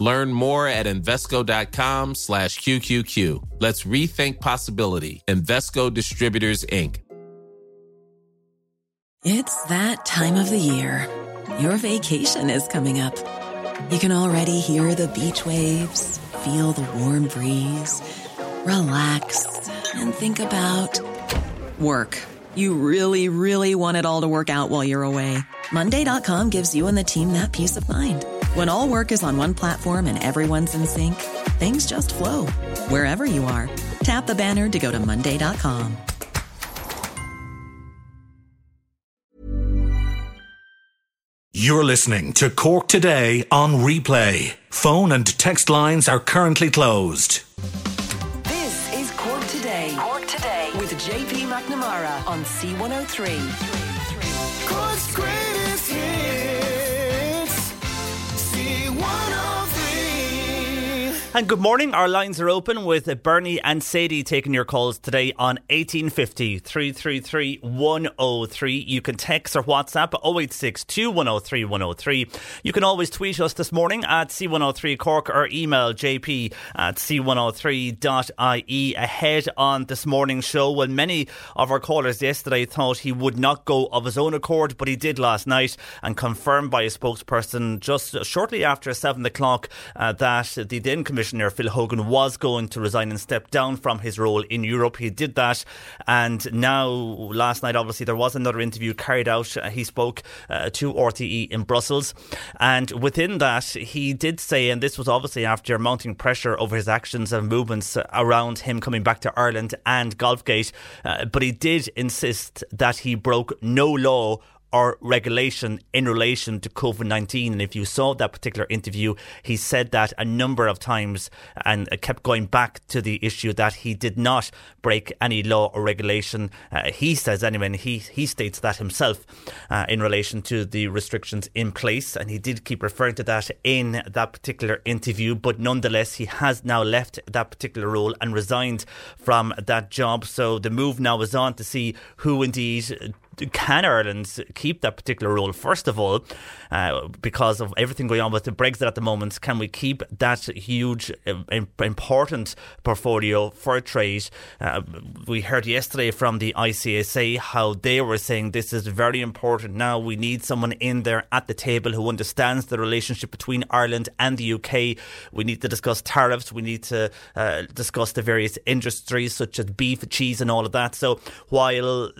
Learn more at Invesco.com slash QQQ. Let's rethink possibility. Invesco Distributors, Inc. It's that time of the year. Your vacation is coming up. You can already hear the beach waves, feel the warm breeze, relax, and think about work. You really, really want it all to work out while you're away. Monday.com gives you and the team that peace of mind. When all work is on one platform and everyone's in sync, things just flow wherever you are. Tap the banner to go to Monday.com. You're listening to Cork Today on replay. Phone and text lines are currently closed. This is Cork Today. Cork Today with JP McNamara on C103. Cork's greatest And good morning. Our lines are open with Bernie and Sadie taking your calls today on 1850 333 103. You can text or WhatsApp 086 103 103. You can always tweet us this morning at C103 Cork or email jp at c103.ie. Ahead on this morning's show, well, many of our callers yesterday thought he would not go of his own accord, but he did last night and confirmed by a spokesperson just shortly after 7 o'clock uh, that the then Commissioner Phil Hogan was going to resign and step down from his role in Europe. He did that, and now last night, obviously, there was another interview carried out. Uh, he spoke uh, to RTE in Brussels, and within that, he did say, and this was obviously after mounting pressure over his actions and movements around him coming back to Ireland and Golfgate, uh, but he did insist that he broke no law or regulation in relation to COVID 19. And if you saw that particular interview, he said that a number of times and kept going back to the issue that he did not break any law or regulation. Uh, he says, anyway, and he, he states that himself uh, in relation to the restrictions in place. And he did keep referring to that in that particular interview. But nonetheless, he has now left that particular role and resigned from that job. So the move now is on to see who indeed can Ireland keep that particular role? First of all, uh, because of everything going on with the Brexit at the moment, can we keep that huge, uh, important portfolio for trade? Uh, we heard yesterday from the ICSA how they were saying this is very important now. We need someone in there at the table who understands the relationship between Ireland and the UK. We need to discuss tariffs. We need to uh, discuss the various industries such as beef, cheese, and all of that. So while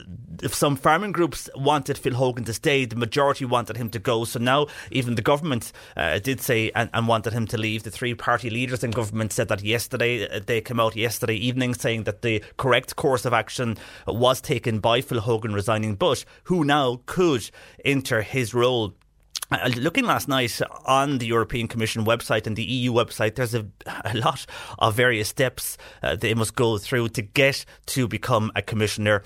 if some farming groups wanted Phil Hogan to stay, the majority wanted him to go. So now even the government uh, did say and, and, wanted him to leave. The three party leaders in government said that yesterday. Uh, they came out yesterday evening saying that the correct course of action was taken by Phil Hogan resigning, but who now could enter his role looking last night on the European Commission website and the EU website, there's a, a lot of various steps uh, they must go through to get to become a commissioner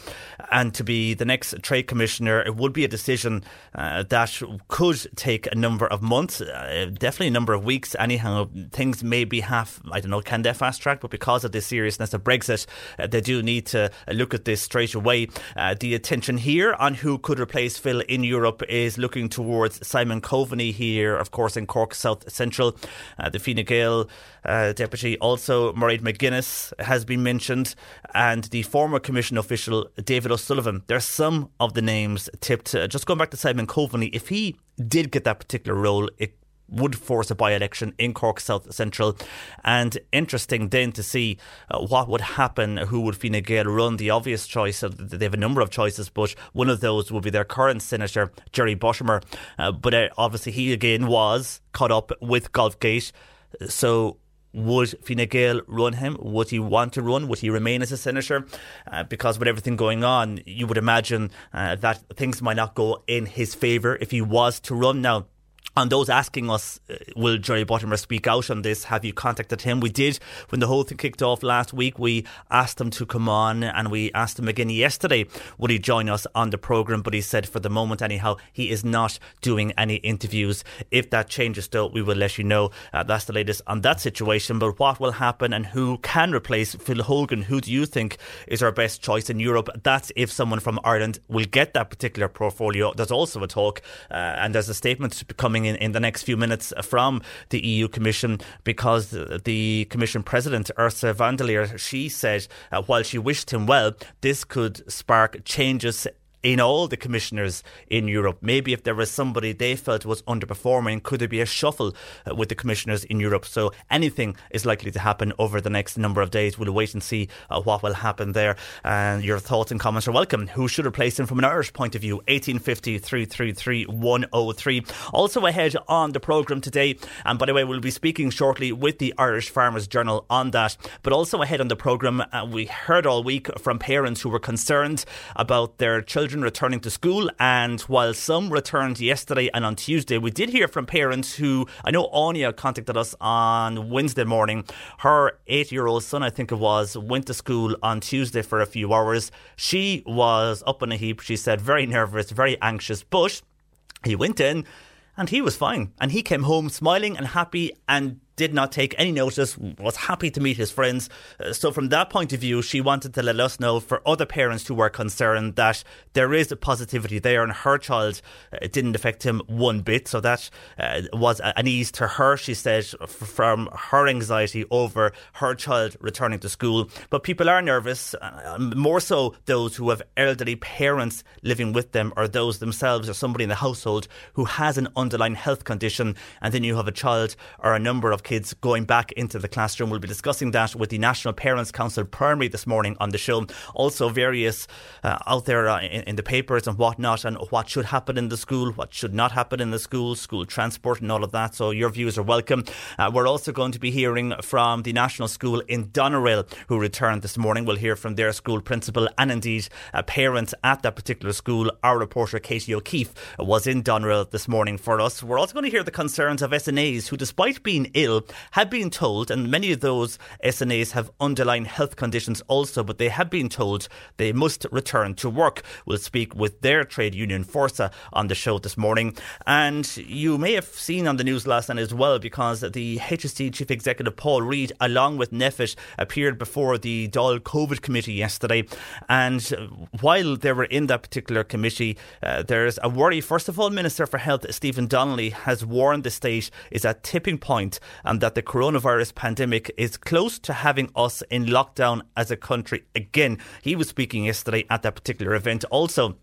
and to be the next trade commissioner. It would be a decision uh, that could take a number of months, uh, definitely a number of weeks. Anyhow, things may be half, I don't know, can they fast track? But because of the seriousness of Brexit, uh, they do need to look at this straight away. Uh, the attention here on who could replace Phil in Europe is looking towards Simon. Coveney here, of course, in Cork South Central. Uh, the Fine Gael uh, deputy, also Mairead McGuinness, has been mentioned, and the former Commission official David O'Sullivan. There are some of the names tipped. Uh, just going back to Simon Coveney, if he did get that particular role, it would force a by election in Cork South Central. And interesting then to see uh, what would happen, who would Fine Gael run. The obvious choice, uh, they have a number of choices, but one of those would be their current Senator, Jerry Buttimer. Uh, but uh, obviously, he again was caught up with Golfgate. So would Fine Gael run him? Would he want to run? Would he remain as a senator? Uh, because with everything going on, you would imagine uh, that things might not go in his favour if he was to run. Now, on those asking us, uh, will Jerry Buttimer speak out on this? Have you contacted him? We did when the whole thing kicked off last week. We asked him to come on and we asked him again yesterday, would he join us on the programme? But he said for the moment, anyhow, he is not doing any interviews. If that changes, though, we will let you know. Uh, that's the latest on that situation. But what will happen and who can replace Phil Hogan? Who do you think is our best choice in Europe? That's if someone from Ireland will get that particular portfolio. There's also a talk uh, and there's a statement coming coming in in the next few minutes from the EU Commission because the Commission President Ursula von der Leyen she said uh, while she wished him well, this could spark changes in all the commissioners in Europe. Maybe if there was somebody they felt was underperforming, could there be a shuffle uh, with the commissioners in Europe? So anything is likely to happen over the next number of days. We'll wait and see uh, what will happen there. And your thoughts and comments are welcome. Who should replace him from an Irish point of view? 1850 333 103. Also ahead on the programme today, and by the way, we'll be speaking shortly with the Irish Farmers Journal on that. But also ahead on the programme, uh, we heard all week from parents who were concerned about their children children returning to school. And while some returned yesterday and on Tuesday, we did hear from parents who I know Anya contacted us on Wednesday morning. Her eight year old son, I think it was, went to school on Tuesday for a few hours. She was up in a heap. She said very nervous, very anxious, but he went in and he was fine. And he came home smiling and happy and did not take any notice, was happy to meet his friends. Uh, so, from that point of view, she wanted to let us know for other parents who were concerned that there is a positivity there and her child uh, didn't affect him one bit. So, that uh, was an ease to her, she said, from her anxiety over her child returning to school. But people are nervous, uh, more so those who have elderly parents living with them or those themselves or somebody in the household who has an underlying health condition. And then you have a child or a number of kids going back into the classroom. We'll be discussing that with the National Parents Council Primary this morning on the show. Also, various uh, out there uh, in, in, the papers and whatnot, and what should happen in the school, what should not happen in the school, school transport, and all of that. So, your views are welcome. Uh, we're also going to be hearing from the National School in Doneraile, who returned this morning. We'll hear from their school principal and indeed uh, parents at that particular school. Our reporter, Katie O'Keefe, was in Doneraile this morning for us. We're also going to hear the concerns of SNAs who, despite being ill, have been told, and many of those SNAs have underlying health conditions also, but they have been told they must return to work. We'll speak with their trade union, Forsa, on the show this morning. And you may have seen on the news last night as well, because the HSE Chief Executive Paul Reid, along with NPHET, appeared before the Dáil COVID committee yesterday. And while they were in that particular committee, uh, there's a worry. First of all, Minister for Health Stephen Donnelly has warned the state is at tipping point and that the coronavirus pandemic is close to having us in lockdown as a country again. He was speaking yesterday at that particular event. Also,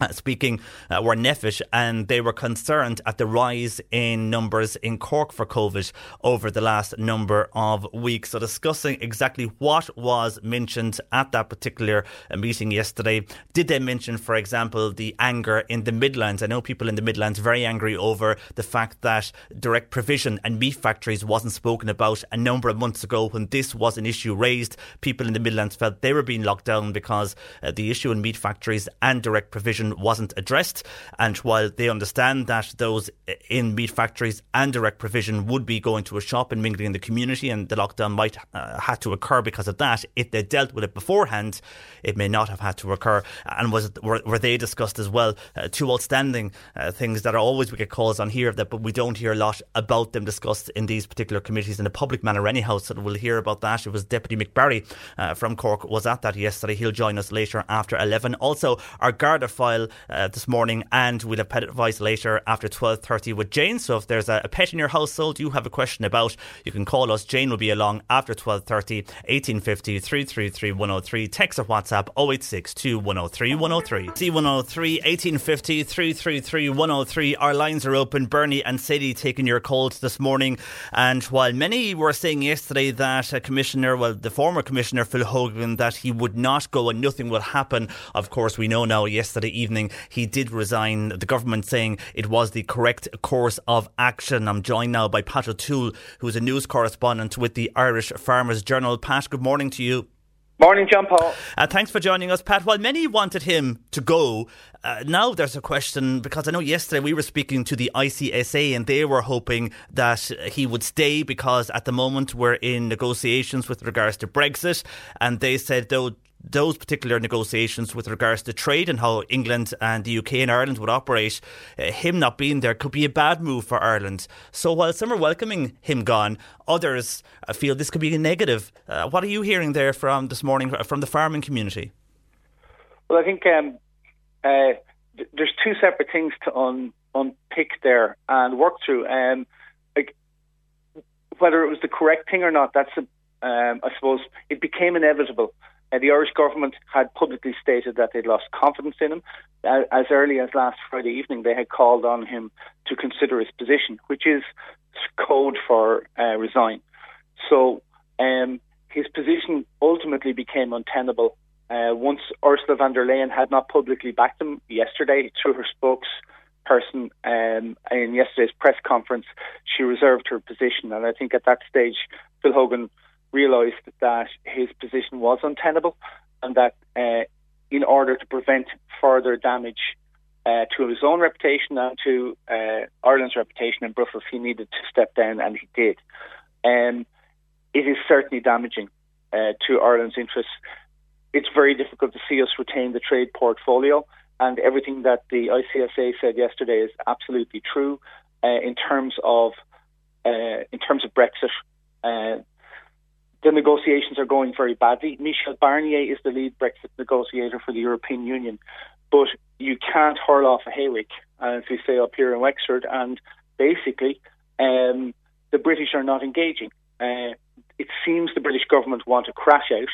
uh, speaking uh, were NPHET and they were concerned at the rise in numbers in Cork for COVID over the last number of weeks. So discussing exactly what was mentioned at that particular uh, meeting yesterday. Did they mention, for example, the anger in the Midlands? I know people in the Midlands very angry over the fact that direct provision and meat factories wasn't spoken about a number of months ago when this was an issue raised. People in the Midlands felt they were being locked down because uh, the issue in meat factories and direct provision wasn't addressed. And while they understand that those in meat factories and direct provision would be going to a shop and mingling in the community, and the lockdown might uh, had to occur because of that, if they dealt with it beforehand, it may not have had to occur. And was were, were they discussed as well? Uh, two outstanding uh, things that are always we get calls on here that, but we don't hear a lot about them discussed in these particular committees in a public manner anyhow. So we'll hear about that. It was Deputy Mick Barry uh, from Cork was at that yesterday. He'll join us later after eleven. Also, our Garda file uh, this morning, and we'll have pet advice later after 12.30 with Jane. So if there's a, a, pet in your household you have a question about, you can call us. Jane will be along after 12.30, 1850 333 103. Text or WhatsApp 0862 103 103. C103 1850 333 103. Our lines are open. Bernie and Sadie taking your calls this morning. And while many were saying yesterday that a commissioner, well, the former commissioner Phil Hogan, that he would not go and nothing will happen, of course, we know now yesterday evening evening, he did resign. The government saying it was the correct course of action. I'm joined now by Pat O'Toole, who's a news correspondent with the Irish Farmers Journal. Pat, good morning to you. Morning, John Paul. Uh, thanks for joining us, Pat. While many wanted him to go, uh, now there's a question because I know yesterday we were speaking to the ICSA and they were hoping that he would stay because at the moment we're in negotiations with regards to Brexit, and they said though those particular negotiations with regards to trade and how England and the UK and Ireland would operate, uh, him not being there could be a bad move for Ireland. So while some are welcoming him gone, others uh, feel this could be a negative. Uh, what are you hearing there from this morning from the farming community? Well, I think um, uh, th- there's two separate things to un- unpick there and work through. Um, like whether it was the correct thing or not, that's a, um, I suppose it became inevitable uh, the Irish government had publicly stated that they'd lost confidence in him. Uh, as early as last Friday evening, they had called on him to consider his position, which is code for uh, resign. So um, his position ultimately became untenable uh, once Ursula von der Leyen had not publicly backed him yesterday through her spokesperson um, in yesterday's press conference. She reserved her position, and I think at that stage, Phil Hogan realised that his position was untenable and that uh, in order to prevent further damage uh, to his own reputation and to uh, Ireland's reputation in Brussels, he needed to step down, and he did. Um, it is certainly damaging uh, to Ireland's interests. It's very difficult to see us retain the trade portfolio, and everything that the ICSA said yesterday is absolutely true. Uh, in terms of uh, in terms of Brexit, the negotiations are going very badly. Michel Barnier is the lead Brexit negotiator for the European Union, but you can't hurl off a hayrick, as we say up here in Wexford, and basically um, the British are not engaging. Uh, it seems the British government want to crash out,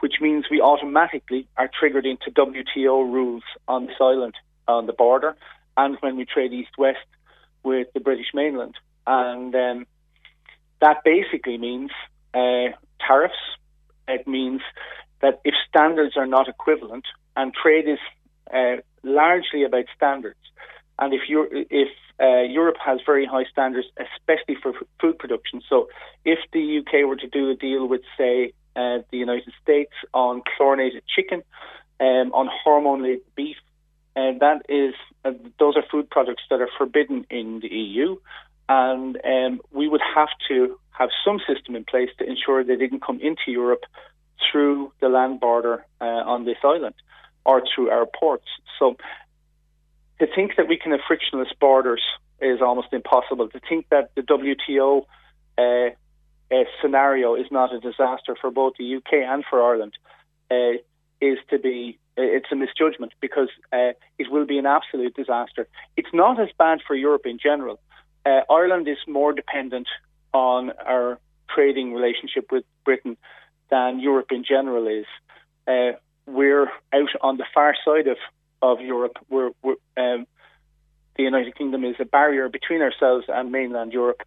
which means we automatically are triggered into WTO rules on this island, on the border, and when we trade east-west with the British mainland. And um, that basically means uh, tariffs. It means that if standards are not equivalent, and trade is uh, largely about standards, and if if uh, Europe has very high standards, especially for food production. So, if the UK were to do a deal with, say, uh, the United States on chlorinated chicken, um, on hormone-laden beef, and uh, that is uh, those are food products that are forbidden in the EU, and um, we would have to have some system in place to ensure they didn't come into Europe through the land border uh, on this island or through our ports. So to think that we can have frictionless borders is almost impossible. To think that the WTO uh, uh, scenario is not a disaster for both the UK and for Ireland uh, is to be it's a misjudgment because uh, it will be an absolute disaster. It's not as bad for Europe in general. Uh, Ireland is more dependent on our trading relationship with Britain than Europe in general is. Uh, we're out on the far side of, of Europe. We're, we're um, the United Kingdom is a barrier between ourselves and mainland Europe.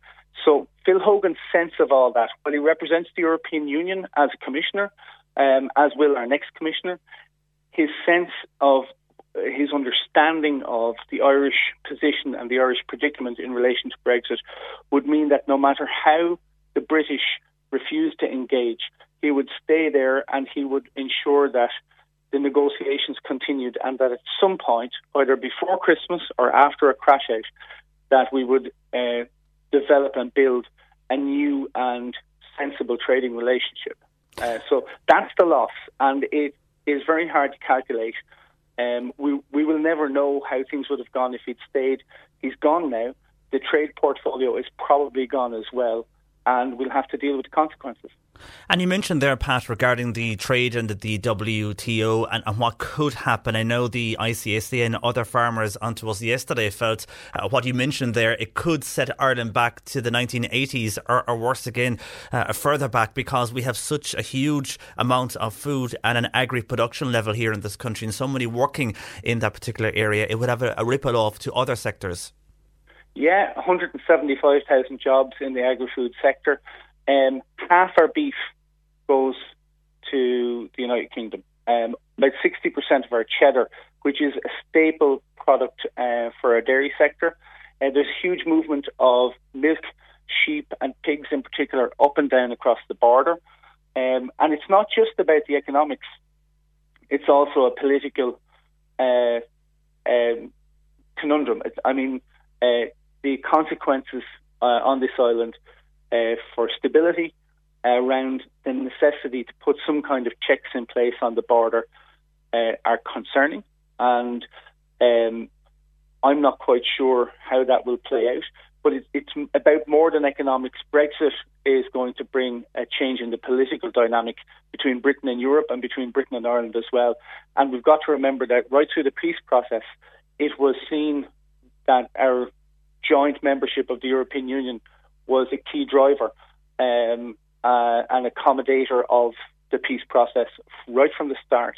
So Phil Hogan's sense of all that, while he represents the European Union as a commissioner, um, as will our next commissioner, his sense of his understanding of the Irish position and the Irish predicament in relation to Brexit would mean that no matter how the British refused to engage, he would stay there and he would ensure that the negotiations continued and that at some point, either before Christmas or after a crash out, that we would uh, develop and build a new and sensible trading relationship. Uh, so that's the loss, and it is very hard to calculate um, we we will never know how things would have gone if he'd stayed. He's gone now. The trade portfolio is probably gone as well, and we'll have to deal with the consequences. And you mentioned there, Pat, regarding the trade and the WTO and, and what could happen. I know the ICSA and other farmers onto us yesterday felt uh, what you mentioned there, it could set Ireland back to the 1980s or, or worse again, uh, further back because we have such a huge amount of food and an agri production level here in this country and so many working in that particular area. It would have a, a ripple off to other sectors. Yeah, 175,000 jobs in the agri food sector. Um, half our beef goes to the United Kingdom. Um, about 60% of our cheddar, which is a staple product uh, for our dairy sector. Uh, there's huge movement of milk, sheep, and pigs in particular up and down across the border. Um, and it's not just about the economics; it's also a political uh, um, conundrum. I mean, uh, the consequences uh, on this island uh, for stability around the necessity to put some kind of checks in place on the border uh, are concerning, and um, I'm not quite sure how that will play out. But it, it's about more than economics. Brexit is going to bring a change in the political dynamic between Britain and Europe and between Britain and Ireland as well. And we've got to remember that right through the peace process, it was seen that our joint membership of the European Union was a key driver um, uh, and accommodator of the peace process right from the start.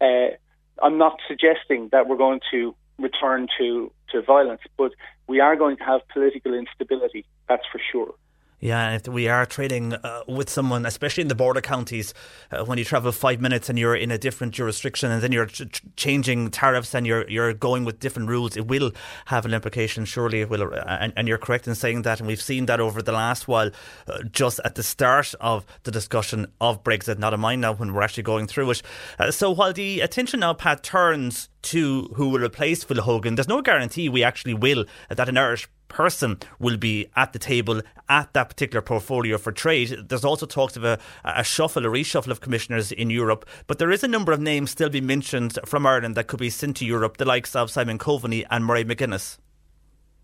Uh, I'm not suggesting that we're going to return to, to violence, but we are going to have political instability, that's for sure. Yeah, if we are trading uh, with someone, especially in the border counties, uh, when you travel five minutes and you're in a different jurisdiction, and then you're ch- changing tariffs and you're you're going with different rules, it will have an implication. Surely, it will. Uh, and, and you're correct in saying that, and we've seen that over the last while. Uh, just at the start of the discussion of Brexit, not a mind now when we're actually going through it. Uh, so while the attention now, Pat, turns to who will replace Phil Hogan, there's no guarantee we actually will that an Irish person will be at the table at that particular portfolio for trade. There's also talks of a, a shuffle, a reshuffle of commissioners in Europe, but there is a number of names still being mentioned from Ireland that could be sent to Europe, the likes of Simon Coveney and Mairead McGuinness.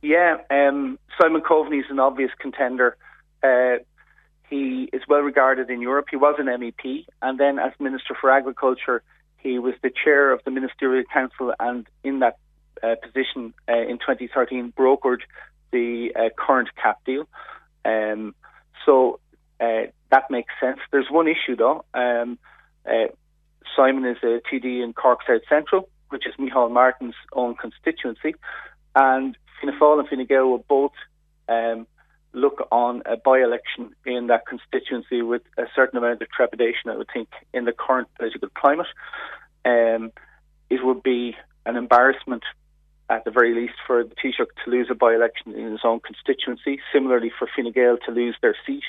Yeah, um, Simon Coveney is an obvious contender. Uh, he is well regarded in Europe. He was an MEP, and then as Minister for Agriculture, he was the chair of the Ministerial Council, and in that uh, position uh, in 2013 brokered the uh, current CAP deal. Um, so uh, that makes sense. There's one issue though. Um, uh, Simon is a TD in Cork South Central, which is Micheál Martin's own constituency, and Fianna Fáil and Fine Gael will both um, look on a by-election in that constituency with a certain amount of trepidation, I would think, in the current political climate. Um, it would be an embarrassment at the very least, for the Taoiseach to lose a by-election in his own constituency. Similarly, for Fine Gael to lose their seat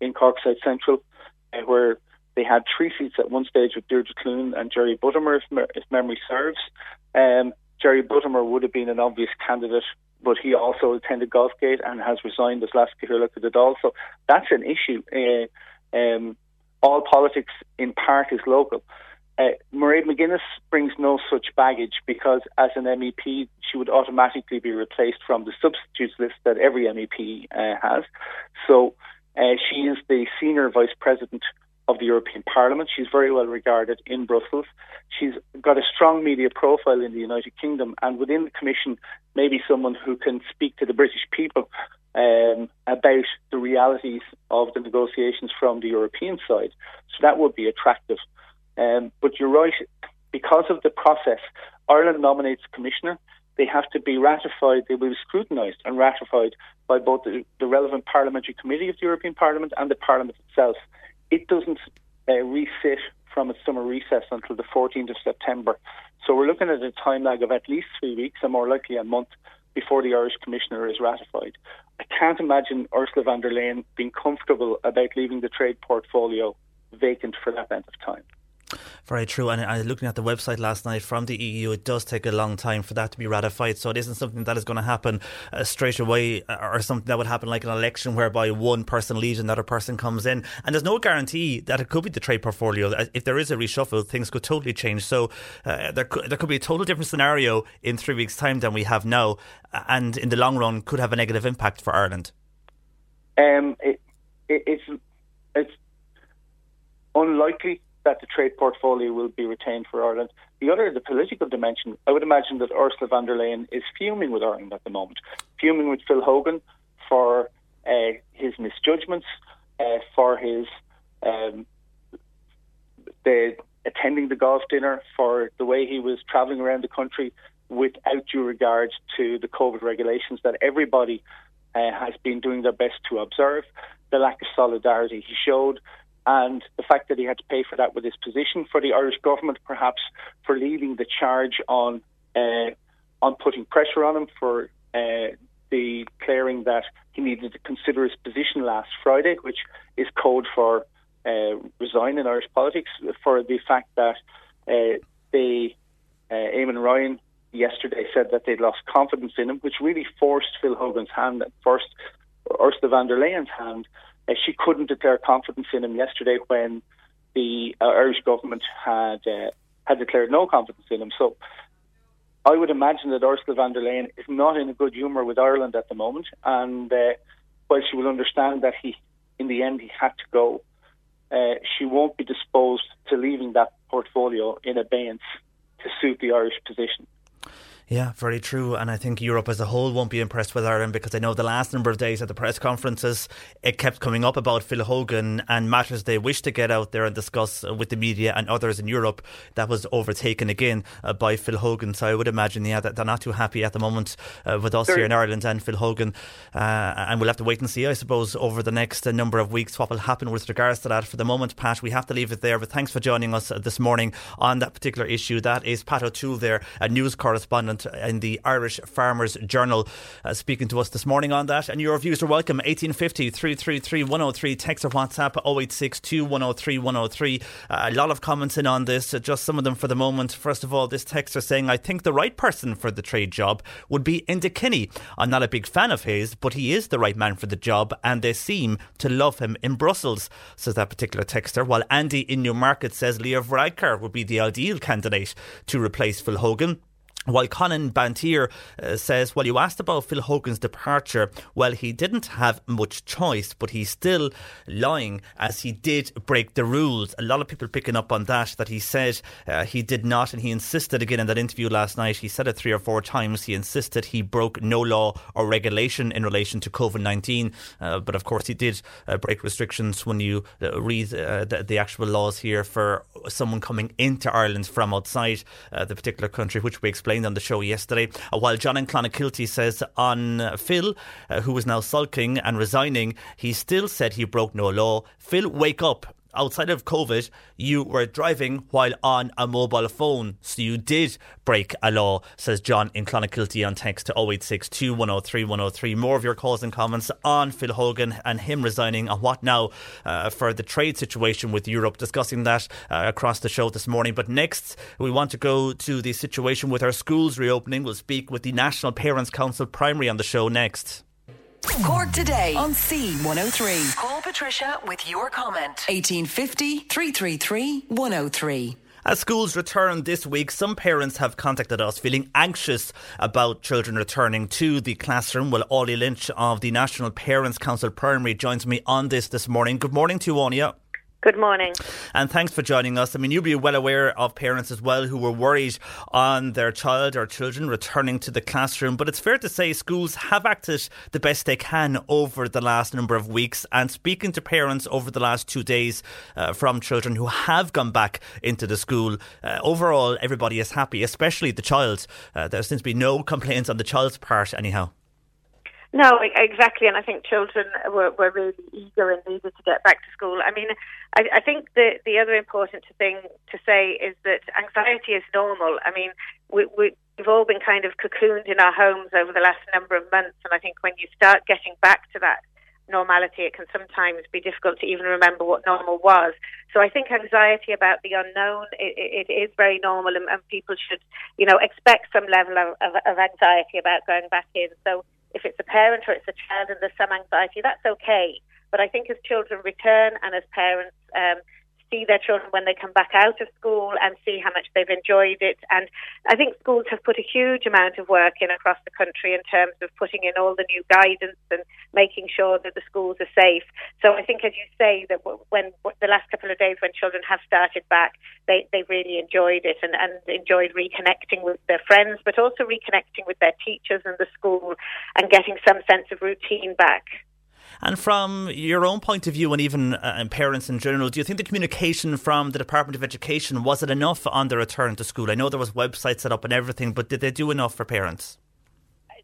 in Cork South Central, uh, where they had three seats at one stage with Deirdre Clune and Jerry Buttimer, if, me- if memory serves. Um, Jerry Buttimer would have been an obvious candidate, but he also attended Golfgate and has resigned as last look at the Dáil. So that's an issue. Uh, um, all politics, in part, is local. Uh, Mairead McGuinness brings no such baggage because, as an MEP, she would automatically be replaced from the substitutes list that every MEP uh, has. So uh, she is the senior vice president of the European Parliament. She's very well regarded in Brussels. She's got a strong media profile in the United Kingdom, and within the Commission, maybe someone who can speak to the British people um, about the realities of the negotiations from the European side. So that would be attractive. Um, but you're right, because of the process, Ireland nominates a commissioner. They have to be ratified, they will be scrutinised and ratified by both the, the, relevant parliamentary committee of the European Parliament and the Parliament itself. It doesn't uh, resit from its summer recess until the 14th of September. So we're looking at a time lag of at least three weeks and more likely a month before the Irish Commissioner is ratified. I can't imagine Ursula von der Leyen being comfortable about leaving the trade portfolio vacant for that length of time. Very true. And I looking at the website last night from the EU, it does take a long time for that to be ratified. So it isn't something that is going to happen uh, straight away or something that would happen like an election whereby one person leaves and another person comes in. And there's no guarantee that it could be the trade portfolio. Uh, if there is a reshuffle, things could totally change. So uh, there, could, there could be a total different scenario in three weeks' time than we have now. And in the long run, could have a negative impact for Ireland. Um, it, it, it's, it's unlikely that the trade portfolio will be retained for Ireland. The other, the political dimension, I would imagine that Ursula von der Leyen is fuming with Ireland at the moment, fuming with Phil Hogan for uh, his misjudgments, uh, for his um, the attending the golf dinner, for the way he was travelling around the country without due regard to the COVID regulations that everybody uh, has been doing their best to observe, the lack of solidarity he showed, and the fact that he had to pay for that with his position for the Irish government, perhaps for leading the charge on uh, on putting pressure on him for uh, declaring that he needed to consider his position last Friday, which is code for uh, resign in Irish politics for the fact that uh, they, uh, Eamon Ryan yesterday said that they'd lost confidence in him, which really forced Phil Hogan's hand, forced Ursula von der Leyen's hand. Uh, she couldn't declare confidence in him yesterday when the uh, Irish government had uh, had declared no confidence in him. So I would imagine that Ursula von der Leyen is not in a good humour with Ireland at the moment, and uh, while she will understand that he, in the end, he had to go, uh, she won't be disposed to leaving that portfolio in abeyance to suit the Irish position. Yeah, very true. And I think Europe as a whole won't be impressed with Ireland because I know the last number of days at the press conferences, it kept coming up about Phil Hogan and matters they wish to get out there and discuss with the media and others in Europe. That was overtaken again uh, by Phil Hogan. So I would imagine, yeah, that they're not too happy at the moment uh, with us here in Ireland and Phil Hogan. Uh, and we'll have to wait and see, I suppose, over the next uh, number of weeks what will happen with regards to that. For the moment, Pat, we have to leave it there. But thanks for joining us uh, this morning on that particular issue. That is Pat O'Toole there, a news correspondent in the Irish Farmers Journal, uh, speaking to us this morning on that. And your views are welcome. 1850 333 103. Text or WhatsApp 0862 103 103. Uh, a lot of comments in on this, just some of them for the moment. First of all, this texter saying, I think the right person for the trade job would be Enda Kenny. I'm not a big fan of his, but he is the right man for the job, and they seem to love him in Brussels, says that particular texter. While Andy in Newmarket says Leo Varadkar would be the ideal candidate to replace Phil Hogan. While Conan Bantier uh, says, well, you asked about Phil Hogan's departure. Well, he didn't have much choice, but he's still lying as he did break the rules. A lot of people picking up on that, that he said uh, he did not, and he insisted again in that interview last night. He said it three or four times. He insisted he broke no law or regulation in relation to COVID 19. Uh, but of course, he did uh, break restrictions when you uh, read uh, the, the, actual laws here for someone coming into Ireland from outside the particular country, which we explained explained on the show yesterday. Uh, while John and Clonakilty says on uh, Phil, uh, who is now sulking and resigning, he still said he broke no law. Phil, wake up outside of COVID, you were driving while on a mobile phone. So you did break a law, says John in Clonakilty on text to 0862 103 103. More of your calls and comments on Phil Hogan and him resigning and what now uh, for the trade situation with Europe. Discussing that uh, across the show this morning. But next, we want to go to the situation with our schools reopening. We'll speak with the National Parents Council Primary on the show next. Cork today on C103. Call Patricia with your comment. 1850 333 103. As schools return this week, some parents have contacted us feeling anxious about children returning to the classroom. Well, Ollie Lynch of the National Parents Council Primary joins me on this this morning. Good morning to you, Áine. Good morning. And thanks for joining us. I mean, you'll be well aware of parents as well who were worried on their child or children returning to the classroom. But it's fair to say schools have acted the best they can over the last number of weeks. And speaking to parents over the last two days uh, from children who have gone back into the school, uh, overall, everybody is happy, especially the child. Uh, there seems to be no complaints on the child's part, anyhow. No, exactly, and I think children were, were really eager and needed to get back to school. I mean, I, I think the the other important thing to say is that anxiety is normal. I mean, we, we we've all been kind of cocooned in our homes over the last number of months, and I think when you start getting back to that normality, it can sometimes be difficult to even remember what normal was. So I think anxiety about the unknown it, it is very normal, and, and, people should, you know, expect some level of, of, of anxiety about going back in. So if it's a parent or it's a child and there's some anxiety, that's okay. But I think as children return and as parents um, see their children when they come back out of school and see how much they've enjoyed it. And I think schools have put a huge amount of work in across the country in terms of putting in all the new guidance and making sure that the schools are safe. So I think, as you say, that when the last couple of days when children have started back, they, they really enjoyed it and, and enjoyed reconnecting with their friends, but also reconnecting with their teachers and the school and getting some sense of routine back. And from your own point of view, and even uh, parents in general, do you think the communication from the Department of Education was it enough on the return to school? I know there was websites set up and everything, but did they do enough for parents?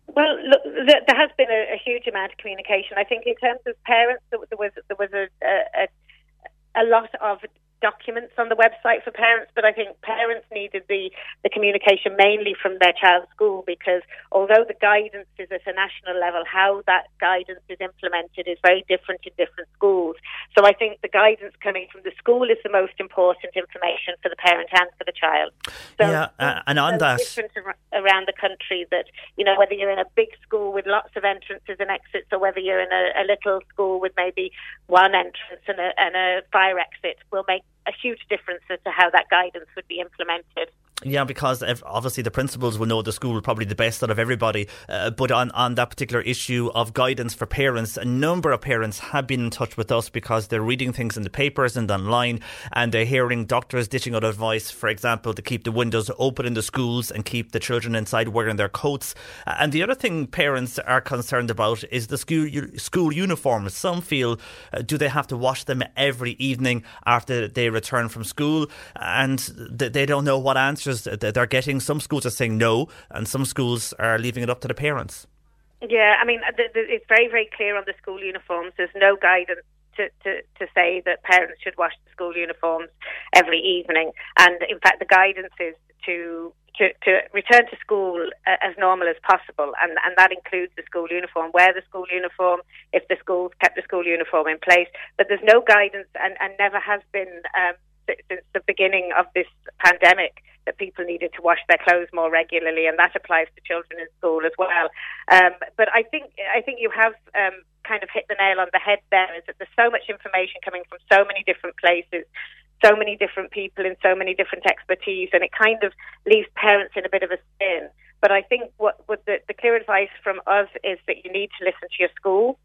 Well, look, there has been a, a huge amount of communication. I think in terms of parents, there was there was a, a, a lot of documents on the website for parents, but I think parents needed the, the communication mainly from their child's school because although the guidance is at a national level, how that guidance is implemented is very different in different schools. So I think the guidance coming from the school is the most important information for the parent and for the child. So yeah, uh, and on that, different around the country that you know whether you're in a big school with lots of entrances and exits, or whether you're in a, a little school with maybe one entrance and a, and a fire exit, will make a huge difference as to how that guidance would be implemented. Yeah, because obviously the principals will know the school probably the best out of everybody. Uh, but on, on that particular issue of guidance for parents, a number of parents have been in touch with us because they're reading things in the papers and online and they're hearing doctors dishing out advice, for example, to keep the windows open in the schools and keep the children inside wearing their coats. And the other thing parents are concerned about is the school, school uniforms. Some feel, uh, do they have to wash them every evening after they return from school? And they don't know what answer that they're getting. Some schools are saying no, and some schools are leaving it up to the parents. Yeah, I mean, it's very, very clear on the school uniforms. There's no guidance to, to, to say that parents should wash the school uniforms every evening. And in fact, the guidance is to to, to return to school uh, as normal as possible, and, and that includes the school uniform. Wear the school uniform if the schools kept the school uniform in place. But there's no guidance, and, and never has been um, since the beginning of this pandemic that people needed to wash their clothes more regularly, and that applies to children in school as well. Um, but I think I think you have um, kind of hit the nail on the head there. Is that there's so much information coming from so many different places, so many different people in so many different expertise, and it kind of leaves parents in a bit of a spin. But I think what, what the, the clear advice from us is that you need to listen to your school.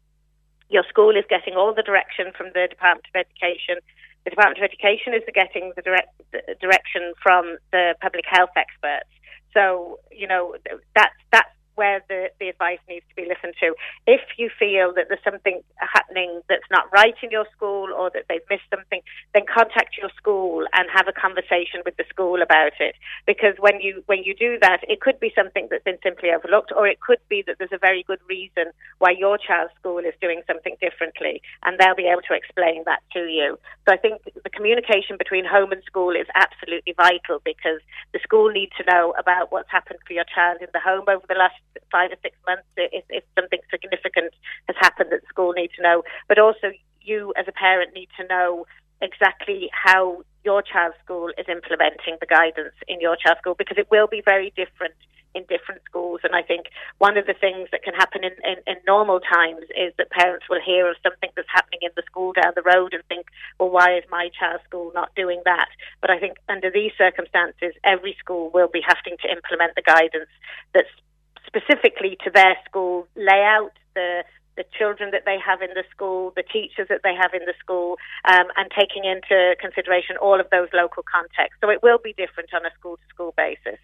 Your school is getting all the direction from the Department of Education the Department of Education is getting the, direct, the direction from the public health experts. So, you know, that's, that's where the, the advice needs to be listened to. If you feel that there's something happening that's not right in your school or that they've missed something, then contact your school and have a conversation with the school about it. Because when you when you do that, it could be something that's been simply overlooked, or it could be that there's a very good reason why your child's school is doing something differently, and they'll be able to explain that to you. So I think the communication between home and school is absolutely vital because the school needs to know about what's happened for your child in the home over the last five or six months if, if something significant has happened that school need to know. But also, you as a parent need to know exactly how your child's school is implementing the guidance in your child's school because it will be very different in different schools. And I think one of the things that can happen in, in, in, normal times is that parents will hear of something that's happening in the school down the road and think, well, why is my child's school not doing that? But I think under these circumstances, every school will be having to implement the guidance that's specifically to their school, layout, the the children that they have in the school, the teachers that they have in the school, um, and taking into consideration all of those local contexts. So it will be different on a school to school basis.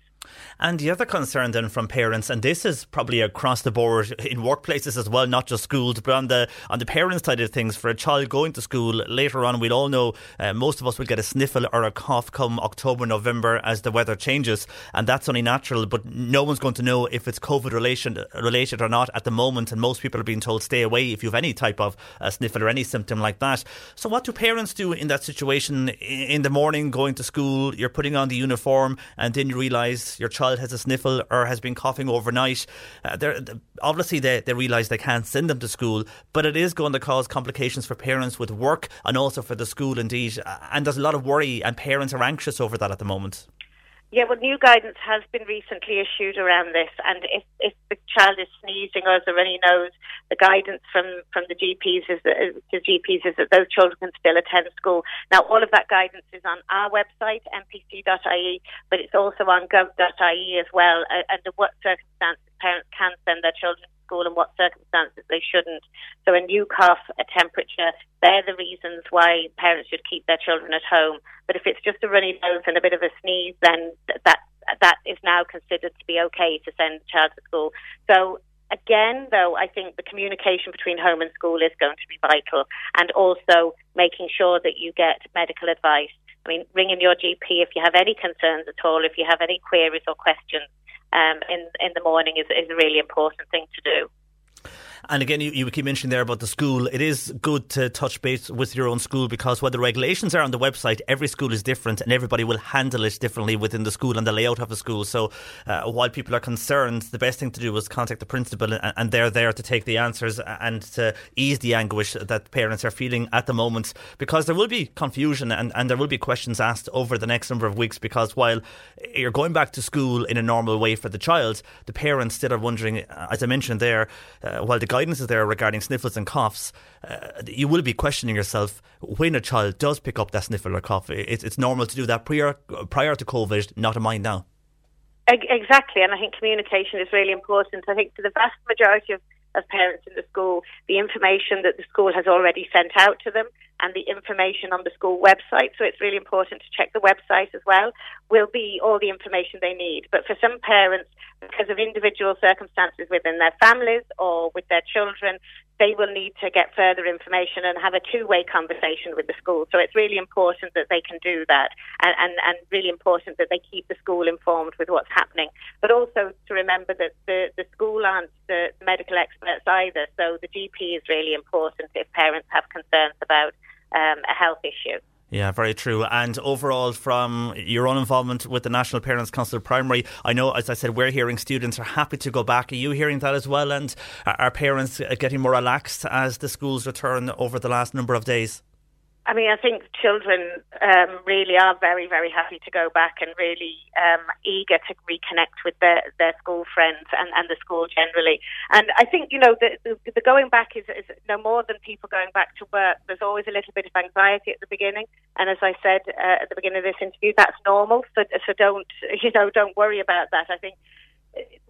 And the other concern then from parents, and this is probably across the board in workplaces as well, not just schools, but on the on the parents' side of things, for a child going to school later on, we'll all know uh, most of us will get a sniffle or a cough come October, November as the weather changes, and that's only natural. But no one's going to know if it's COVID relation, related or not at the moment, and most people are being told stay away if you have any type of sniffle or any symptom like that. So, what do parents do in that situation? In the morning, going to school, you're putting on the uniform, and then you realise your child has a sniffle or has been coughing overnight, uh, obviously they, they realise they can't send them to school, but it is going to cause complications for parents with work and also for the school indeed. Uh, and there's a lot of worry, and parents are anxious over that at the moment. Yeah, well, new guidance has been recently issued around this, and if, if the child is sneezing or has a runny nose, the guidance from, from the GPs is that, the GPs is that those children can still attend school. Now, all of that guidance is on our website, npc.ie, but it's also on gov.ie as well, under what circumstances parents can send their children school and what circumstances they shouldn't. So a new cough, a temperature, they're the reasons why parents should keep their children at home. But if it's just a runny nose and a bit of a sneeze, then that that is now considered to be okay to send the child to school. So again, though, I think the communication between home and school is going to be vital, and also making sure that you get medical advice. I mean, ringing your GP if you have any concerns at all, if you have any queries or questions um, in in the morning is, is a really important thing to do. And again, you, you keep mentioning there about the school. It is good to touch base with your own school because what the regulations are on the website, every school is different and everybody will handle it differently within the school and the layout of the school. So uh, while people are concerned, the best thing to do is contact the principal and, and they're there to take the answers and to ease the anguish that parents are feeling at the moment because there will be confusion and, and there will be questions asked over the next number of weeks because while you're going back to school in a normal way for the child, the parents still are wondering, uh, as I mentioned there, uh, while the guidance is there regarding sniffles and coughs, uh, you will be questioning yourself when a child does pick up that sniffle or cough. It's, it's normal to do that prior, prior to COVID, not a mind now. Exactly, and I think communication is really important. I think for the vast majority of, of parents in the school, the information that the school has already sent out to them and the information on the school website, so it's really important to check the website as well, will be all the information they need. But for some parents, because of individual circumstances within their families or with their children, they will need to get further information and have a two-way conversation with the school. So it's really important that they can do that and, and, and really important that they keep the school informed with what's happening. But also to remember that the, the school aren't the medical experts either. So the GP is really important if parents have concerns about um, a health issue. Yeah, very true. And overall, from your own involvement with the National Parents Council Primary, I know, as I said, we're hearing students are happy to go back. Are you hearing that as well? And are parents getting more relaxed as the schools return over the last number of days? I mean, I think children um, really are very, very happy to go back and really um, eager to reconnect with their, their school friends and, and the school generally. And I think, you know, the, the, the going back is, is no more than people going back to work. There's always a little bit of anxiety at the beginning. And as I said uh, at the beginning of this interview, that's normal. So, so don't, you know, don't worry about that. I think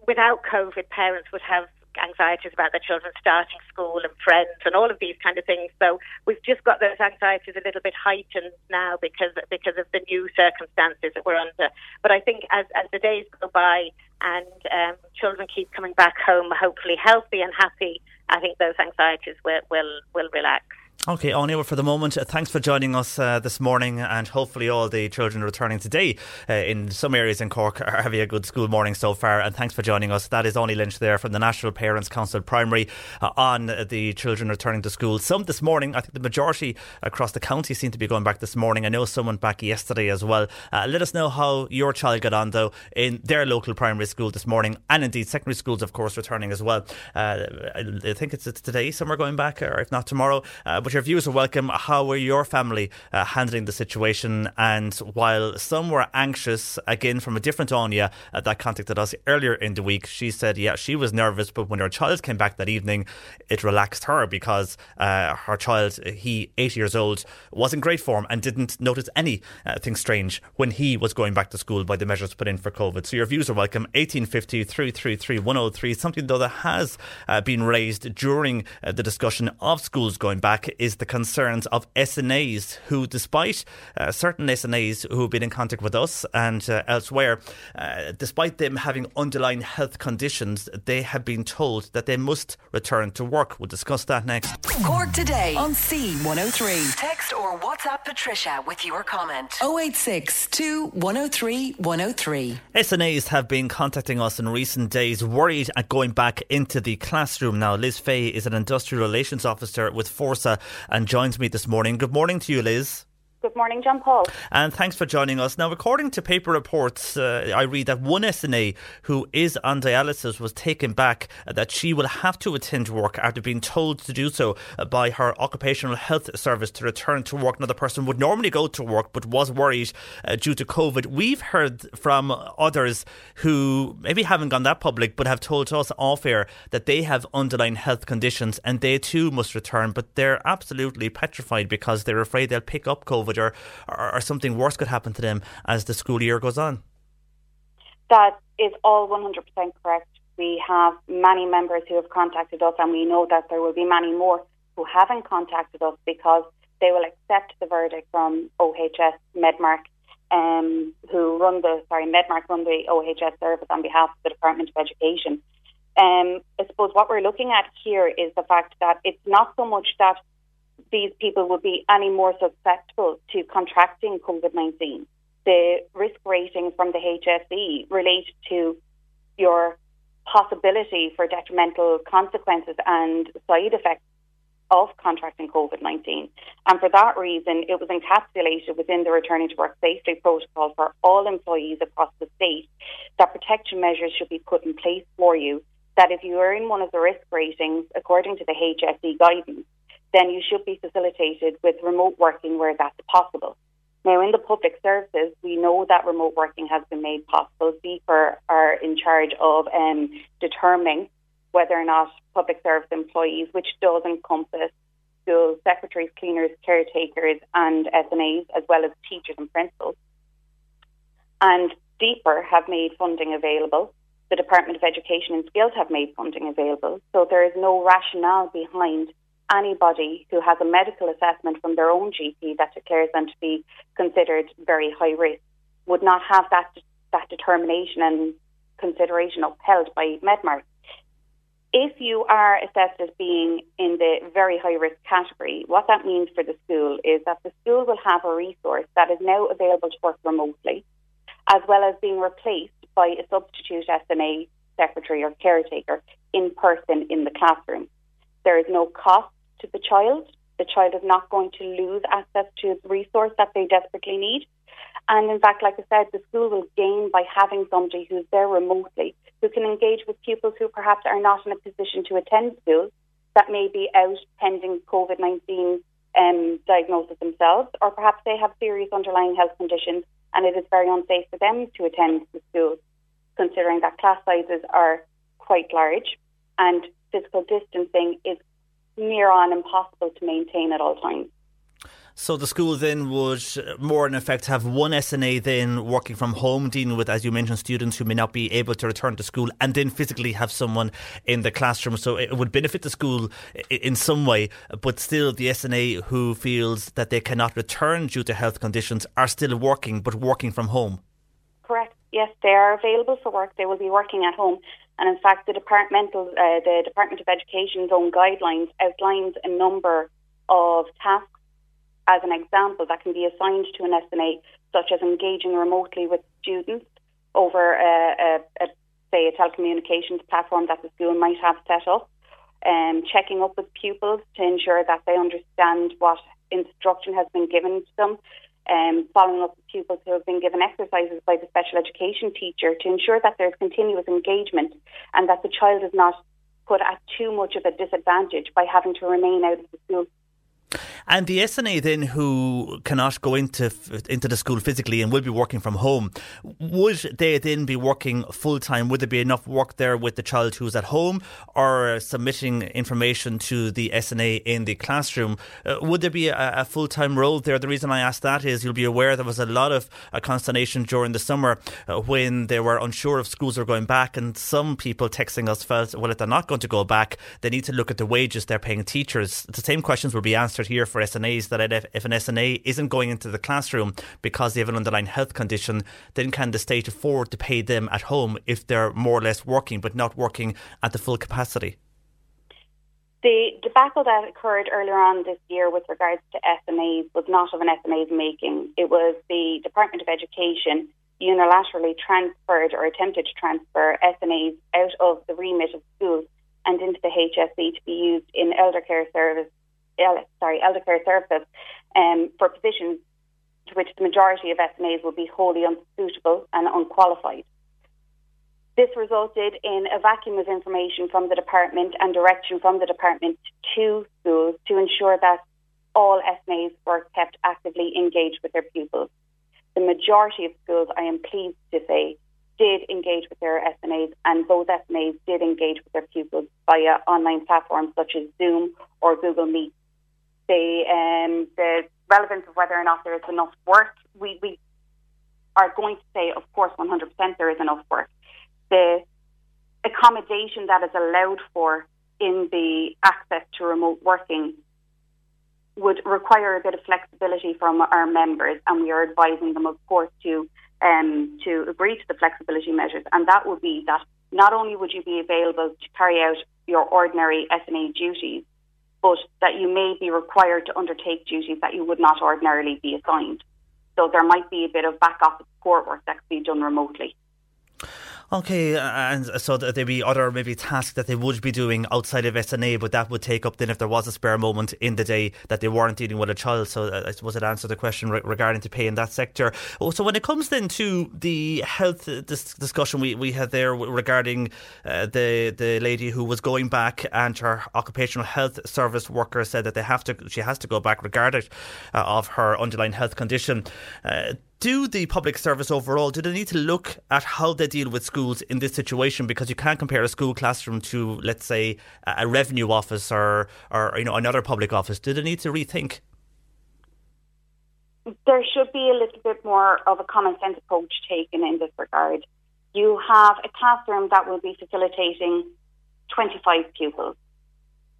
without COVID, parents would have anxieties about their children starting school and friends and all of these kind of things. So we've just got those anxieties a little bit heightened now because because of the new circumstances that we're under. But I think as as the days go by and um, children keep coming back home, hopefully healthy and happy, I think those anxieties will will, will relax. Okay, Áine, for the moment, uh, thanks for joining us uh, this morning, and hopefully, all the children returning today uh, in some areas in Cork are having a good school morning so far. And thanks for joining us. That is Áine Lynch there from the National Parents Council Primary uh, on the children returning to school. Some this morning, I think the majority across the county seem to be going back this morning. I know someone back yesterday as well. Uh, let us know how your child got on, though, in their local primary school this morning, and indeed secondary schools, of course, returning as well. I think it's, it's today, some are going back, or if not tomorrow. But your views are welcome. How were your family uh, handling the situation? And while some were anxious, again from a different Áine uh, that contacted us earlier in the week, she said, yeah, she was nervous, but when her child came back that evening, it relaxed her because uh, her child, he, eight years old, was in great form and didn't notice anything uh, strange when he was going back to school by the measures put in for COVID. So your views are welcome. 1850 333 103. Something though that has uh, been raised during uh, the discussion of schools going back is the concerns of SNAs who, despite uh, certain SNAs who have been in contact with us and uh, elsewhere, uh, despite them having underlying health conditions, they have been told that they must return to work. We'll discuss that next. Cork today on C103. Text or WhatsApp Patricia with your comment. 086 103 103. SNAs have been contacting us in recent days, worried at going back into the classroom. Now, Liz Fay is an industrial relations officer with Forsa and joins me this morning. Good morning to you, Liz. Good morning, John Paul. And thanks for joining us. Now, according to paper reports, uh, I read that one SNA who is on dialysis was taken back uh, that she will have to attend work after being told to do so uh, by her occupational health service to return to work. Another person would normally go to work but was worried uh, due to COVID. We've heard from others who maybe haven't gone that public but have told us off air that they have underlying health conditions and they too must return, but they're absolutely petrified because they're afraid they'll pick up COVID COVID or, or, or something worse could happen to them as the school year goes on? That is all 100% correct. We have many members who have contacted us, and we know that there will be many more who haven't contacted us because they will accept the verdict from OHS Medmark, um, who run the sorry Medmark run the OHS service on behalf of the Department of Education. Um, I suppose what we're looking at here is the fact that it's not so much that these people would be any more susceptible to contracting COVID 19. The risk rating from the HSE relate to your possibility for detrimental consequences and side effects of contracting COVID 19. And for that reason, it was encapsulated within the returning to work safely protocol for all employees across the state that protection measures should be put in place for you. That if you are in one of the risk ratings, according to the HSE guidance, then you should be facilitated with remote working where that's possible. Now, in the public services, we know that remote working has been made possible. CEPR are in charge of um, determining whether or not public service employees, which does encompass school secretaries, cleaners, caretakers, and SNAs, as well as teachers and principals. And CEPR have made funding available. The Department of Education and Skills have made funding available. So there is no rationale behind anybody who has a medical assessment from their own GP that declares them to be considered very high risk would not have that that determination and consideration upheld by Medmark. If you are assessed as being in the very high risk category, what that means for the school is that the school will have a resource that is now available to work remotely, as well as being replaced by a substitute SNA secretary or caretaker in person in the classroom. There is no cost to the child. The child is not going to lose access to the resource that they desperately need. And in fact, like I said, the school will gain by having somebody who's there remotely who can engage with pupils who perhaps are not in a position to attend school that may be out pending COVID 19 um, diagnosis themselves, or perhaps they have serious underlying health conditions and it is very unsafe for them to attend the school, considering that class sizes are quite large and physical distancing is near on impossible to maintain at all times. So the school then would more in effect have one SNA then working from home, dealing with, as you mentioned, students who may not be able to return to school, and then physically have someone in the classroom. So it would benefit the school in some way, but still the SNA who feels that they cannot return due to health conditions are still working, but working from home. Correct. Yes, they are available for work. They will be working at home. And in fact, the departmental, uh, the Department of Education's own guidelines outlines a number of tasks as an example that can be assigned to an SNA, such as engaging remotely with students over a, a, a say a telecommunications platform that the school might have set up, um, checking up with pupils to ensure that they understand what instruction has been given to them, um, following up with pupils who have been given exercises by the special education teacher to ensure that there's continuous engagement and that the child is not put at too much of a disadvantage by having to remain out of the school and the SNA then, who cannot go into into the school physically and will be working from home, would they then be working full time? Would there be enough work there with the child who's at home, or submitting information to the SNA in the classroom? Uh, would there be a, a full time role there? The reason I ask that is you'll be aware there was a lot of uh, consternation during the summer uh, when they were unsure if schools are going back, and some people texting us felt, well, if they're not going to go back, they need to look at the wages they're paying teachers. The same questions will be answered here for SNAs that if, if an SNA isn't going into the classroom because they have an underlying health condition, then can the state afford to pay them at home if they're more or less working but not working at the full capacity? The debacle that occurred earlier on this year with regards to SNAs was not of an SNA's making. It was the Department of Education unilaterally transferred or attempted to transfer SNAs out of the remit of schools and into the HSE to be used in elder care service sorry, elder care services um, for positions to which the majority of SNAs would be wholly unsuitable and unqualified. This resulted in a vacuum of information from the department and direction from the department to schools to ensure that all SNAs were kept actively engaged with their pupils. The majority of schools, I am pleased to say, did engage with their SNAs, and those SNAs did engage with their pupils via online platforms such as Zoom or Google Meet the um, the relevance of whether or not there is enough work. We we are going to say, of course, 100% there is enough work. The accommodation that is allowed for in the access to remote working would require a bit of flexibility from our members, and we are advising them, of course, to um, to agree to the flexibility measures, and that would be that not only would you be available to carry out your ordinary SNA duties, but that you may be required to undertake duties that you would not ordinarily be assigned. So there might be a bit of back office support work that could be done remotely. Okay, and so there'd be other maybe tasks that they would be doing outside of SNA, but that would take up then if there was a spare moment in the day that they weren't dealing with a child. So uh, I suppose it answered the question re- regarding to pay in that sector. Oh, so when it comes then to the health dis- discussion we, we had there regarding uh, the the lady who was going back and her occupational health service worker said that they have to she has to go back regardless uh, of her underlying health condition. Uh, do the public service overall do they need to look at how they deal with schools in this situation? Because you can't compare a school classroom to let's say a revenue office or or you know another public office. Do they need to rethink? There should be a little bit more of a common sense approach taken in this regard. You have a classroom that will be facilitating 25 pupils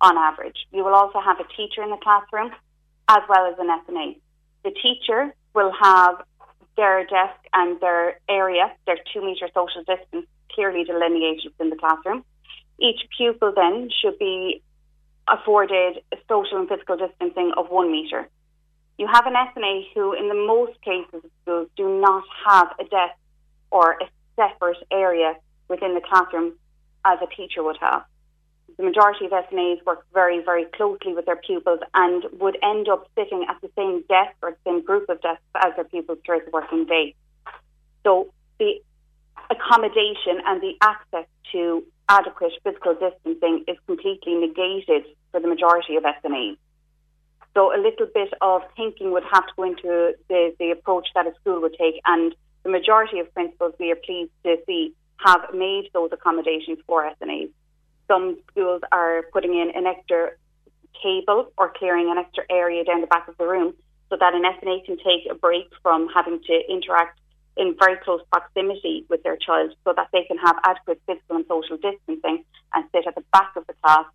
on average. You will also have a teacher in the classroom as well as an SNA the teacher will have their desk and their area, their two metre social distance clearly delineated within the classroom. Each pupil then should be afforded social and physical distancing of one metre. You have an SNA who, in the most cases of schools, do not have a desk or a separate area within the classroom as a teacher would have the majority of SNAs work very, very closely with their pupils and would end up sitting at the same desk or the same group of desks as their pupils throughout the working day. So the accommodation and the access to adequate physical distancing is completely negated for the majority of SNAs. So a little bit of thinking would have to go into the, the approach that a school would take and the majority of principals we are pleased to see have made those accommodations for SNAs. Some schools are putting in an extra table or clearing an extra area down the back of the room so that an SNA can take a break from having to interact in very close proximity with their child so that they can have adequate physical and social distancing and sit at the back of the class,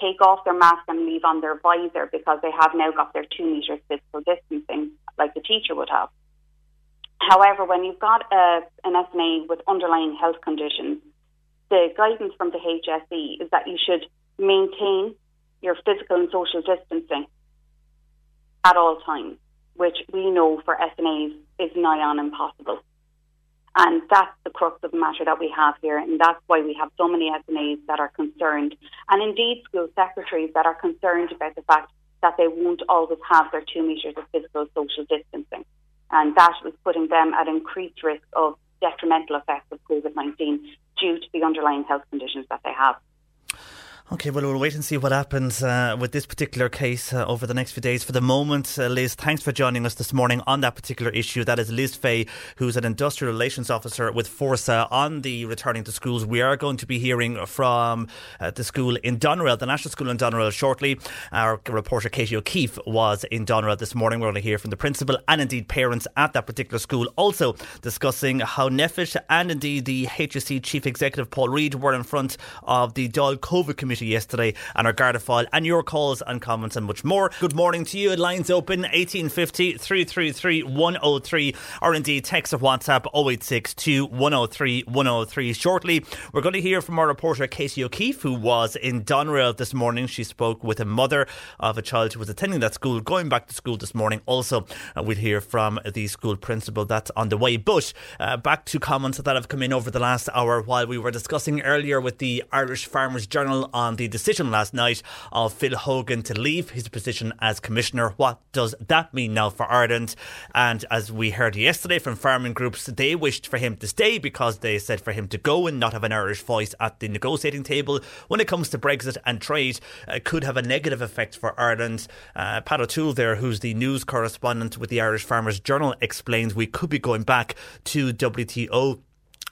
take off their mask and leave on their visor because they have now got their two metres physical distancing like the teacher would have. However, when you've got a, an SNA with underlying health conditions, the guidance from the HSE is that you should maintain your physical and social distancing at all times, which we know for SNAs is nigh on impossible. And that's the crux of the matter that we have here, and that's why we have so many SNAs that are concerned, and indeed school secretaries that are concerned about the fact that they won't always have their two metres of physical social distancing. And that is putting them at increased risk of detrimental effects of COVID 19 due to the underlying health conditions that they have. Okay, well, we'll wait and see what happens uh, with this particular case uh, over the next few days. For the moment, uh, Liz, thanks for joining us this morning on that particular issue. That is Liz Fay, who's an industrial relations officer with Forsa on the returning to schools. We are going to be hearing from uh, the school in Doneraile, the National School in Doneraile, shortly. Our reporter Katie O'Keefe was in Doneraile this morning. We're going to hear from the principal and indeed parents at that particular school, also discussing how NPHET and indeed the HSE chief executive Paul Reid were in front of the Dáil COVID Committee yesterday and our Garda file and your calls and comments and much more. Good morning to you. Lines open 1850 333 103 or indeed text or WhatsApp 0862 103 103. Shortly, we're going to hear from our reporter Katie O'Keefe, who was in Doneraile this morning. She spoke with a mother of a child who was attending that school, going back to school this morning. Also, uh, we'll hear from the school principal that's on the way. But uh, back to comments that have come in over the last hour while we were discussing earlier with the Irish Farmers Journal on on the decision last night of Phil Hogan to leave his position as commissioner. What does that mean now for Ireland? And as we heard yesterday from farming groups, they wished for him to stay because they said for him to go and not have an Irish voice at the negotiating table when it comes to Brexit and trade uh, could have a negative effect for Ireland. Uh, Pat O'Toole there, who's the news correspondent with the Irish Farmers Journal, explains we could be going back to WTO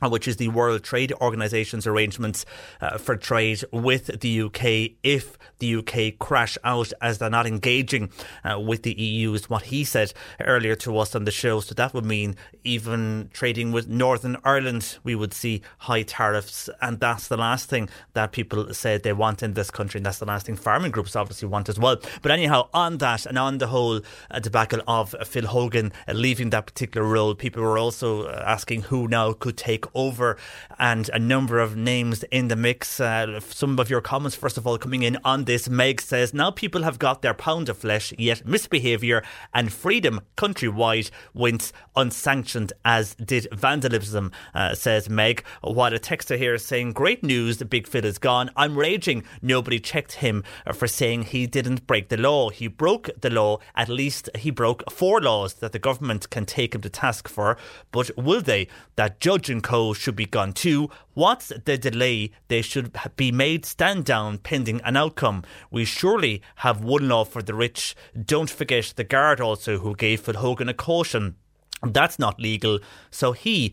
which is the World Trade Organization's arrangements uh, for trade with the UK if the UK crash out as they're not engaging uh, with the EU, is what he said earlier to us on the show. So that would mean even trading with Northern Ireland, we would see high tariffs. And that's the last thing that people said they want in this country. And that's the last thing farming groups obviously want as well. But anyhow, on that and on the whole uh, debacle of Phil Hogan uh, leaving that particular role, people were also uh, asking who now could take over and a number of names in the mix. Uh, some of your comments, first of all, coming in on this. Meg says, Now people have got their pound of flesh, yet misbehaviour and freedom countrywide went unsanctioned, as did vandalism, uh, says Meg. While a texter here is saying, Great news, the Big Phil is gone. I'm raging. Nobody checked him for saying he didn't break the law. He broke the law. At least he broke four laws that the government can take him to task for. But will they? That judge and co should be gone too. What's the delay? They should be made stand down pending an outcome. We surely have one law for the rich. Don't forget the guard also who gave Phil Hogan a caution. That's not legal. So he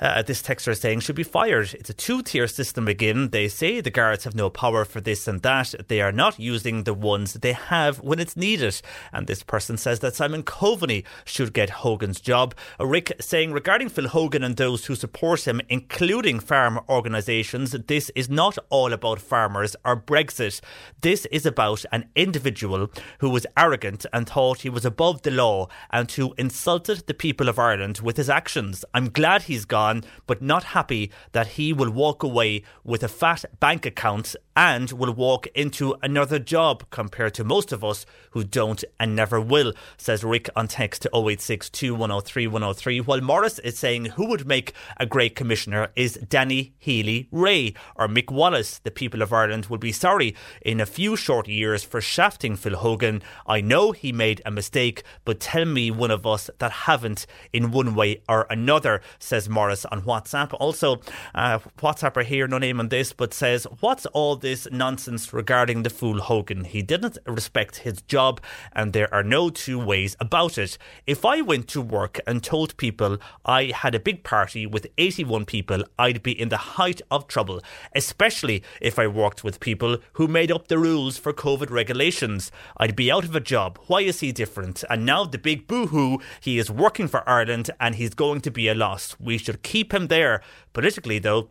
uh, this texter is saying should be fired. It's a two tier system again. They say the guards have no power for this and that. They are not using the ones they have when it's needed. And this person says that Simon Coveney should get Hogan's job. Rick saying regarding Phil Hogan and those who support him, including farm organisations, this is not all about farmers or Brexit. This is about an individual who was arrogant and thought he was above the law and who insulted the people of Ireland with his actions. I'm glad he's gone on, but not happy that he will walk away with a fat bank account and will walk into another job compared to most of us who don't and never will, says Rick on text to 0862 103 103. While Morris is saying who would make a great commissioner is Danny Healy-Rae or Mick Wallace. The people of Ireland will be sorry in a few short years for shafting Phil Hogan. I know he made a mistake, but tell me one of us that haven't in one way or another, says Morris on WhatsApp. Also, uh, WhatsApper here, no name on this, but says, What's all this nonsense regarding the fool Hogan? He didn't respect his job, and there are no two ways about it. If I went to work and told people I had a big party with 81 people, I'd be in the height of trouble, especially if I worked with people who made up the rules for COVID regulations. I'd be out of a job. Why is he different? And now the big boo hoo, he is working for Ireland and he's going to be a loss. We should keep him there. Politically, though,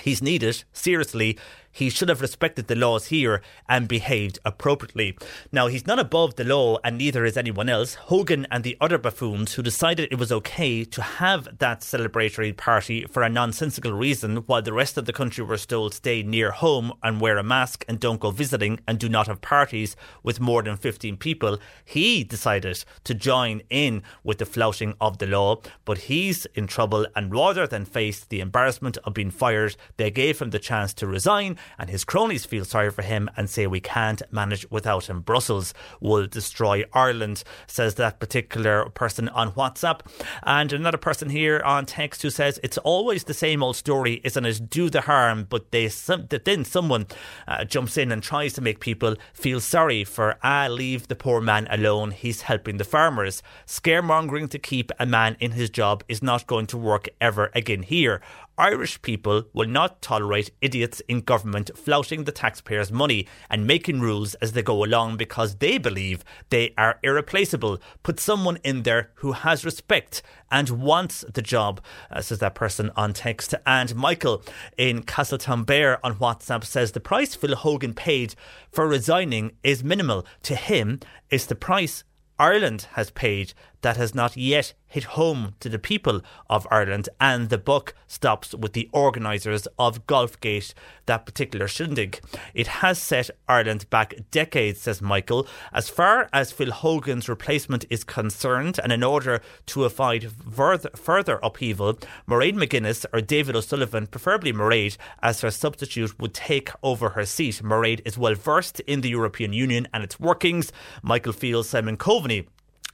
he's needed, seriously, he should have respected the laws here and behaved appropriately. Now, he's not above the law, and neither is anyone else. Hogan and the other buffoons who decided it was okay to have that celebratory party for a nonsensical reason, while the rest of the country were told stay near home and wear a mask and don't go visiting and do not have parties with more than 15 people. He decided to join in with the flouting of the law, but he's in trouble, and rather than face the embarrassment of being fired, they gave him the chance to resign and his cronies feel sorry for him and say we can't manage without him. Brussels will destroy Ireland, says that particular person on WhatsApp. And another person here on text who says it's always the same old story, isn't it? Do the harm, but they some, then someone uh, jumps in and tries to make people feel sorry for ah, leave the poor man alone. He's helping the farmers. Scaremongering to keep a man in his job is not going to work ever again here. Irish people will not tolerate idiots in government flouting the taxpayers' money and making rules as they go along because they believe they are irreplaceable. Put someone in there who has respect and wants the job, uh, says that person on text. And Michael in Castletownbere on WhatsApp says the price Phil Hogan paid for resigning is minimal. To him, it's the price Ireland has paid that has not yet hit home to the people of Ireland, and the buck stops with the organisers of Golfgate, that particular shindig. It has set Ireland back decades, says Michael. As far as Phil Hogan's replacement is concerned, and in order to avoid further, upheaval, Mairead McGuinness or David O'Sullivan, preferably Mairead, as her substitute, would take over her seat. Mairead is well versed in the European Union and its workings. Michael feels Simon Coveney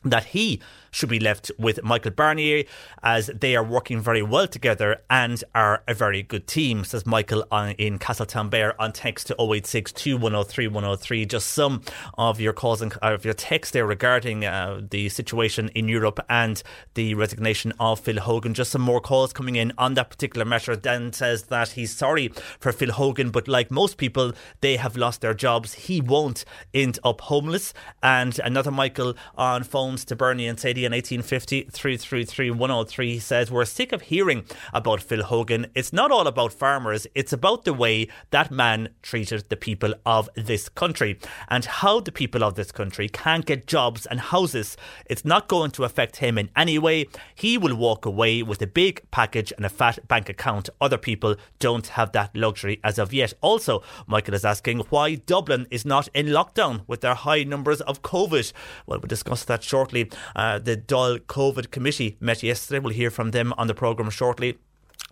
that he should be left with Michael Barnier as they are working very well together and are a very good team, says Michael on, in Castletownbere on text to 086 103 103. Just some of your calls and of your text there regarding uh, the situation in Europe and the resignation of Phil Hogan. Just some more calls coming in on that particular matter. Dan says that he's sorry for Phil Hogan, but like most people, they have lost their jobs. He won't end up homeless. And another Michael on phones to Bernie and Sadie on 1850 333 103. He says, We're sick of hearing about Phil Hogan. It's not all about farmers, it's about the way that man treated the people of this country and how the people of this country can't get jobs and houses. It's not going to affect him in any way. He will walk away with a big package and a fat bank account. Other people don't have that luxury as of yet. Also, Michael is asking why Dublin is not in lockdown with their high numbers of COVID. Well, we'll discuss that shortly. Uh, the Dáil COVID Committee met yesterday. We'll hear from them on the programme shortly.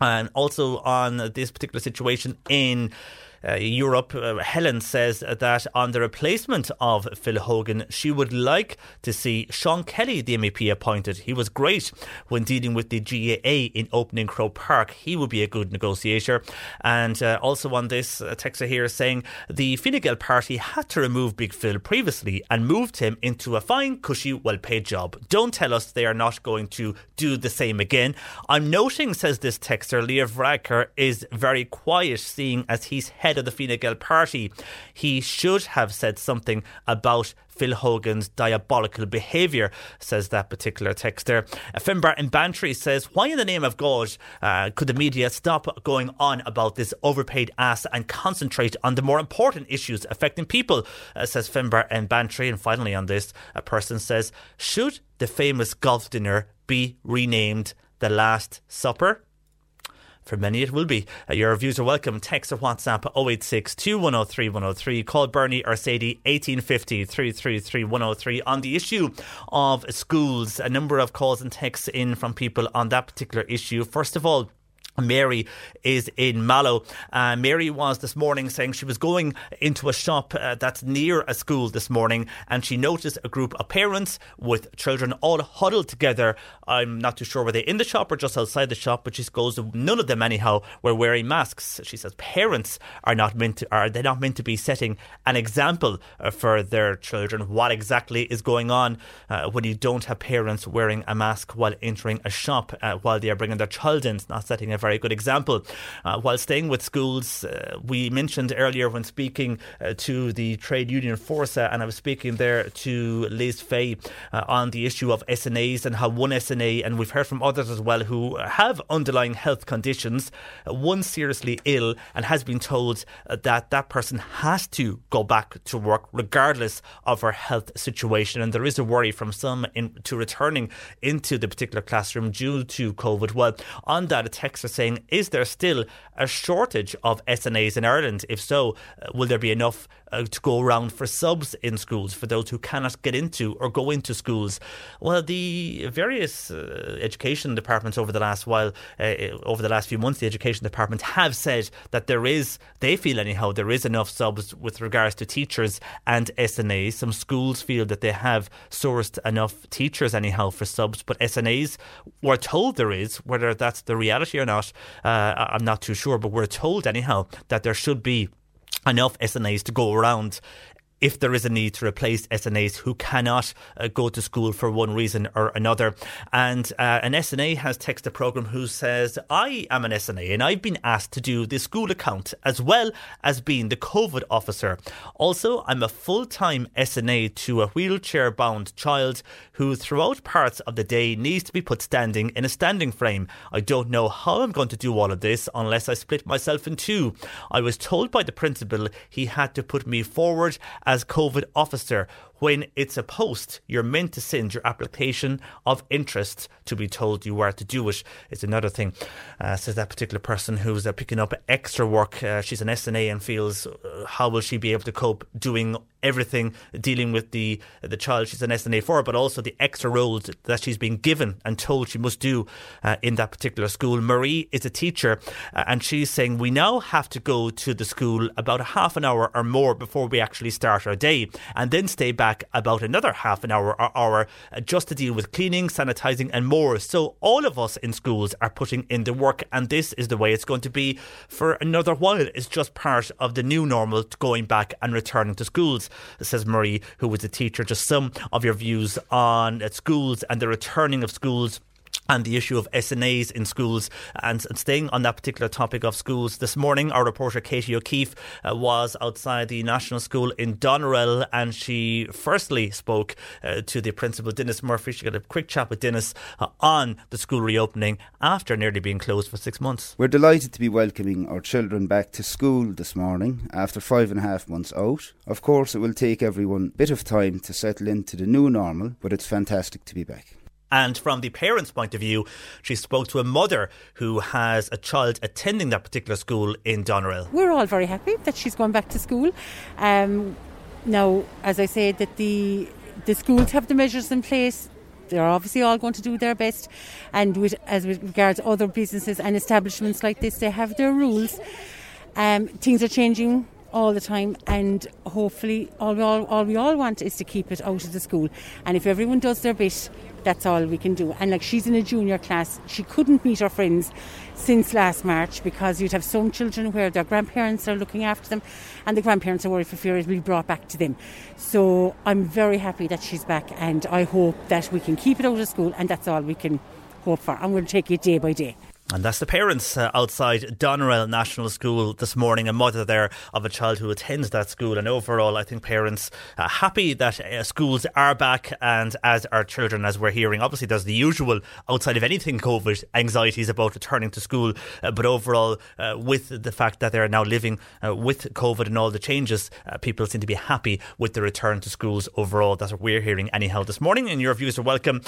And also on this particular situation in Europe, uh, Helen says that on the replacement of Phil Hogan, she would like to see Sean Kelly, the MEP, appointed. He was great when dealing with the GAA in Opening Croke Park. He would be a good negotiator. And uh, also on this, a texter here saying the Fine Gael party had to remove Big Phil previously and moved him into a fine, cushy, well paid job. Don't tell us they are not going to do the same again. I'm noting, says this texter, Leo Varadkar is very quiet, seeing as he's head of the Fine Gael party. He should have said something about Phil Hogan's diabolical behaviour, says that particular texter. Finbar in Bantry says, Why in the name of God uh, could the media stop going on about this overpaid ass and concentrate on the more important issues affecting people, uh, says Finbar in Bantry. And finally, on this, a person says, Should the famous golf dinner be renamed The Last Supper? For many, it will be. Uh, your views are welcome. Text or WhatsApp 086 2103 103. Call Bernie or Sadie 1850 333 103 on the issue of schools. A number of calls and texts in from people on that particular issue. First of all, Mary is in Mallow. Uh, Mary was this morning saying she was going into a shop uh, that's near a school this morning and she noticed a group of parents with children all huddled together. I'm not too sure were they in the shop or just outside the shop, but she goes, none of them anyhow were wearing masks. She says parents are not meant to, are they not meant to be setting an example uh, for their children? What exactly is going on uh, when you don't have parents wearing a mask while entering a shop uh, while they are bringing their child in? It's not setting a very good example. Uh, while staying with schools, uh, we mentioned earlier when speaking uh, to the trade union Forsa, and I was speaking there to Liz Fay uh, on the issue of SNAs and how one SNA, and we've heard from others as well who have underlying health conditions, uh, one seriously ill and has been told uh, that that person has to go back to work regardless of her health situation. And there is a worry from some in, to returning into the particular classroom due to COVID. Well, on that, a saying, is there still a shortage of SNAs in Ireland? If so, uh, will there be enough uh, to go around for subs in schools for those who cannot get into or go into schools? Well, the various uh, education departments over the last while, uh, over the last few months, the education department have said that there is, they feel anyhow, there is enough subs with regards to teachers and SNAs. Some schools feel that they have sourced enough teachers anyhow for subs, but SNAs, we're told there is, whether that's the reality or not, uh, I'm not too sure, but we're told anyhow that there should be enough SNAs to go around if there is a need to replace SNAs who cannot uh, go to school for one reason or another. And uh, an SNA has texted the programme who says, I am an SNA and I've been asked to do the school account as well as being the COVID officer. Also, I'm a full time SNA to a wheelchair bound child who, throughout parts of the day, needs to be put standing in a standing frame. I don't know how I'm going to do all of this unless I split myself in two. I was told by the principal he had to put me forward as COVID officer. When it's a post, you're meant to send your application of interest to be told you are to do it. It's another thing, uh, says that particular person who's uh, picking up extra work. Uh, she's an SNA and feels uh, how will she be able to cope doing everything dealing with the the child she's an SNA for, but also the extra roles that she's been given and told she must do uh, in that particular school. Marie is a teacher, uh, and she's saying we now have to go to the school about a half an hour or more before we actually start our day, and then stay back about another half an hour or hour uh, just to deal with cleaning, sanitizing, and more. So all of us in schools are putting in the work, and this is the way it's going to be for another while. It's just part of the new normal going back and returning to schools, says Marie, who was a teacher. Just some of your views on uh, schools and the returning of schools and the issue of SNAs in schools. And, staying on that particular topic of schools, this morning our reporter Katie O'Keefe uh, was outside the National School in Doneraile and she firstly spoke uh, to the principal, Dennis Murphy. She got a quick chat with Dennis uh, on the school reopening after nearly being closed for six months. We're delighted to be welcoming our children back to school this morning after five and a half months out. Of course, it will take everyone a bit of time to settle into the new normal, but it's fantastic to be back. And from the parents' point of view, she spoke to a mother who has a child attending that particular school in Doneraile. We're all very happy that she's going back to school. Um, now, as I said, that the the schools have the measures in place. They're obviously all going to do their best, and with, as with regards other businesses and establishments like this, they have their rules. Um, things are changing all the time, and hopefully, all we all, all we all want is to keep it out of the school. And if everyone does their bit, that's all we can do. And like she's in a junior class, she couldn't meet her friends since last March because you'd have some children where their grandparents are looking after them and the grandparents are worried for fear it will be brought back to them. So I'm very happy that she's back and I hope that we can keep it out of school and that's all we can hope for. I'm going to take it day by day. And that's the parents uh, outside Doneraile National School this morning, a mother there of a child who attends that school. And overall, I think parents are happy that uh, schools are back and as are children, as we're hearing. Obviously, there's the usual, outside of anything COVID, anxieties about returning to school. Uh, but overall, uh, with the fact that they're now living uh, with COVID and all the changes, uh, people seem to be happy with the return to schools overall. That's what we're hearing anyhow this morning. And your views are welcome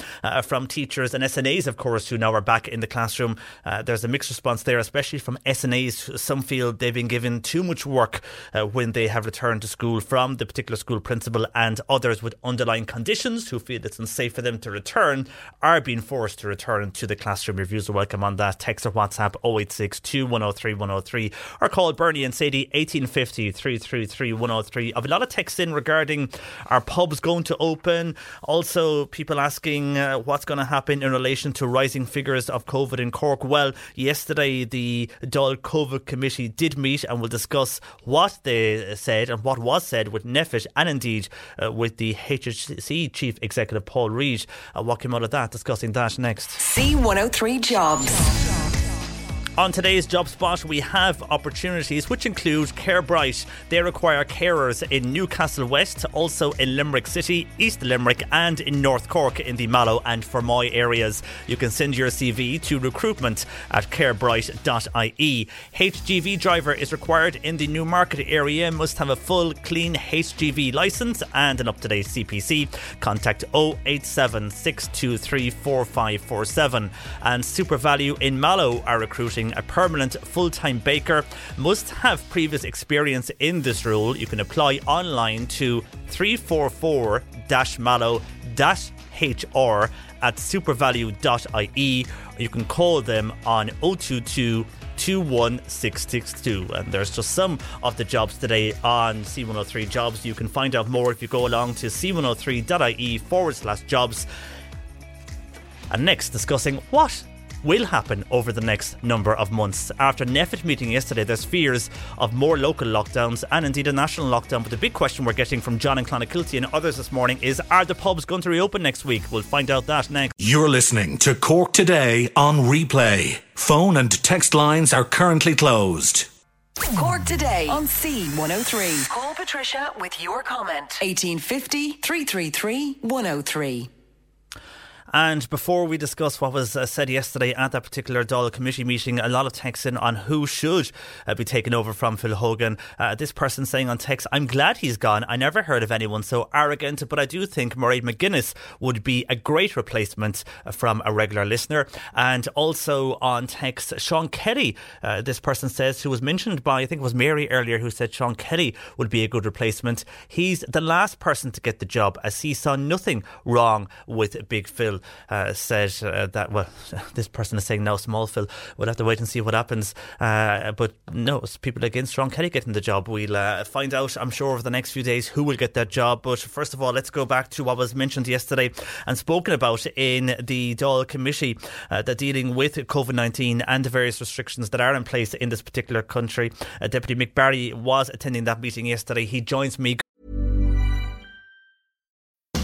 from teachers and SNAs, of course, who now are back in the classroom. Uh, there's a mixed response there, especially from SNAs. Some feel they've been given too much work uh, when they have returned to school from the particular school principal, and others with underlying conditions who feel it's unsafe for them to return are being forced to return to the classroom. Reviews are welcome on that. Text or WhatsApp 086 103 103 or call Bernie and Sadie 1850 333 103. I've a lot of texts in regarding our pubs going to open. Also, people asking uh, what's going to happen in relation to rising figures of COVID in Cork well. Yesterday, the Dáil COVID Committee did meet and will discuss what they said and what was said with NPHET and indeed uh, with the HSE Chief Executive Paul Reid. Uh, what came out of that? Discussing that next. C103 Jobs. On today's job spot, we have opportunities which include CareBright. They require carers in Newcastle West, also in Limerick City, East Limerick, and in North Cork in the Mallow and Fermoy areas. You can send your CV to recruitment at carebright.ie. HGV driver is required in the Newmarket area, must have a full, clean HGV licence and an up to date CPC. Contact 087 623 4547. And SuperValu in Mallow are recruiting a permanent full time baker must have previous experience in this role. You can apply online to 344 mallow hr at supervalu.ie or you can call them on 022 21662. And there's just some of the jobs today on C103 Jobs. You can find out more if you go along to c103.ie forward slash jobs. And next, discussing what will happen over the next number of months. After NPHET meeting yesterday, there's fears of more local lockdowns and indeed a national lockdown. But the big question we're getting from John and Clonakilty and others this morning is are the pubs going to reopen next week? We'll find out that next. You're listening to Cork Today on replay. Phone and text lines are currently closed. Cork today on C103. Call Patricia with your comment. 1850 333 103. And before we discuss what was uh, said yesterday at that particular Dáil committee meeting, a lot of texts in on who should uh, be taken over from Phil Hogan. Uh, this person saying on text, I'm glad he's gone. I never heard of anyone so arrogant, but I do think Mairead McGuinness would be a great replacement uh, from a regular listener. And also on text, Sean Kelly, this person says, who was mentioned by, I think it was Mary earlier, who said Sean Kelly would be a good replacement. He's the last person to get the job as he saw nothing wrong with Big Phil said uh, that, well, this person is saying no, small Phil. We'll have to wait and see what happens. Uh, but no, people against Sean Kelly getting the job. We'll uh, find out, I'm sure, over the next few days who will get that job. But first of all, let's go back to what was mentioned yesterday and spoken about in the Dáil committee uh, that dealing with COVID 19 and the various restrictions that are in place in this particular country. Uh, Deputy Mick Barry was attending that meeting yesterday. He joins me.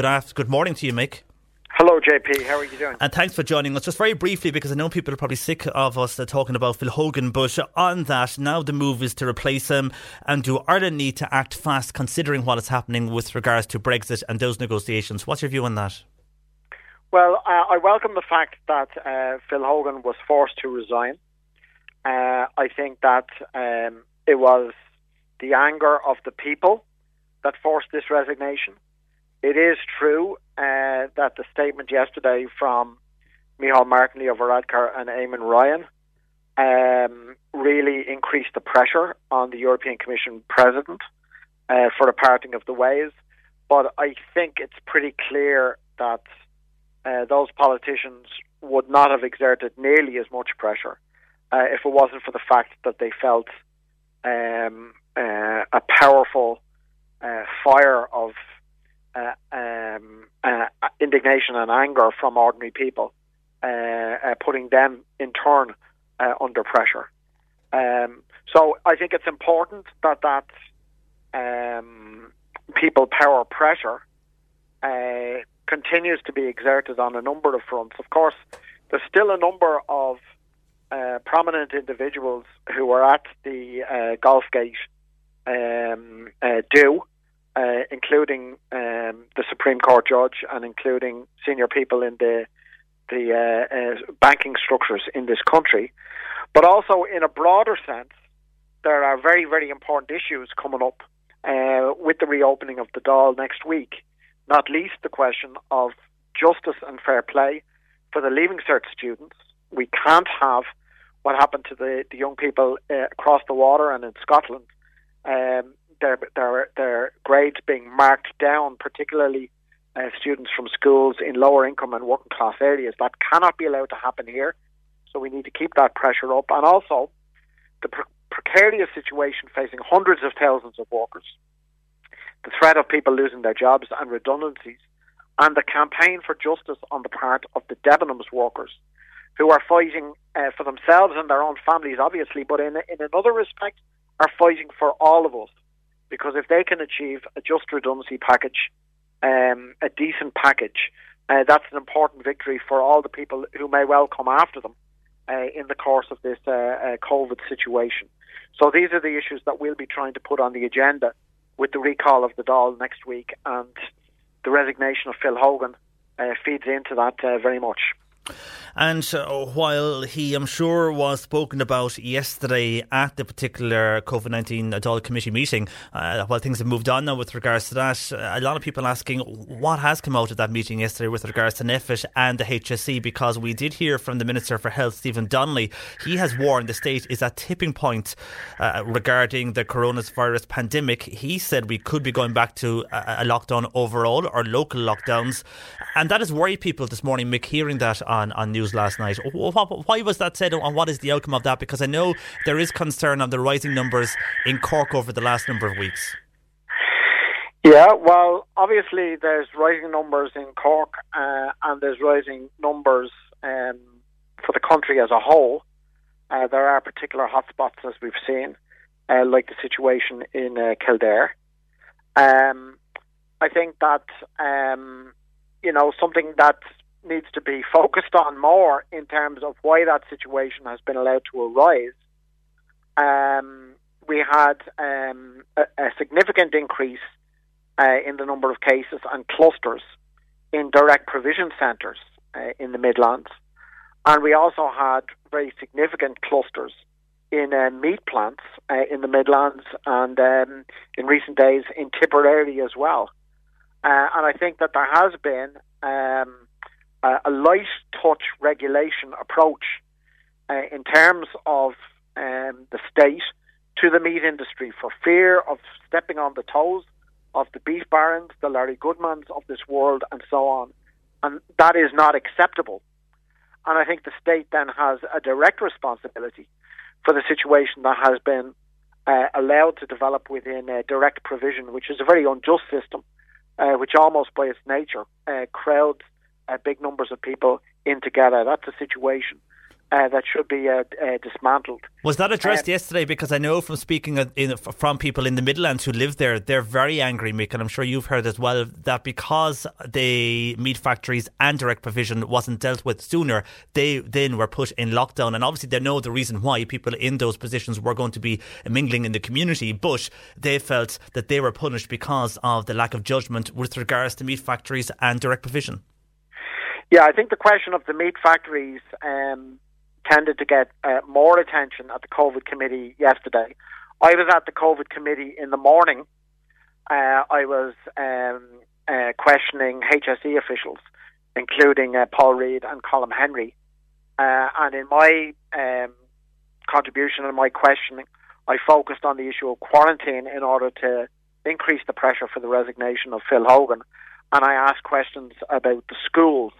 Good afternoon. Good morning to you, Mick. Hello, JP. How are you doing? And thanks for joining us. Just very briefly, because I know people are probably sick of us uh, talking about Phil Hogan, but on that, now the move is to replace him. And do Ireland need to act fast considering what is happening with regards to Brexit and those negotiations? What's your view on that? Well, uh, I welcome the fact that uh, Phil Hogan was forced to resign. Uh, I think that um, it was the anger of the people that forced this resignation. It is true uh, that the statement yesterday from Micheál Martin, Leo Varadkar, and Eamon Ryan um, really increased the pressure on the European Commission president uh, for the parting of the ways. But I think it's pretty clear that uh, those politicians would not have exerted nearly as much pressure uh, if it wasn't for the fact that they felt um, uh, a powerful uh, fire of uh, um, uh, indignation and anger from ordinary people, uh, uh, putting them in turn under pressure. Um, so I think it's important that that um, people power pressure continues to be exerted on a number of fronts. Of course, there's still a number of uh, prominent individuals who are at the uh, Golfgate um, uh, do, uh, including um, the Supreme Court judge and including senior people in the the uh, uh, banking structures in this country, but also in a broader sense, there are very very important issues coming up uh, with the reopening of the Dáil next week. Not least the question of justice and fair play for the Leaving Cert students. We can't have what happened to the, the young people uh, across the water and in Scotland. Um, their their their grades being marked down, particularly uh, students from schools in lower income and working class areas. That cannot be allowed to happen here. So we need to keep that pressure up, and also the pre- precarious situation facing hundreds of thousands of workers, the threat of people losing their jobs and redundancies, and the campaign for justice on the part of the Debenhams workers, who are fighting uh, for themselves and their own families, obviously, but in in another respect, are fighting for all of us because if they can achieve a just redundancy package, um, a decent package, uh, that's an important victory for all the people who may well come after them uh, in the course of this uh, uh COVID situation. So these are the issues that we'll be trying to put on the agenda with the recall of the Dáil next week, and the resignation of Phil Hogan uh, feeds into that uh, very much. And uh, while he, I'm sure, was spoken about yesterday at the particular COVID 19 Dáil Committee meeting, uh, while things have moved on now with regards to that, uh, a lot of people asking what has come out of that meeting yesterday with regards to NPHET and the HSE, because we did hear from the Minister for Health, Stephen Donnelly. He has warned the state is at tipping point uh, regarding the coronavirus pandemic. He said we could be going back to a, a lockdown overall or local lockdowns. And that has worried people this morning, Mick, hearing that on, on news last night. Why was that said and what is the outcome of that? Because I know there is concern on the rising numbers in Cork over the last number of weeks. Yeah, well, obviously there's rising numbers in Cork uh, and there's rising numbers um, for the country as a whole. Uh, there are particular hotspots, as we've seen, uh, like the situation in uh, Kildare. Um, I think that um, you know something that needs to be focused on more in terms of why that situation has been allowed to arise. Um, we had um, a, a, significant increase uh, in the number of cases and clusters in direct provision centres uh, in the Midlands, and we also had very significant clusters in uh, meat plants uh, in the Midlands and um, in recent days in Tipperary as well. Uh, and I think that there has been um, a, a, light touch regulation approach uh, in terms of um, the state to the meat industry for fear of stepping on the toes of the beef barons, the Larry Goodmans of this world, and so on. And that is not acceptable. And I think the state then has a direct responsibility for the situation that has been uh, allowed to develop within uh, direct provision, which is a very unjust system, uh, which almost by its nature uh, crowds uh, big numbers of people in together. That's a situation uh, that should be uh, uh, dismantled. Was that addressed um, yesterday? Because I know from speaking in, from people in the Midlands who live there, they're very angry, Mick, and I'm sure you've heard as well that because the meat factories and direct provision wasn't dealt with sooner, they then were put in lockdown. And obviously, they know the reason why people in those positions were going to be mingling in the community, but they felt that they were punished because of the lack of judgment with regards to meat factories and direct provision. Yeah, I think the question of the meat factories. Um, tended to get uh, more attention at the COVID committee yesterday. I was at the COVID committee in the morning. Uh, I was um, uh, questioning HSE officials, including uh, Paul Reid and Colm Henry. Uh, and in my um, contribution and my questioning, I focused on the issue of quarantine in order to increase the pressure for the resignation of Phil Hogan. And I asked questions about the schools.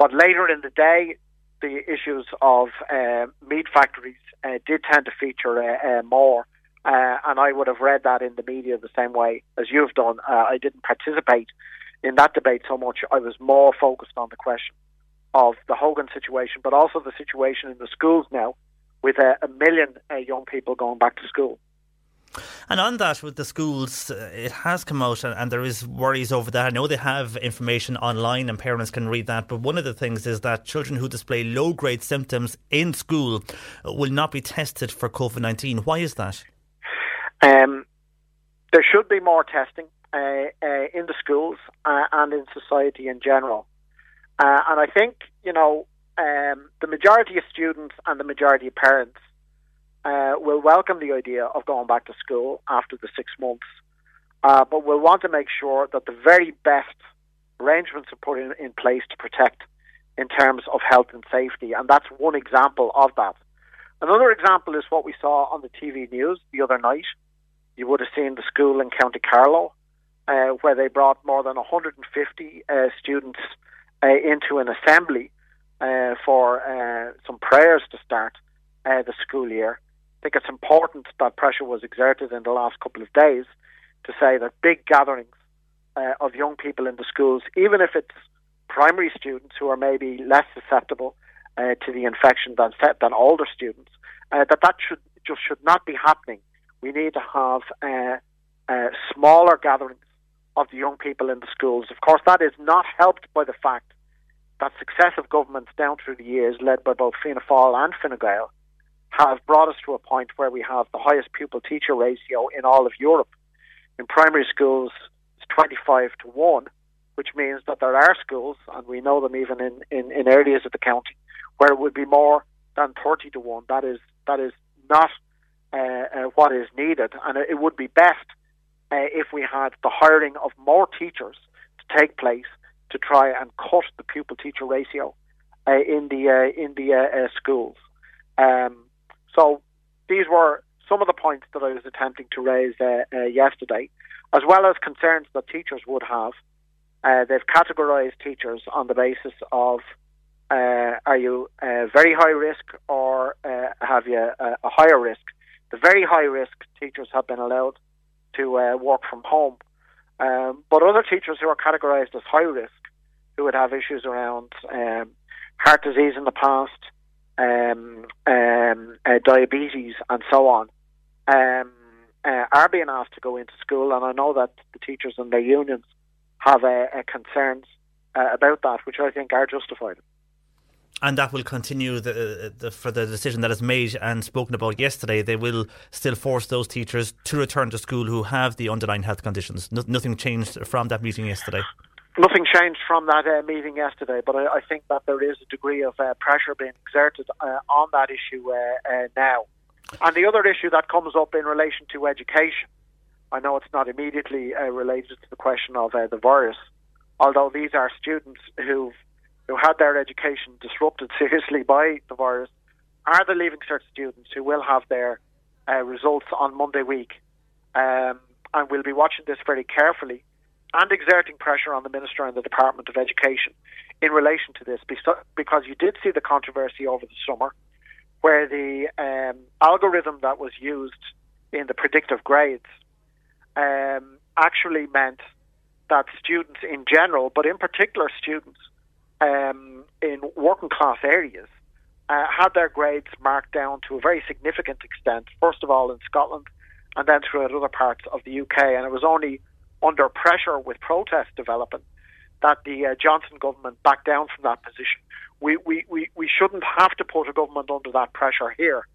But later in the day, the issues of uh, meat factories uh, did tend to feature uh, uh more. Uh, and I would have read that in the media the same way as you've done. I didn't participate in that debate so much. I was more focused on the question of the Hogan situation, but also the situation in the schools now with a million young people going back to school. And on that, with the schools, uh, it has come out, and, there is worries over that. I know they have information online, and parents can read that. But one of the things is that children who display low grade symptoms in school will not be tested for COVID nineteen. Why is that? Um, there should be more testing uh, uh, in the schools uh, and in society in general. Uh, and I think you know um, the majority of students and the majority of parents uh, will welcome the idea of going back to school after the six months, uh, but we'll want to make sure that the very best arrangements are put in, in place to protect in terms of health and safety, and that's one example of that. Another example is what we saw on the TV news the other night. You would have seen the school in County Carlow, uh, where they brought more than 150 uh, students uh, into an assembly uh, for uh, some prayers to start uh, the school year. I think it's important that pressure was exerted in the last couple of days to say that big gatherings uh, of young people in the schools, even if it's primary students who are maybe less susceptible uh, to the infection than than older students, uh, that that should just should not be happening. We need to have uh, uh, smaller gatherings of the young people in the schools. Of course, that is not helped by the fact that successive governments down through the years, led by both Fianna Fáil and Fine Gael, have brought us to a point where we have the highest pupil teacher ratio in all of Europe. In primary schools, it's 25 to 1, which means that there are schools, and we know them even in, in, in areas of the county, where it would be more than 30 to 1. That is, that is not uh, uh, what is needed, and it would be best uh, if we had the hiring of more teachers to take place to try and cut the pupil teacher ratio uh, in the uh, in the uh, schools. Um, so these were some of the points that I was attempting to raise uh, uh, yesterday, as well as concerns that teachers would have. Uh, they've categorised teachers on the basis of uh, are you uh, very high risk or uh, have you a, a, higher risk? The very high risk teachers have been allowed to work from home. Um, but other teachers who are categorised as high risk, who would have issues around um, heart disease in the past, um, um, uh, diabetes, and so on, um, uh, are being asked to go into school. And I know that the teachers and their unions have uh, uh, concerns uh, about that, which I think are justified. And that will continue the, the, for the decision that is made and spoken about yesterday. They will still force those teachers to return to school who have the underlying health conditions. No, nothing changed from that meeting yesterday. Nothing changed from that uh, meeting yesterday, but I, I, think that there is a degree of uh, pressure being exerted uh, on that issue uh, uh, now. And the other issue that comes up in relation to education, I know it's not immediately uh, related to the question of the virus, although these are students who've who had their education disrupted seriously by the virus are the Leaving Cert students who will have their results on Monday week. Um, and we'll be watching this very carefully and exerting pressure on the Minister and the Department of Education in relation to this because you did see the controversy over the summer where the um, algorithm that was used in the predictive grades um, actually meant that students in general, but in particular students um, in working class areas uh, had their grades marked down to a very significant extent, first of all in Scotland and then throughout other parts of the UK. And it was only under pressure with protests developing that the uh, Johnson government backed down from that position. We, we, we, we shouldn't have to put a government under that pressure here.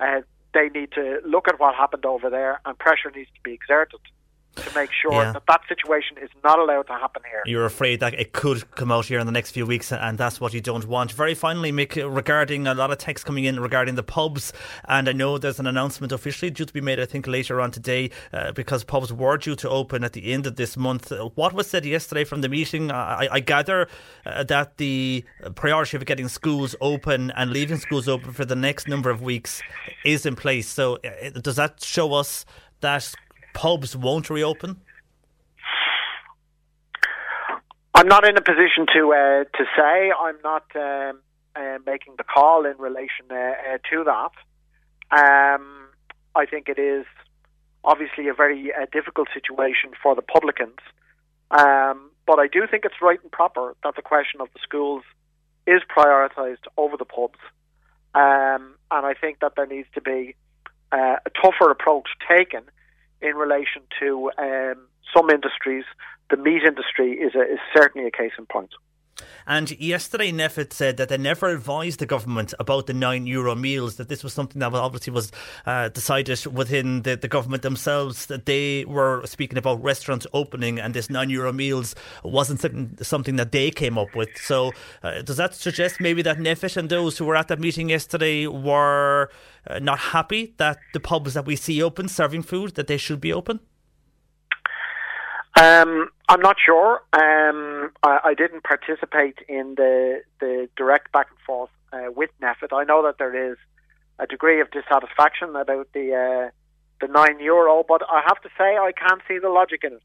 Uh, they need to look at what happened over there, and pressure needs to be exerted to make sure yeah. that that situation is not allowed to happen here. You're afraid that it could come out here in the next few weeks, and that's what you don't want. Very finally, Mick, regarding a lot of texts coming in regarding the pubs, and I know there's an announcement officially due to be made, I think, later on today, uh, because pubs were due to open at the end of this month. What was said yesterday from the meeting? I, I gather uh, that the priority of getting schools open and leaving schools open for the next number of weeks is in place. So, uh, does that show us that pubs won't reopen? I'm not in a position to uh, to say. I'm not um, uh, making the call in relation uh, uh to that. Um, I think it is obviously a very uh, difficult situation for the publicans, um, but I do think it's right and proper that the question of the schools is prioritised over the pubs, um, and I think that there needs to be uh, a tougher approach taken in relation to um, some industries. The meat industry is, a, is certainly a case in point. And yesterday, NPHET said that they never advised the government about the nine euro meals. That this was something that obviously was uh, decided within the, the government themselves. That they were speaking about restaurants opening, and this nine euro meals wasn't something, that they came up with. So, uh, does that suggest maybe that NPHET and those who were at that meeting yesterday were uh, not happy that the pubs that we see open serving food that they should be open? Um, I'm not sure. Um, I, I, didn't participate in the the direct back and forth uh, with NPHET. I know that there is a degree of dissatisfaction about the uh, the nine euro, but I have to say I can't see the logic in it.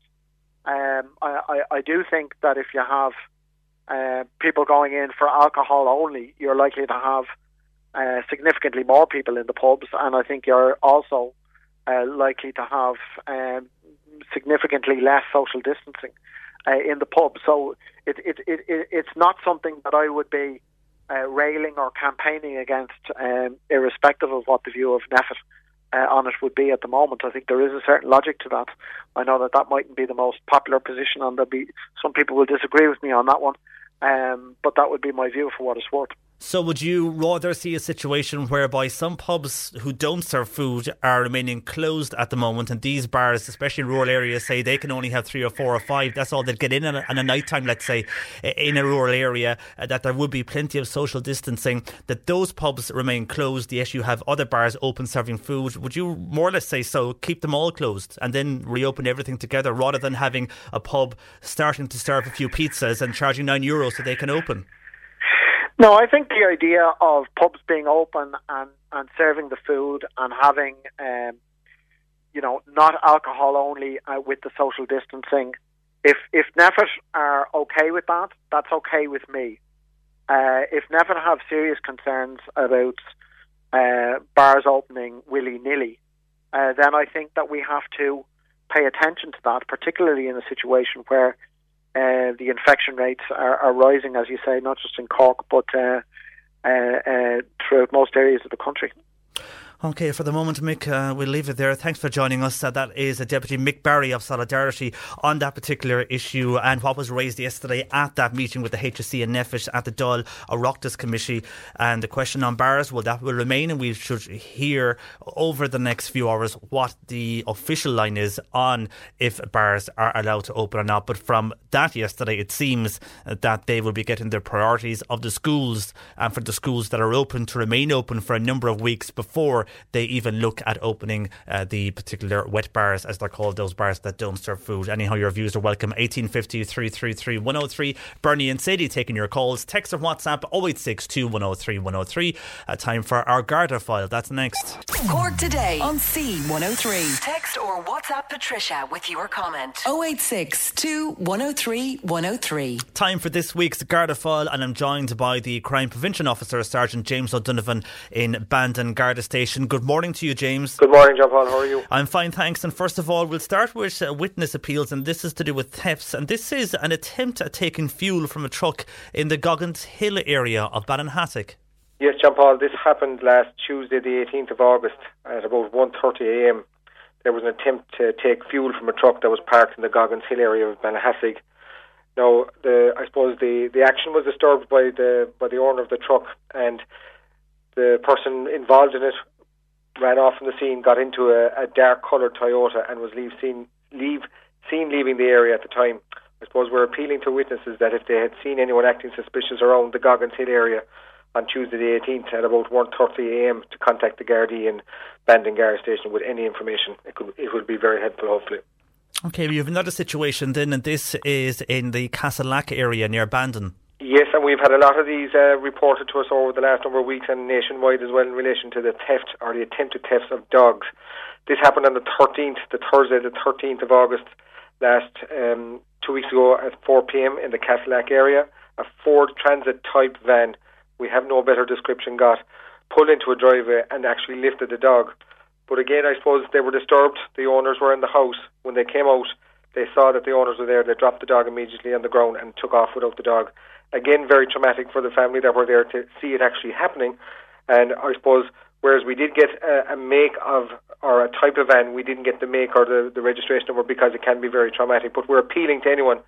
Um, I, I, I, do think that if you have uh, people going in for alcohol only, you're likely to have uh, significantly more people in the pubs, and I think you're also uh, likely to have um, significantly less social distancing uh, in the pub. So it, it, it, it's not something that I would be uh, railing or campaigning against, um, irrespective of what the view of NPHET uh, on it would be at the moment. I think there is a certain logic to that. I know that that mightn't be the most popular position, and there'll be some people will disagree with me on that one. Um, but that would be my view for what it's worth. So, would you rather see a situation whereby some pubs who don't serve food are remaining closed at the moment, and these bars, especially in rural areas, say they can only have three or four or five? That's all they'd get in at a, night time, let's say, in a rural area, uh, that there would be plenty of social distancing, that those pubs remain closed, yes, you have other bars open serving food. Would you more or less say so, keep them all closed and then reopen everything together rather than having a pub starting to serve a few pizzas and charging nine euros so they can open? No, I think the idea of pubs being open and, and serving the food and having, um, you know, not alcohol only uh, with the social distancing, if if NPHET are okay with that, that's okay with me. Uh, if NPHET have serious concerns about uh, bars opening willy nilly, uh, then I think that we have to pay attention to that, particularly in a situation where uh, the infection rates are, are, rising, as you say, not just in Cork, but uh, uh, uh throughout most areas of the country. Okay, for the moment, Mick, uh, we'll leave it there. Thanks for joining us. Uh, that is a Deputy Mick Barry of Solidarity on that particular issue and what was raised yesterday at that meeting with the HSE and NPHET at the Dáil Oireachtas Committee. And the question on bars, well, that will remain, and we should hear over the next few hours what the official line is on if bars are allowed to open or not. But from that yesterday, it seems that they will be getting their priorities of the schools and for the schools that are open to remain open for a number of weeks before they even look at opening uh, the particular wet bars, as they're called, those bars that don't serve food. Anyhow, your views are welcome. 1850 333 103. Bernie and Sadie taking your calls. Text or WhatsApp 0862 103 103. Uh, time for our Garda file. That's next. Cork today on C103. Text or WhatsApp Patricia with your comment. 0862 103 103. Time for this week's Garda file, and I'm joined by the Crime Prevention Officer, Sergeant James O'Donovan in Bandon Garda Station. Good morning to you, James. Good morning, John Paul. How are you? I'm fine, thanks. And first of all, we'll start with uh, witness appeals, and this is to do with thefts. And this is an attempt at taking fuel from a truck in the Goggins Hill area of Ballinhassig. Yes, John Paul. This happened last Tuesday, the 18th of August, at about 1:30 a.m. There was an attempt to take fuel from a truck that was parked in the Goggins Hill area of Ballinhassig. Now, the, I suppose the, the action was disturbed by the by the owner of the truck, and the person involved in it ran off from the scene, got into a, a dark coloured Toyota, and was leave seen leave seen leaving the area at the time. I suppose we're appealing to witnesses that if they had seen anyone acting suspicious around the Goggins Hill area on Tuesday the 18th at about 1.30am to contact the Gardaí and Bandon Guard Station with any information. It, could, it would be very helpful, hopefully. Okay, we have another situation then, and this is in the Castlelack area near Bandon. Yes, and we've had a lot of these uh, reported to us over the last number of weeks and nationwide as well in relation to the theft or the attempted thefts of dogs. This happened on the 13th, the Thursday, the 13th of August, last um, two weeks ago at 4 p.m. in the Castlelack area. A Ford Transit type van, we have no better description, got pulled into a driveway and actually lifted the dog. But again, I suppose they were disturbed. The owners were in the house. When they came out, they saw that the owners were there. They dropped the dog immediately on the ground and took off without the dog again, very traumatic for the family that were there to see it actually happening. And I suppose, whereas we did get a, a make of or a type of van, we didn't get the make or the, the registration number because it can be very traumatic. But we're appealing to anyone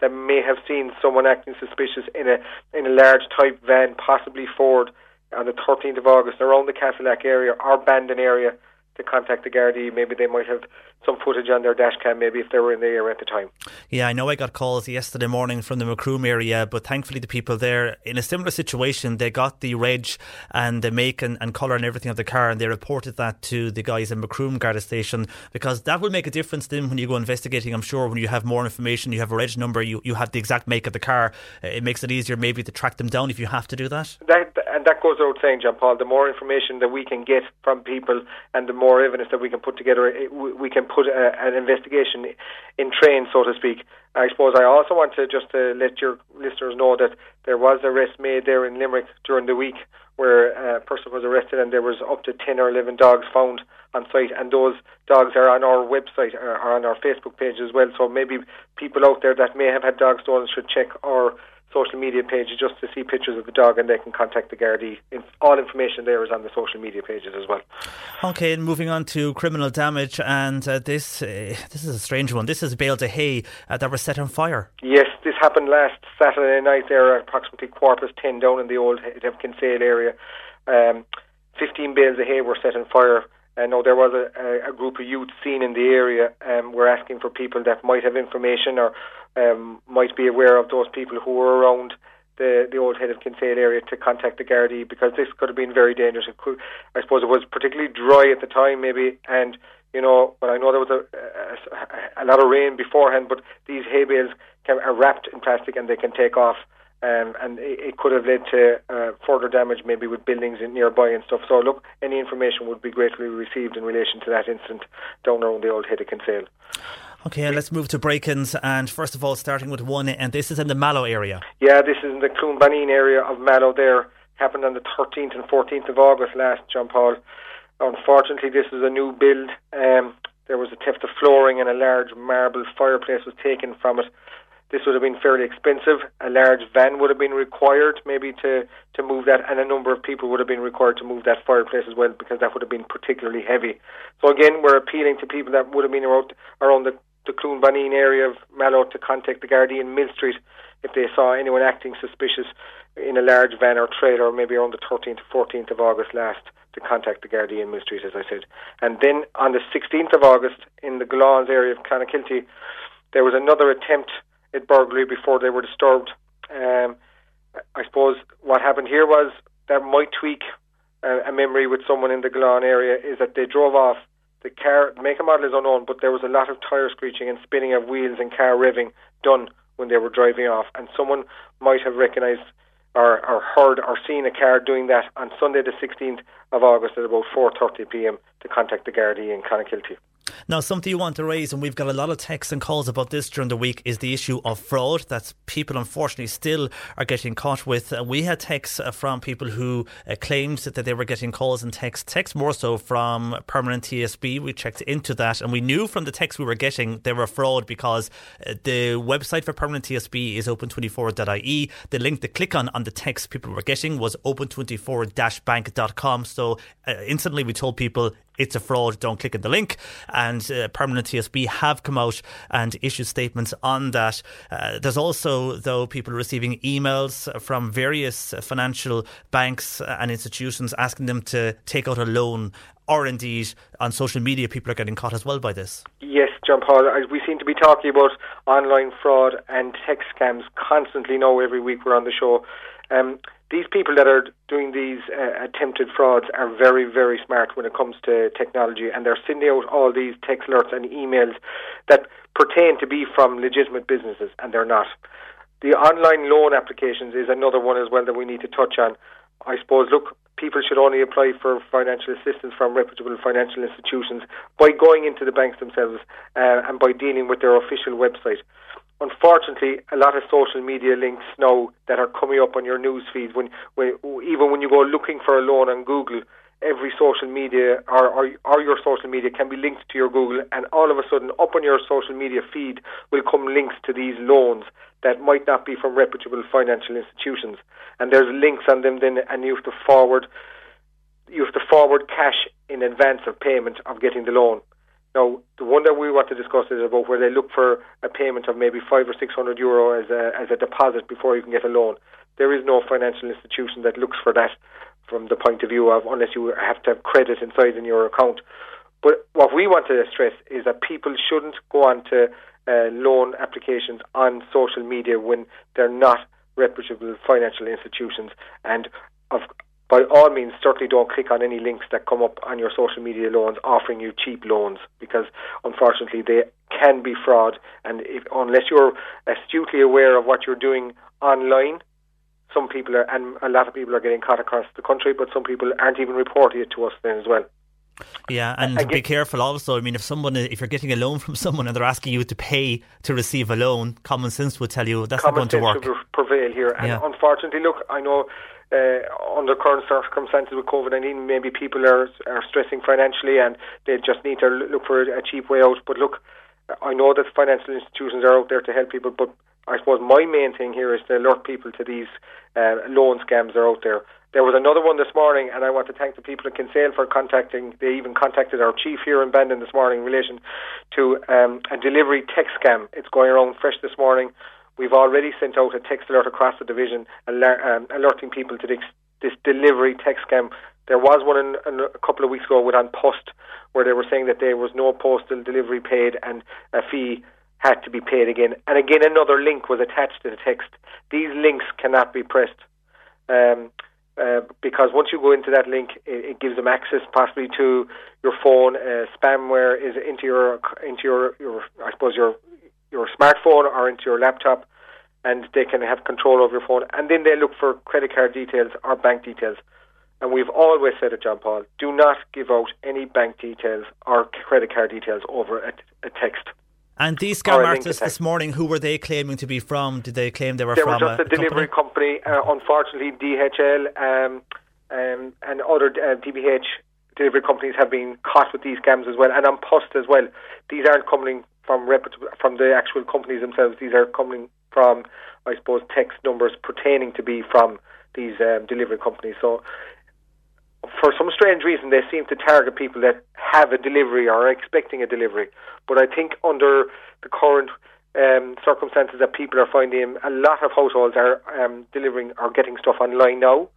that may have seen someone acting suspicious in a in a large type van, possibly Ford, on the 13th of August around the Castlelack area or Bandon area to contact the Gardaí. Maybe they might have some footage on their dash cam, maybe if they were in the area at the time. Yeah, I know I got calls yesterday morning from the Macroom area, but thankfully the people there, in a similar situation, they got the reg and the make and, and colour and everything of the car, and they reported that to the guys in Macroom Garda Station because that will make a difference then when you go investigating. I'm sure when you have more information, you have a reg number, you, you have the exact make of the car, uh, it makes it easier maybe to track them down if you have to do that. That and that goes without saying, John Paul. The more information that we can get from people and the more evidence that we can put together, eh, it, we can put a, an investigation in train, so to speak. I suppose I also want to just to let your listeners know that there was arrest made there in Limerick during the week where a person was arrested and there was up to 10 or 11 dogs found on site and those dogs are on our website or on our Facebook page as well so maybe people out there that may have had dogs stolen should check our social media page just to see pictures of the dog and they can contact the Gardaí. All information there is on the social media pages as well. Okay, and moving on to criminal damage, and uh, this uh, this is a strange one. This is bales of hay uh, that were set on fire. Yes, this happened last Saturday night there at approximately quarter past 10 down in the old Kinsale area. Um, 15 bales of hay were set on fire. I know there was a, a, group of youth seen in the area. Um, we're asking for people that might have information or um, might be aware of those people who were around the the old head of Kinsale area to contact the Gardaí because this could have been very dangerous. Could, I suppose it was particularly dry at the time, maybe, and you know, but I know there was a, a, a lot of rain beforehand. But these hay bales can, are wrapped in plastic and they can take off. Um, and it, it, could have led to uh, further damage, maybe with buildings in nearby and stuff. So, look, any information would be greatly received in relation to that incident down around the old head of Kinsale. Okay, let's move to break-ins. And first of all, starting with one, and this is in the Mallow area. Yeah, this is in the Cloonbaneen area of Mallow. There happened on the 13th and 14th of August last, John Paul. Unfortunately, this is a new build. Um, there was a theft of flooring and a large marble fireplace was taken from it. This would have been fairly expensive. A large van would have been required, maybe to to move that, and a number of people would have been required to move that fireplace as well, because that would have been particularly heavy. So again, we're appealing to people that would have been around, around the the Cloonbaneen area of Mallow to contact the Gardaí in Millstreet if they saw anyone acting suspicious in a large van or trailer, maybe around the 13th or 14th of August last, to contact the Gardaí in Millstreet, as I said. And then on the 16th of August, in the Glawns area of Clonakilty, there was another attempt at burglary before they were disturbed. Um, I suppose what happened here was that might tweak uh, a memory with someone in the Glan area is that they drove off. The car, make and model is unknown, but there was a lot of tyre screeching and spinning of wheels and car revving done when they were driving off. And someone might have recognised or, or heard or seen a car doing that on Sunday the 16th of August at about 4.30 p.m. to contact the Gardaí in Clonakilty. Now, something you want to raise, and we've got a lot of texts and calls about this during the week, is the issue of fraud that people unfortunately still are getting caught with. Uh, we had texts uh, from people who uh, claimed that they were getting calls and texts, texts more so from Permanent TSB. We checked into that, and we knew from the texts we were getting they were fraud because the website for Permanent TSB is open24.ie. The link to click on on the text people were getting was open24-bank.com. So uh, instantly we told people it's a fraud, don't click on the link. And uh, Permanent TSB have come out and issued statements on that. Uh, there's also, though, people receiving emails from various financial banks and institutions asking them to take out a loan. Or indeed, on social media, people are getting caught as well by this. Yes, John Paul. We seem to be talking about online fraud and tech scams constantly now. Every week we're on the show. Um, these people that are doing these uh, attempted frauds are very, very smart when it comes to technology, and they're sending out all these text alerts and emails that pertain to be from legitimate businesses, and they're not. The online loan applications is another one as well that we need to touch on. I suppose, look, people should only apply for financial assistance from reputable financial institutions by going into the banks themselves uh, and by dealing with their official website unfortunately, a lot of social media links now that are coming up on your news feeds, when, when even when you go looking for a loan on Google, every social media or, or, or your social media can be linked to your Google, and all of a sudden, up on your social media feed will come links to these loans that might not be from reputable financial institutions, and there's links on them then, and you have to forward you have to forward cash in advance of payment of getting the loan. Now, the one that we want to discuss is about where they look for a payment of maybe five or six hundred euro as a as a deposit before you can get a loan. There is no financial institution that looks for that from the point of view of unless you have to have credit inside in your account. But what we want to stress is that people shouldn't go on to uh, loan applications on social media when they're not reputable financial institutions. And of by all means, certainly don't click on any links that come up on your social media loans offering you cheap loans because unfortunately they can be fraud. And if, unless you're astutely aware of what you're doing online, some people are, and a lot of people are getting caught across the country, but some people aren't even reporting it to us then as well. Yeah, and Again, be careful also. I mean, if someone, if you're getting a loan from someone and they're asking you to pay to receive a loan, common sense would tell you that's not going to work. Common sense prevail here, and yeah. unfortunately, look, I know uh, under current circumstances with COVID 19, maybe people are, are stressing financially and they just need to look for a cheap way out. But look, I know that financial institutions are out there to help people, but I suppose my main thing here is to alert people to these uh, loan scams that are out there. There was another one this morning, and I want to thank the people at Kinsale for contacting. They even contacted our chief here in Bandon this morning in relation to um, a delivery text scam. It's going around fresh this morning We've already sent out a text alert across the division aler- um, alerting people to this, this delivery text scam. There was one in, in a couple of weeks ago with An Post where they were saying that there was no postal delivery paid and a fee had to be paid again. And again, another link was attached to the text. These links cannot be pressed. Um, uh, because once you go into that link, it, it, gives them access possibly to your phone. Uh, spamware is into your into your, your I suppose your your smartphone or into your laptop, and they can have control over your phone. And then they look for credit card details or bank details. And we've always said it, John Paul, do not give out any bank details or credit card details over a, a text. And these scam artists this morning, who were they claiming to be from? Did they claim they were they from were just a, a delivery company? company. Uh, unfortunately, DHL um, um, and other uh, DPD delivery companies have been caught with these scams as well, and An Post as well. These aren't coming from reputable, from the actual companies themselves. These are coming from, I suppose, text numbers pertaining to be from these um, delivery companies. So, for some strange reason, they seem to target people that have a delivery or are expecting a delivery. But I think under the current um, circumstances that people are finding, a lot of households are um, delivering or getting stuff online now.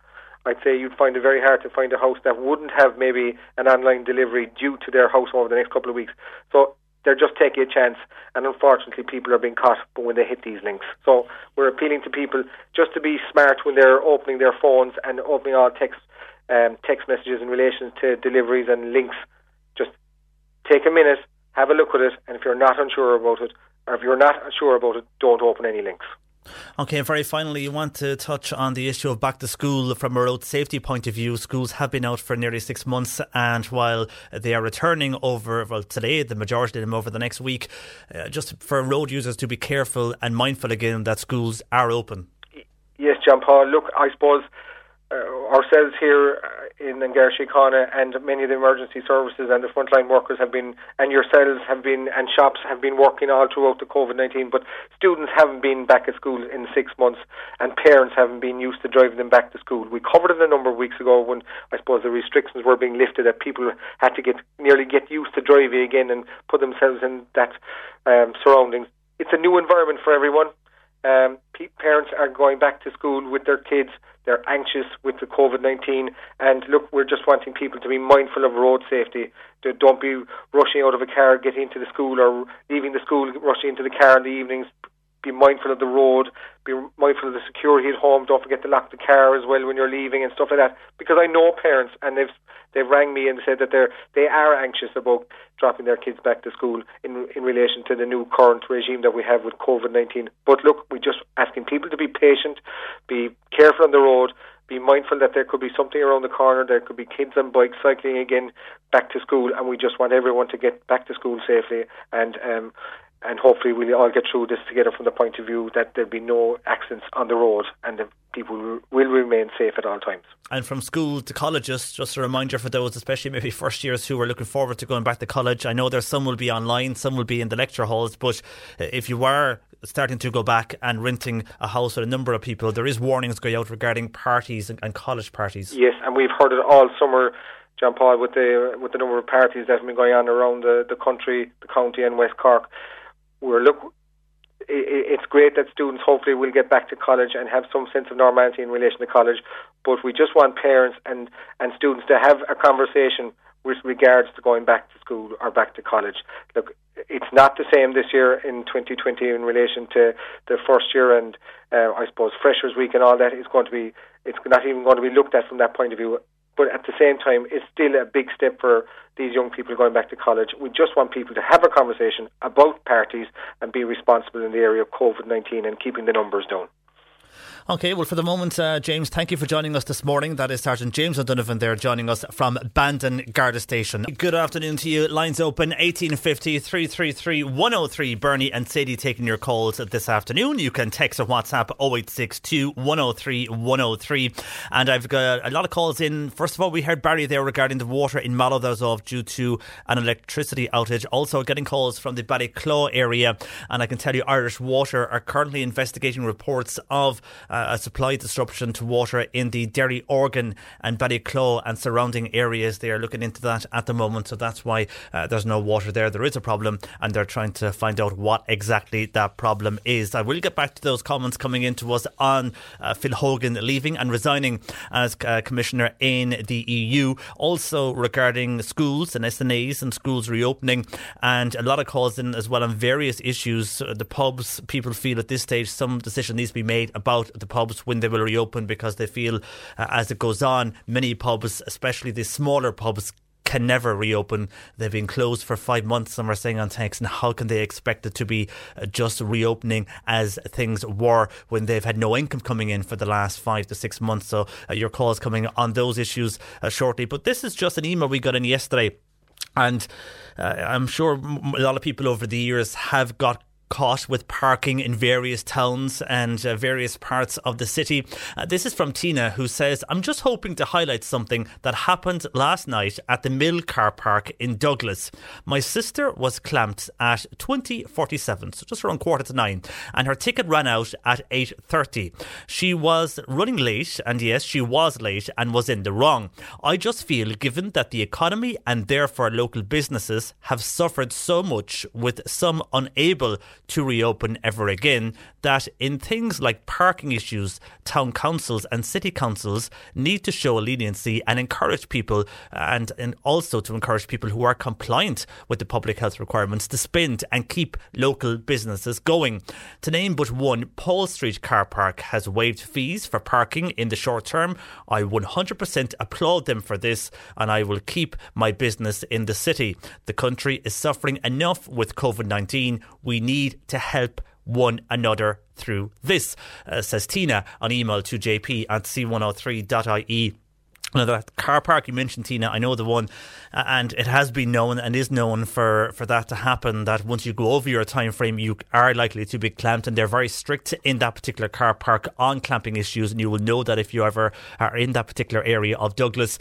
I'd say you'd find it very hard to find a house that wouldn't have maybe an online delivery due to their house over the next couple of weeks. So they're just taking a chance, and unfortunately, people are being caught when they hit these links. So we're appealing to people just to be smart when they're opening their phones and opening all text um, text messages in relation to deliveries and links. Just take a minute, have a look at it, and if you're not unsure about it, or if you're not sure about it, don't open any links. Okay, and very finally, you want to touch on the issue of back to school from a road safety point of view. Schools have been out for nearly six months, and while they are returning over, well, today, the majority of them over the next week, uh, just for road users to be careful and mindful again that schools are open. Yes, John Paul. Look, I suppose uh, ourselves here uh, in Garda Síochána and many of the emergency services and the frontline workers have been, and yourselves have been, and shops have been working all throughout the COVID 19. But students haven't been back at school in six months, and parents haven't been used to driving them back to school. We covered it a number of weeks ago when I suppose the restrictions were being lifted, that people had to get nearly get used to driving again and put themselves in that um, surroundings. It's a new environment for everyone. Um, parents are going back to school with their kids they're anxious with the COVID 19. And look, we're just wanting people to be mindful of road safety. Don't be rushing out of a car, getting into the school, or leaving the school, rushing into the car in the evenings. Be mindful of the road. Be mindful of the security at home. Don't forget to lock the car as well when you're leaving and stuff like that. Because I know parents, and they've they've rang me and said that they're they are anxious about dropping their kids back to school in in relation to the new current regime that we have with COVID nineteen. But look, we're just asking people to be patient, be careful on the road, be mindful that there could be something around the corner. There could be kids on bikes cycling again back to school, and we just want everyone to get back to school safely. And um, and hopefully we'll all get through this together from the point of view that there'll be no accidents on the road and the people will remain safe at all times. And from school to colleges, just a reminder for those, especially maybe first years who are looking forward to going back to college. I know there's some will be online, some will be in the lecture halls, but if you are starting to go back and renting a house with a number of people, there is warnings going out regarding parties and, and college parties. Yes, and we've heard it all summer. John Paul, with the with the number of parties that have been going on around the, the country, the county, and West Cork, we're look. It's great that students hopefully will get back to college and have some sense of normality in relation to college, but we just want parents and, and students to have a conversation with regards to going back to school or back to college. Look, it's not the same this year in 2020 in relation to the first year and uh, I suppose Freshers Week and all that is going to be, it's not even going to be looked at from that point of view but at the same time, it's still a big step for these young people going back to college. We just want people to have a conversation about parties and be responsible in the area of COVID 19 and keeping the numbers down. Okay, well, for the moment, uh, James, thank you for joining us this morning. That is Sergeant James O'Donovan there joining us from Bandon Garda Station. Good afternoon to you. Lines open 1850 333 103. Bernie and Sadie taking your calls this afternoon. You can text or WhatsApp 0862 103 103. And I've got a lot of calls in. First of all, we heard Barry there regarding the water in Mallow that was off due to an electricity outage. Also, getting calls from the Ballyclough area. And I can tell you, Irish Water are currently investigating reports of. Uh, a supply disruption to water in the Derry Organ and Ballyclough and surrounding areas. They are looking into that at the moment, so that's why uh, there's no water there. There is a problem, and they're trying to find out what exactly that problem is. I will get back to those comments coming into us on uh, Phil Hogan leaving and resigning as uh, commissioner in the EU. Also regarding schools and SNAs and schools reopening, and a lot of calls in as well on various issues. The pubs, people feel at this stage some decision needs to be made about the pubs when they will reopen because they feel uh, as it goes on, many pubs, especially the smaller pubs, can never reopen. They've been closed for five months, some are saying on text, and how can they expect it to be uh, just reopening as things were when they've had no income coming in for the last five to six months? So uh, your is coming on those issues uh, shortly. But this is just an email we got in yesterday. And uh, I'm sure a lot of people over the years have got caught with parking in various towns and uh, various parts of the city. Uh, this is from Tina, who says, I'm just hoping to highlight something that happened last night at the Mill car park in Douglas. My sister was clamped at 2047, so just around quarter to nine, and her ticket ran out at 8.30. She was running late, and yes, she was late and was in the wrong. I just feel, given that the economy and therefore local businesses have suffered so much with some unable to reopen ever again, that in things like parking issues, town councils and city councils need to show leniency and encourage people, and, and also to encourage people who are compliant with the public health requirements to spend and keep local businesses going. To name but one, Paul Street Car Park has waived fees for parking in the short term. I 100% applaud them for this, and I will keep my business in the city. The country is suffering enough with COVID 19. We need to help one another through this, uh, says Tina on email to jp at c103.ie. Now that car park you mentioned, Tina, I know the one, uh, and it has been known and is known for, for that to happen. That once you go over your time frame, you are likely to be clamped, and they're very strict in that particular car park on clamping issues. And you will know that if you ever are in that particular area of Douglas.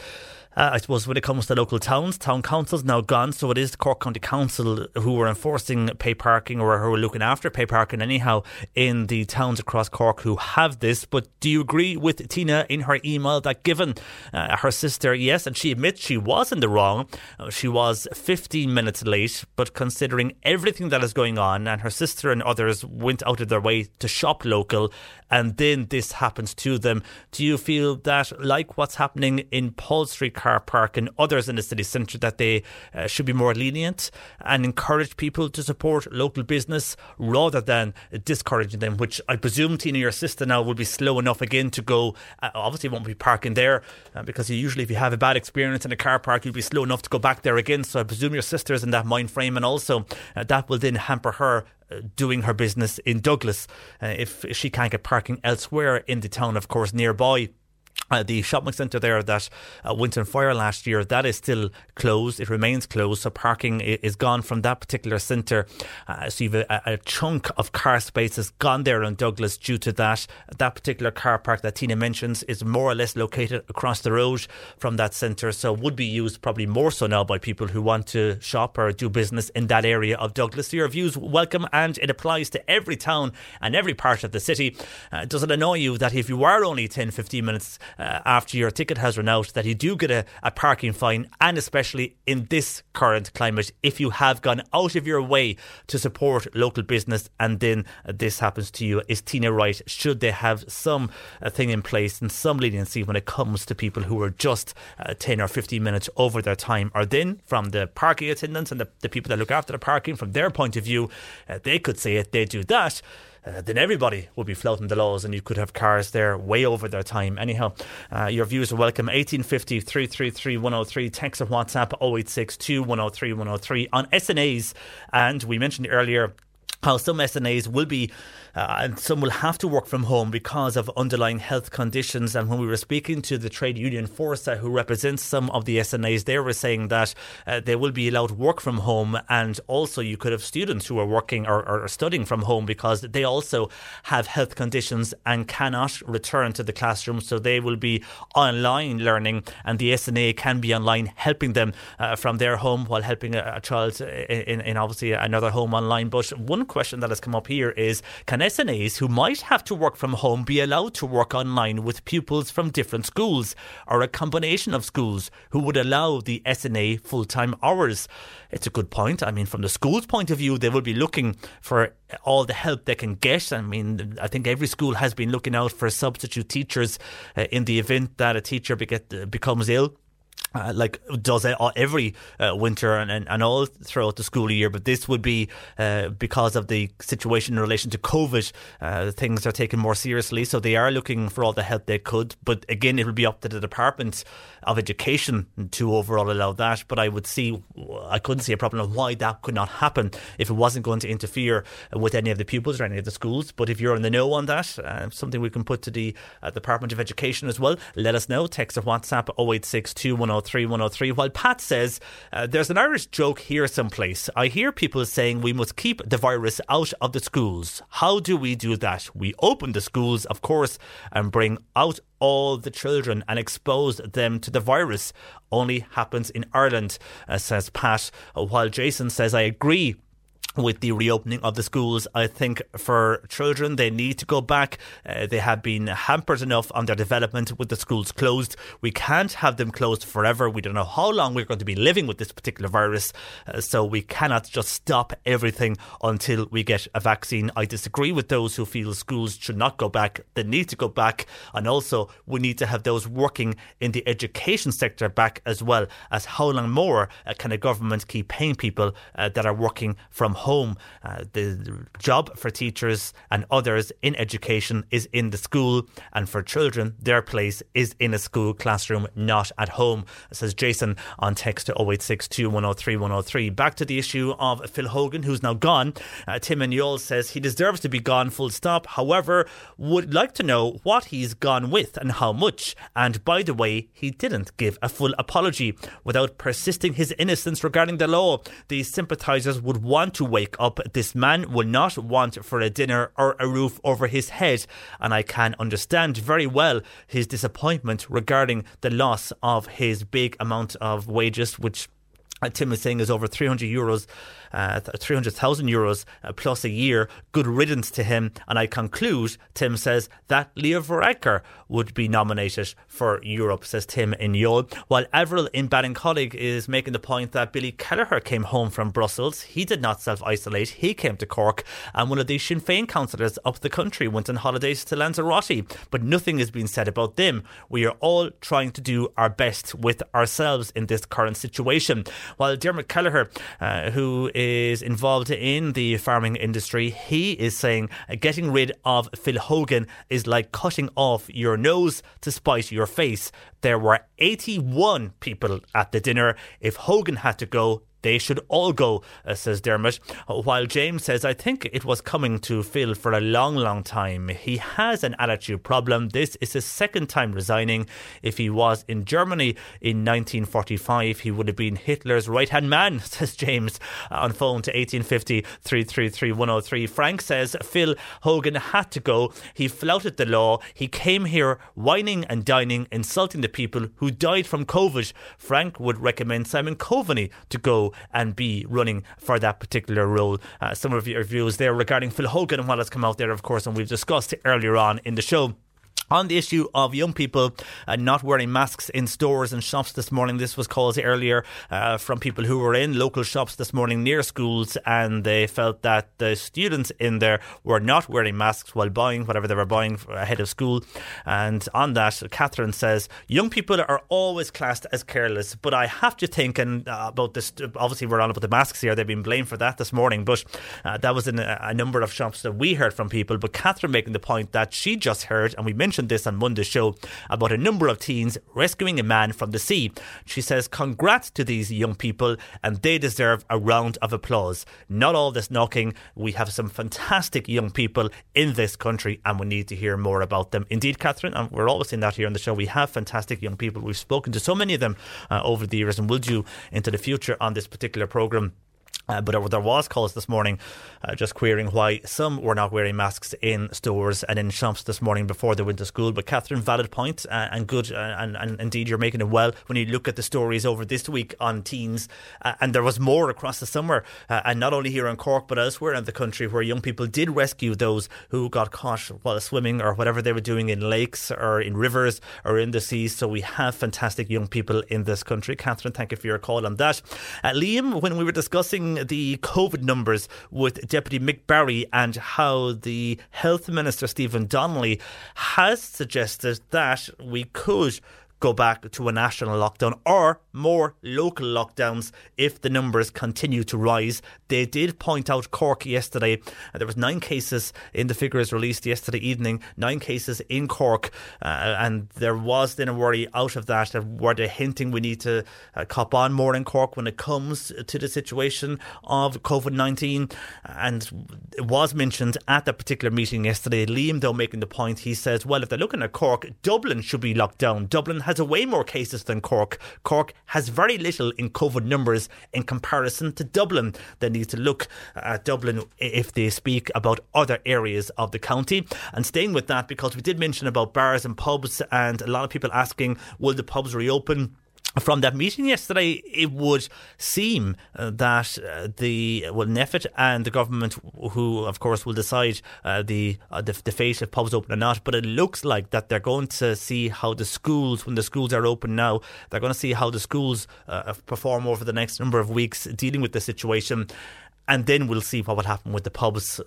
Uh, I suppose when it comes to local towns, town councils now gone, so it is Cork County Council who are enforcing pay parking or who are looking after pay parking anyhow in the towns across Cork who have this. But do you agree with Tina in her email that given uh, her sister, yes, and she admits she was in the wrong, uh, she was 15 minutes late, but considering everything that is going on, and her sister and others went out of their way to shop local, and then this happens to them, do you feel that, like what's happening in Paul Street car park and others in the city centre, that they uh, should be more lenient and encourage people to support local business rather than discouraging them? Which I presume, Tina, your sister now will be slow enough again to go. Uh, obviously, won't be parking there uh, because you usually, if you have a bad experience in a car park, you'll be slow enough to go back there again. So I presume your sister is in that mind frame, and also uh, that will then hamper her uh, doing her business in Douglas uh, if she can't get parking elsewhere in the town, of course, nearby. Uh, the shopping centre there that uh, went on fire last year, that is still closed. It remains closed. So parking is gone from that particular centre. Uh, so you've a, a, chunk of car spaces gone there in Douglas due to that. That particular car park that Tina mentions is more or less located across the road from that centre. So would be used probably more so now by people who want to shop or do business in that area of Douglas. So your views welcome and it applies to every town and every part of the city. Uh, does it annoy you that if you are only 10, 15 minutes uh, after your ticket has run out that you do get a, a parking fine, and especially in this current climate, if you have gone out of your way to support local business and then this happens to you, is Tina right? Should they have some uh, thing in place and some leniency when it comes to people who are just uh, 10 or 15 minutes over their time? Or then, from the parking attendants and the, the people that look after the parking, from their point of view, uh, they could say it, they do that uh, then everybody would be flouting the laws and you could have cars there way over their time. Anyhow, uh, your views are welcome. 1850 333 103. Text or WhatsApp 0862 103 103 on SNAs. And we mentioned earlier how some SNAs will be uh, and some will have to work from home because of underlying health conditions. And when we were speaking to the trade union Forsa, who represents some of the SNAs, they were saying that uh, they will be allowed work from home, and also you could have students who are working or, or studying from home because they also have health conditions and cannot return to the classroom, so they will be online learning, and the SNA can be online helping them uh, from their home while helping a, a child in, in obviously another home online. But one question that has come up here is can SNAs who might have to work from home be allowed to work online with pupils from different schools or a combination of schools who would allow the SNA full time hours? It's a good point. I mean, from the school's point of view, they will be looking for all the help they can get. I mean, I think every school has been looking out for substitute teachers uh, in the event that a teacher uh, becomes ill uh, like does it every uh, winter and, and, and, all throughout the school year. But this would be uh, because of the situation in relation to COVID. Uh, things are taken more seriously, so they are looking for all the help they could. But again, it will be up to the Department of Education to overall allow that. But I would see, I couldn't see a problem of why that could not happen if it wasn't going to interfere with any of the pupils or any of the schools. But if you're in the know on that, uh, something we can put to the uh, Department of Education as well. Let us know. Text or WhatsApp 0862 103 103. While Pat says, uh, There's an Irish joke here someplace. I hear people saying we must keep the virus out of the schools. How do we do that? We open the schools, of course, and bring out all the children and expose them to the virus. Only happens in Ireland, uh, says Pat. While Jason says, I agree with the reopening of the schools. I think for children, they need to go back. Uh, they have been hampered enough on their development with the schools closed. We can't have them closed forever. We don't know how long we're going to be living with this particular virus. Uh, so we cannot just stop everything until we get a vaccine. I disagree with those who feel schools should not go back. They need to go back. And also, we need to have those working in the education sector back as well. As how long more uh, can a government keep paying people uh, that are working from home? Home. Uh, the job for teachers and others in education is in the school, and for children, their place is in a school classroom, not at home, says Jason on text to 0862 103 103. Back to the issue of Phil Hogan, who's now gone. Uh, Tim and Youghal says he deserves to be gone, full stop. However, would like to know what he's gone with and how much. And by the way, he didn't give a full apology without persisting his innocence regarding the law. The sympathisers would want to wake up. This man will not want for a dinner or a roof over his head, and I can understand very well his disappointment regarding the loss of his big amount of wages, which uh, Tim is saying is over 300 euros uh, 300,000 euros uh, plus a year. Good riddance to him. And I conclude, Tim says, that Leo Varadkar would be nominated for Europe, says Tim in Youghal. While Avril in Ballincollig is making the point that Billy Kelleher came home from Brussels. He did not self isolate, he came to Cork. And one of the Sinn Féin councillors up the country went on holidays to Lanzarote. But nothing has been said about them. We are all trying to do our best with ourselves in this current situation. While Dermot Kelleher, uh, who is involved in the farming industry. He is saying getting rid of Phil Hogan is like cutting off your nose to spite your face. There were 81 people at the dinner. If Hogan had to go, they should all go, uh, says Dermot. While James says, I think it was coming to Phil for a long, long time. He has an attitude problem. This is his second time resigning. If he was in Germany in 1945, he would have been Hitler's right hand man, says James on phone to 1850 333 103. Frank says, Phil Hogan had to go. He flouted the law. He came here wining and dining, insulting the people who died from COVID. Frank would recommend Simon Coveney to go and be running for that particular role. Uh, some of your views there regarding Phil Hogan and what has come out there, of course, and we've discussed earlier on in the show. On the issue of young people uh, not wearing masks in stores and shops this morning, this was called earlier uh, from people who were in local shops this morning near schools, and they felt that the students in there were not wearing masks while buying whatever they were buying ahead of school. And on that, Catherine says, Young people are always classed as careless, but I have to think and uh, about this. Obviously, we're on about the masks here, they've been blamed for that this morning, but uh, that was in a, a number of shops that we heard from people. But Catherine making the point that she just heard, and we mentioned mentioned this on Monday's show about a number of teens rescuing a man from the sea. She says, Congrats to these young people, and they deserve a round of applause. Not all this knocking. We have some fantastic young people in this country, and we need to hear more about them. Indeed, Catherine, and we're always saying that here on the show. We have fantastic young people. We've spoken to so many of them uh, over the years, and will do into the future on this particular programme. Uh, but there was calls this morning uh, just querying why some were not wearing masks in stores and in shops this morning before they went to school. But Catherine, valid point uh, and good, uh, and, and indeed you're making it well when you look at the stories over this week on teens. Uh, and there was more across the summer, uh, and not only here in Cork but elsewhere in the country, where young people did rescue those who got caught while swimming or whatever they were doing in lakes or in rivers or in the seas. So we have fantastic young people in this country. Catherine, thank you for your call on that. Liam, when we were discussing the COVID numbers with Deputy Mick Barry and how the Health Minister Stephen Donnelly has suggested that we could go back to a national lockdown or more local lockdowns if the numbers continue to rise. They did point out Cork yesterday. Uh, there was nine cases in the figures released yesterday evening, nine cases in Cork, uh, and there was then a worry out of that. Uh, were they hinting we need to uh, cop on more in Cork when it comes to the situation of COVID 19? And it was mentioned at that particular meeting yesterday. Liam, though, making the point, he says, well, if they're looking at Cork, Dublin should be locked down. Dublin has way more cases than Cork. Cork has very little in COVID numbers in comparison to Dublin. They need to look at Dublin if they speak about other areas of the county. And staying with that, because we did mention about bars and pubs, and a lot of people asking, will the pubs reopen? From that meeting yesterday, it would seem uh, that uh, the well, NPHET and the government, who of course will decide uh, the, uh, the, the fate of pubs open or not, but it looks like that they're going to see how the schools, when the schools are open now, they're going to see how the schools uh, perform over the next number of weeks dealing with the situation and then we'll see what will happen with the pubs.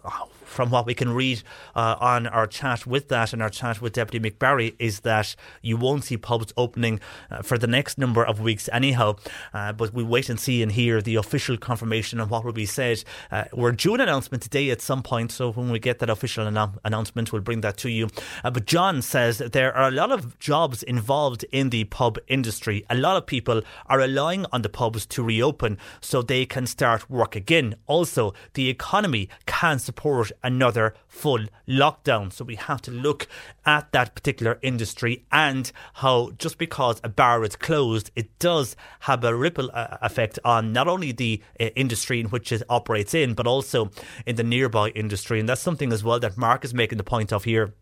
From what we can read uh, on our chat with that and our chat with Deputy Mick Barry, is that you won't see pubs opening uh, for the next number of weeks, anyhow. Uh, but we wait and see and hear the official confirmation of what will be said. Uh, we're due an announcement today at some point, so when we get that official annou- announcement, we'll bring that to you. Uh, but John says there are a lot of jobs involved in the pub industry. A lot of people are relying on the pubs to reopen so they can start work again also the economy can support another full lockdown. So we have to look at that particular industry and how just because a bar is closed, it does have a ripple uh, effect on not only the uh, industry in which it operates in, but also in the nearby industry. And that's something as well that Mark is making the point of here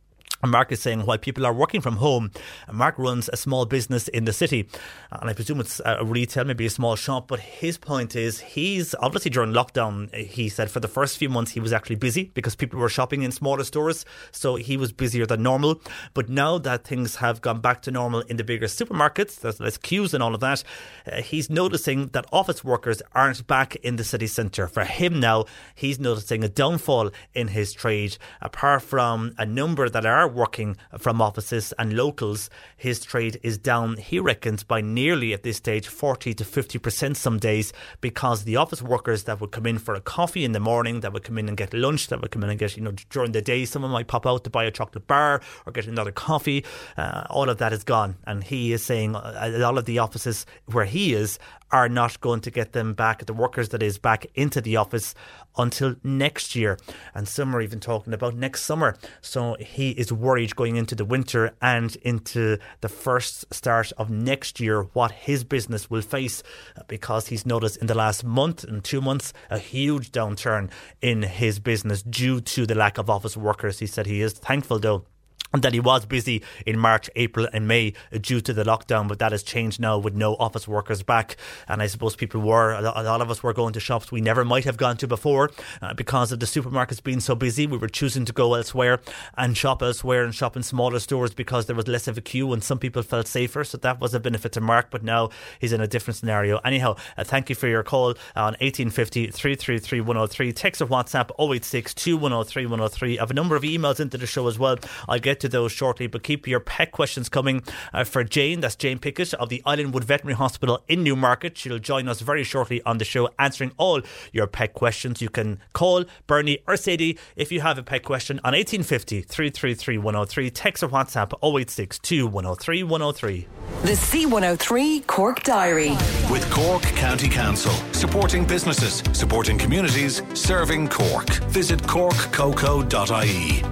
Mark is saying while people are working from home, Mark runs a small business in the city, and I presume it's a retail, maybe a small shop. But his point is, he's obviously during lockdown, he said for the first few months he was actually busy because people were shopping in smaller stores, so he was busier than normal. But now that things have gone back to normal in the bigger supermarkets, there's less queues and all of that, uh, he's noticing that office workers aren't back in the city centre. For him now, he's noticing a downfall in his trade, apart from a number that are working from offices and locals, his trade is down, he reckons, by nearly at this stage 40 to 50% some days because the office workers that would come in for a coffee in the morning, that would come in and get lunch, that would come in and get, you know, during the day, someone might pop out to buy a chocolate bar or get another coffee. Uh, all of that is gone. And he is saying a lot of the offices where he is are not going to get them back, the workers that is back into the office until next year. And some are even talking about next summer. So he is worried going into the winter and into the first start of next year what his business will face because he's noticed in the last month and two months a huge downturn in his business due to the lack of office workers. He said he is thankful though and that he was busy in March, April, and May due to the lockdown, but that has changed now with no office workers back. And I suppose people were, a lot of us were going to shops we never might have gone to before uh, because of the supermarkets being so busy. We were choosing to go elsewhere and shop elsewhere and shop in smaller stores because there was less of a queue and some people felt safer. So that was a benefit to Mark, but now he's in a different scenario. Anyhow, uh, thank you for your call on 1850 333 103. Text or WhatsApp 086 2103 103. I have a number of emails into the show as well. I'll get to those shortly, but keep your pet questions coming uh, for Jane. That's Jane Pickett of the Islandwood Veterinary Hospital in Newmarket. She'll join us very shortly on the show answering all your pet questions. You can call Bernie or Sadie if you have a pet question on 1850 333 103. Text or WhatsApp 0862 103 103. The C103 Cork Diary. With Cork County Council, supporting businesses, supporting communities, serving Cork. Visit corkcoco.ie.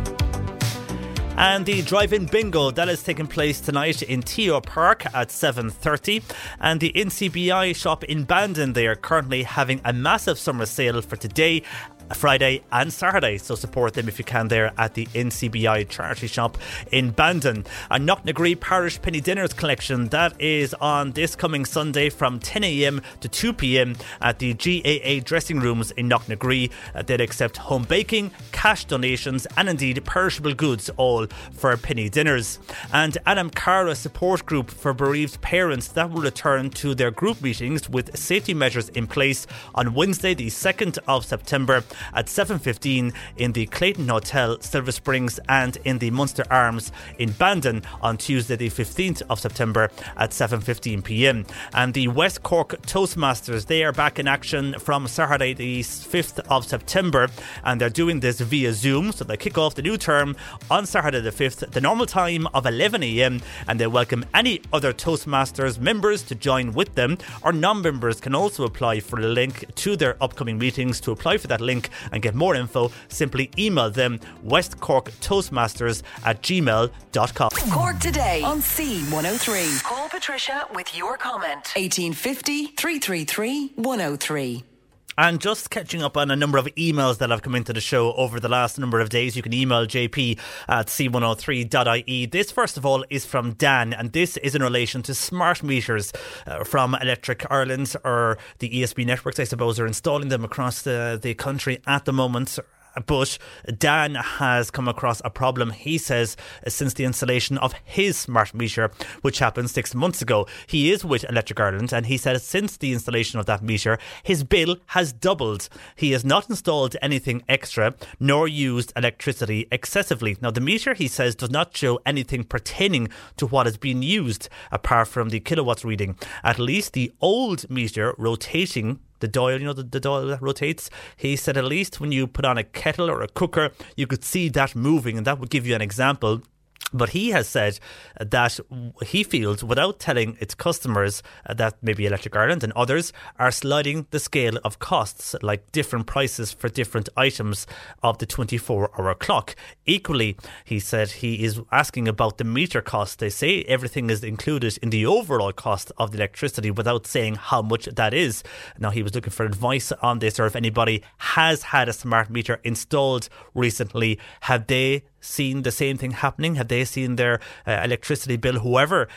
And the drive-in bingo that is taking place tonight in Teo Park at 7:30, and the NCBI shop in Bandon they are currently having a massive summer sale for today Friday and Saturday. So support them if you can there at the NCBI charity shop in Bandon. A Knocknagree Parish Penny Dinners collection that is on this coming Sunday from 10am to 2pm at the GAA dressing rooms in Knocknagree. Uh, they'll accept home baking, cash donations, and indeed perishable goods, all for penny dinners. And Anam Cara support group for bereaved parents that will return to their group meetings with safety measures in place on Wednesday, the 2nd of September at 7.15 in the Clayton Hotel, Silver Springs, and in the Munster Arms in Bandon on Tuesday, the 15th of September at 7.15 pm. And the West Cork Toastmasters, they are back in action from Saturday, the 5th of September, and they're doing this via Zoom. So they kick off the new term on Saturday, the 5th, the normal time of 11 am, and they welcome any other Toastmasters members to join with them, or non members can also apply for a link to their upcoming meetings. To apply for that link, and get more info, simply email them westcorktoastmasters at gmail.com. Cork today on C103. Call Patricia with your comment. 1850 333 103. And just catching up on a number of emails that have come into the show over the last number of days, you can email jp at c103.ie. This, first of all, is from Dan, and this is in relation to smart meters uh, from Electric Ireland, or the ESB networks, I suppose, are installing them across the, the country at the moment but Dan has come across a problem, he says, since the installation of his smart meter, which happened six months ago. He is with Electric Ireland, and he says since the installation of that meter, his bill has doubled. He has not installed anything extra, nor used electricity excessively. Now, the meter, he says, does not show anything pertaining to what is being used, apart from the kilowatts reading. At least the old meter rotating the dial, you know, the, the dial that rotates. He said at least when you put on a kettle or a cooker, you could see that moving, and that would give you an example. But he has said that he feels, without telling its customers that maybe Electric Ireland and others are sliding the scale of costs, like different prices for different items of the 24 hour clock. Equally, he said he is asking about the meter cost. They say everything is included in the overall cost of the electricity without saying how much that is. Now, he was looking for advice on this, or if anybody has had a smart meter installed recently, have they seen the same thing happening? Have they seen their uh, electricity bill, whoever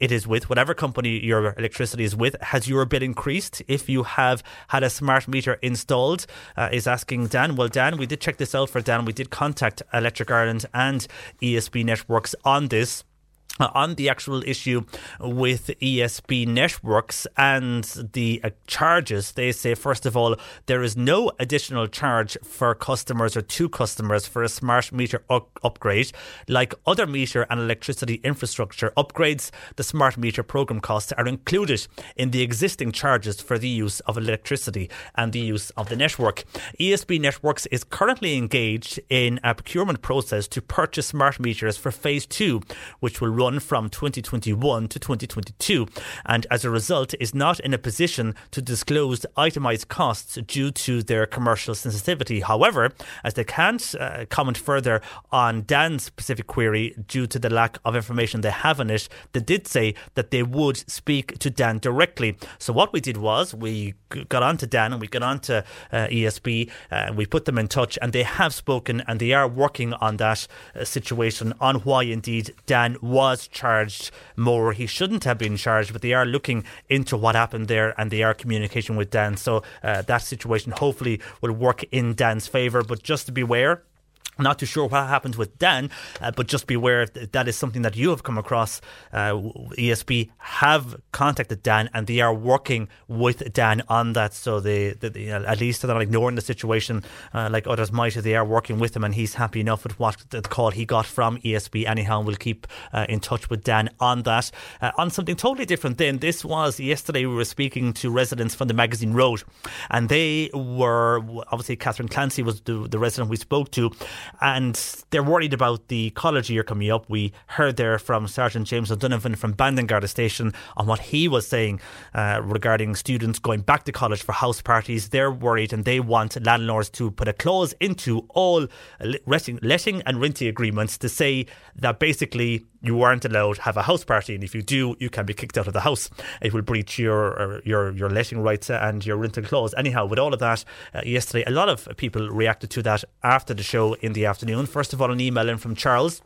it is with, whatever company your electricity is with, has your bill increased if you have had a smart meter installed? Uh, is asking Dan. Well, Dan, we did check this out for Dan. We did contact Electric Ireland and ESB Networks on this on the actual issue with ESB networks and the uh, charges, they say, first of all, there is no additional charge for customers or to customers for a smart meter upgrade. Like other meter and electricity infrastructure upgrades, the smart meter program costs are included in the existing charges for the use of electricity and the use of the network. ESB Networks is currently engaged in a procurement process to purchase smart meters for phase two, which will run from 2021 to 2022, and as a result is not in a position to disclose itemized costs due to their commercial sensitivity. However, as they can't uh, comment further on Dan's specific query due to the lack of information they have on it, they did say that they would speak to Dan directly. So what we did was we got on to Dan and we got on to uh, ESB and uh, we put them in touch and they have spoken and they are working on that uh, situation on why indeed Dan was charged more. He shouldn't have been charged, but they are looking into what happened there and they are communicating with Dan. So uh, that situation hopefully will work in Dan's favour. But just to beware, not too sure what happened with Dan, uh, but just beware that is something that you have come across. Uh, have contacted Dan and they are working with Dan on that. So they, they, they at least they're not ignoring the situation uh, like others might. They are working with him and he's happy enough with what the call he got from ESB. Anyhow, we'll keep uh, in touch with Dan on that. Uh, on something totally different then, this was yesterday we were speaking to residents from the Magazine Road and they were, obviously Catherine Clancy was the, the resident we spoke to and they're worried about the college year coming up. We heard there from Sergeant James O'Donovan from Bandon Station on what he was saying uh, regarding students going back to college for house parties. They're worried and they want landlords to put a clause into all letting, letting and renting agreements to say that basically you aren't allowed to have a house party, and if you do, you can be kicked out of the house. It will breach your your your letting rights and your rental clause. Anyhow, with all of that, uh, yesterday a lot of people reacted to that after the show in the afternoon. First of all, an email in from Charles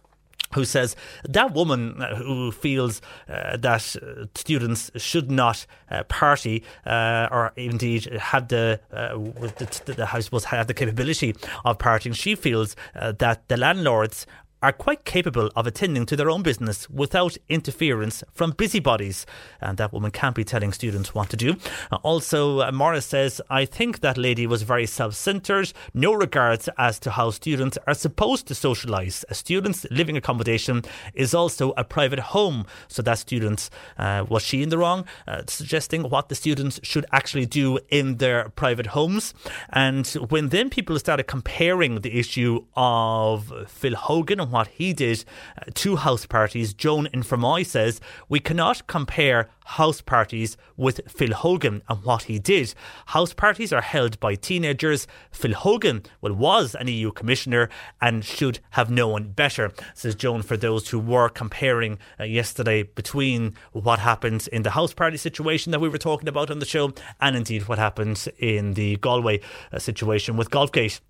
who says that woman uh, who feels uh, that uh, students should not uh, party uh, or indeed have the, uh, the, the, I suppose have the capability of partying, she feels that the landlords are quite capable of attending to their own business without interference from busybodies. And that woman can't be telling students what to do. Uh, also, uh, Morris says, I think that lady was very self centered, no regards as to how students are supposed to socialise. A student's living accommodation is also a private home. So that student, uh, was she in the wrong? Uh, suggesting what the students should actually do in their private homes. And when then people started comparing the issue of Phil Hogan and what he did uh, to house parties. Joan in Fermoy says, We cannot compare house parties with Phil Hogan and what he did. House parties are held by teenagers. Phil Hogan well, was an EU commissioner and should have known better, says Joan, for those who were comparing uh, yesterday between what happened in the house party situation that we were talking about on the show and indeed what happened in the Galway uh, situation with Golfgate.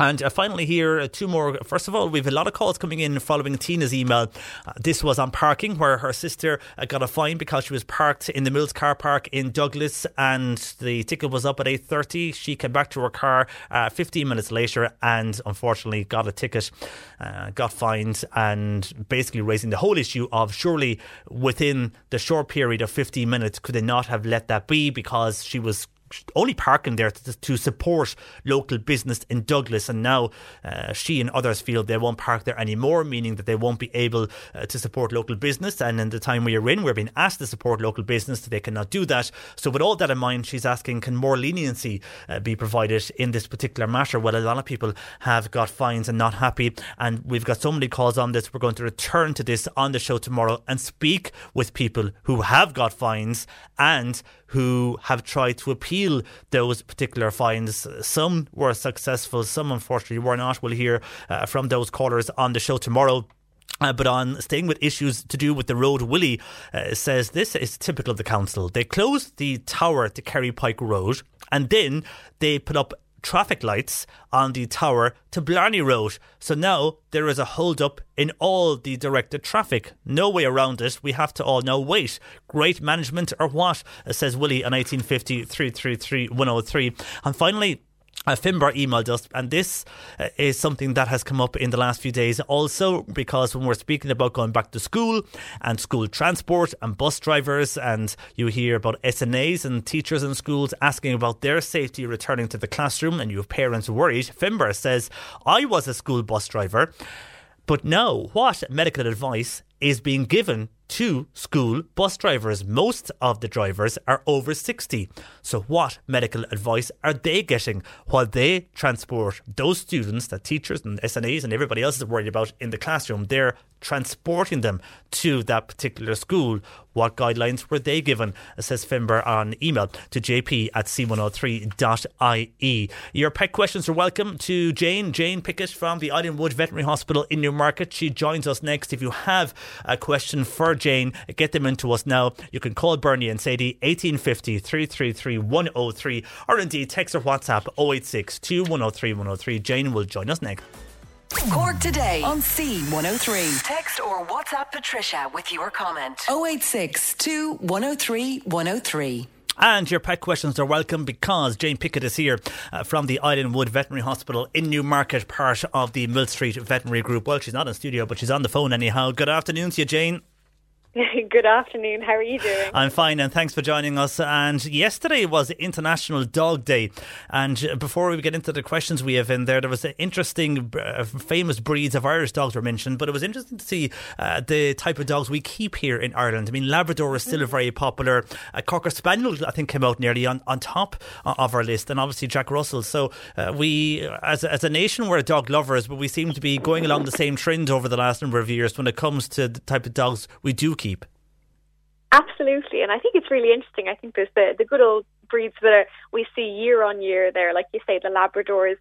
And uh, finally, here, uh, two more. First of all, we have a lot of calls coming in following Tina's email. Uh, this was on parking, where her sister uh, got a fine because she was parked in the Mills car park in Douglas, and the ticket was up at eight thirty. She came back to her car uh, fifteen minutes later, and unfortunately got a ticket, uh, got fined, and basically raising the whole issue of surely within the short period of fifteen minutes could they not have let that be because she was only parking there to, to, support local business in Douglas, and now uh, she and others feel they won't park there anymore, meaning that they won't be able uh, to support local business. And in the time we are in, we're being asked to support local business, they cannot do that. So, with all that in mind, she's asking, can more leniency uh, be provided in this particular matter? Well, a lot of people have got fines and not happy, and we've got so many calls on this. We're going to return to this on the show tomorrow and speak with people who have got fines and who have tried to appeal those particular fines. Some were successful, some unfortunately were not. We'll hear uh, from those callers on the show tomorrow. Uh, but on staying with issues to do with the road, Willie uh, says this is typical of the council. They closed the tower to Kerry Pike Road and then they put up traffic lights on the tower to Blarney Road. So now there is a hold up in all the directed traffic. No way around it. We have to all now wait. Great management or what? Says Willie on 1850 333 103. And finally, uh, Finbar emailed us, and this uh, is something that has come up in the last few days also because when we're speaking about going back to school and school transport and bus drivers, and you hear about SNAs and teachers in schools asking about their safety returning to the classroom, and you have parents worried. Finbar says, I was a school bus driver. But now, what medical advice is being given to school bus drivers. Most of the drivers are over 60. So, what medical advice are they getting while they transport those students that teachers and SNAs and everybody else is worried about in the classroom? They're transporting them to that particular school. What guidelines were they given? Says Finbar on email to jp at c103.ie. Your pet questions are welcome to Jane, Jane Pickett from the Islandwood Veterinary Hospital in Newmarket. She joins us next. If you have a question for Jane, get them into us now. You can call Bernie and Sadie 1850 333 103 or indeed text or WhatsApp 086 2103 103. Jane will join us next. Cork today on C103. Text or WhatsApp Patricia with your comment. 086 103 103. And your pet questions are welcome because Jane Pickett is here uh, from the Islandwood Veterinary Hospital in Newmarket, part of the Millstreet Veterinary Group. Well, she's not in studio, but she's on the phone anyhow. Good afternoon to you, Jane. Good afternoon. How are you doing? I'm fine, and thanks for joining us. And yesterday was International Dog Day. And before we get into the questions we have in there, there was an interesting, uh, famous breeds of Irish dogs were mentioned. But it was interesting to see uh, the type of dogs we keep here in Ireland. I mean, Labrador is still mm. very popular. Uh, Cocker Spaniel, I think, came out nearly on, on top of our list, and obviously Jack Russell. So uh, we, as as a nation, we're dog lovers, but we seem to be going along the same trend over the last number of years when it comes to the type of dogs we do keep. Absolutely, and I think it's really interesting. I think there's the the good old breeds that are, we see year on year there, like you say, the Labradors,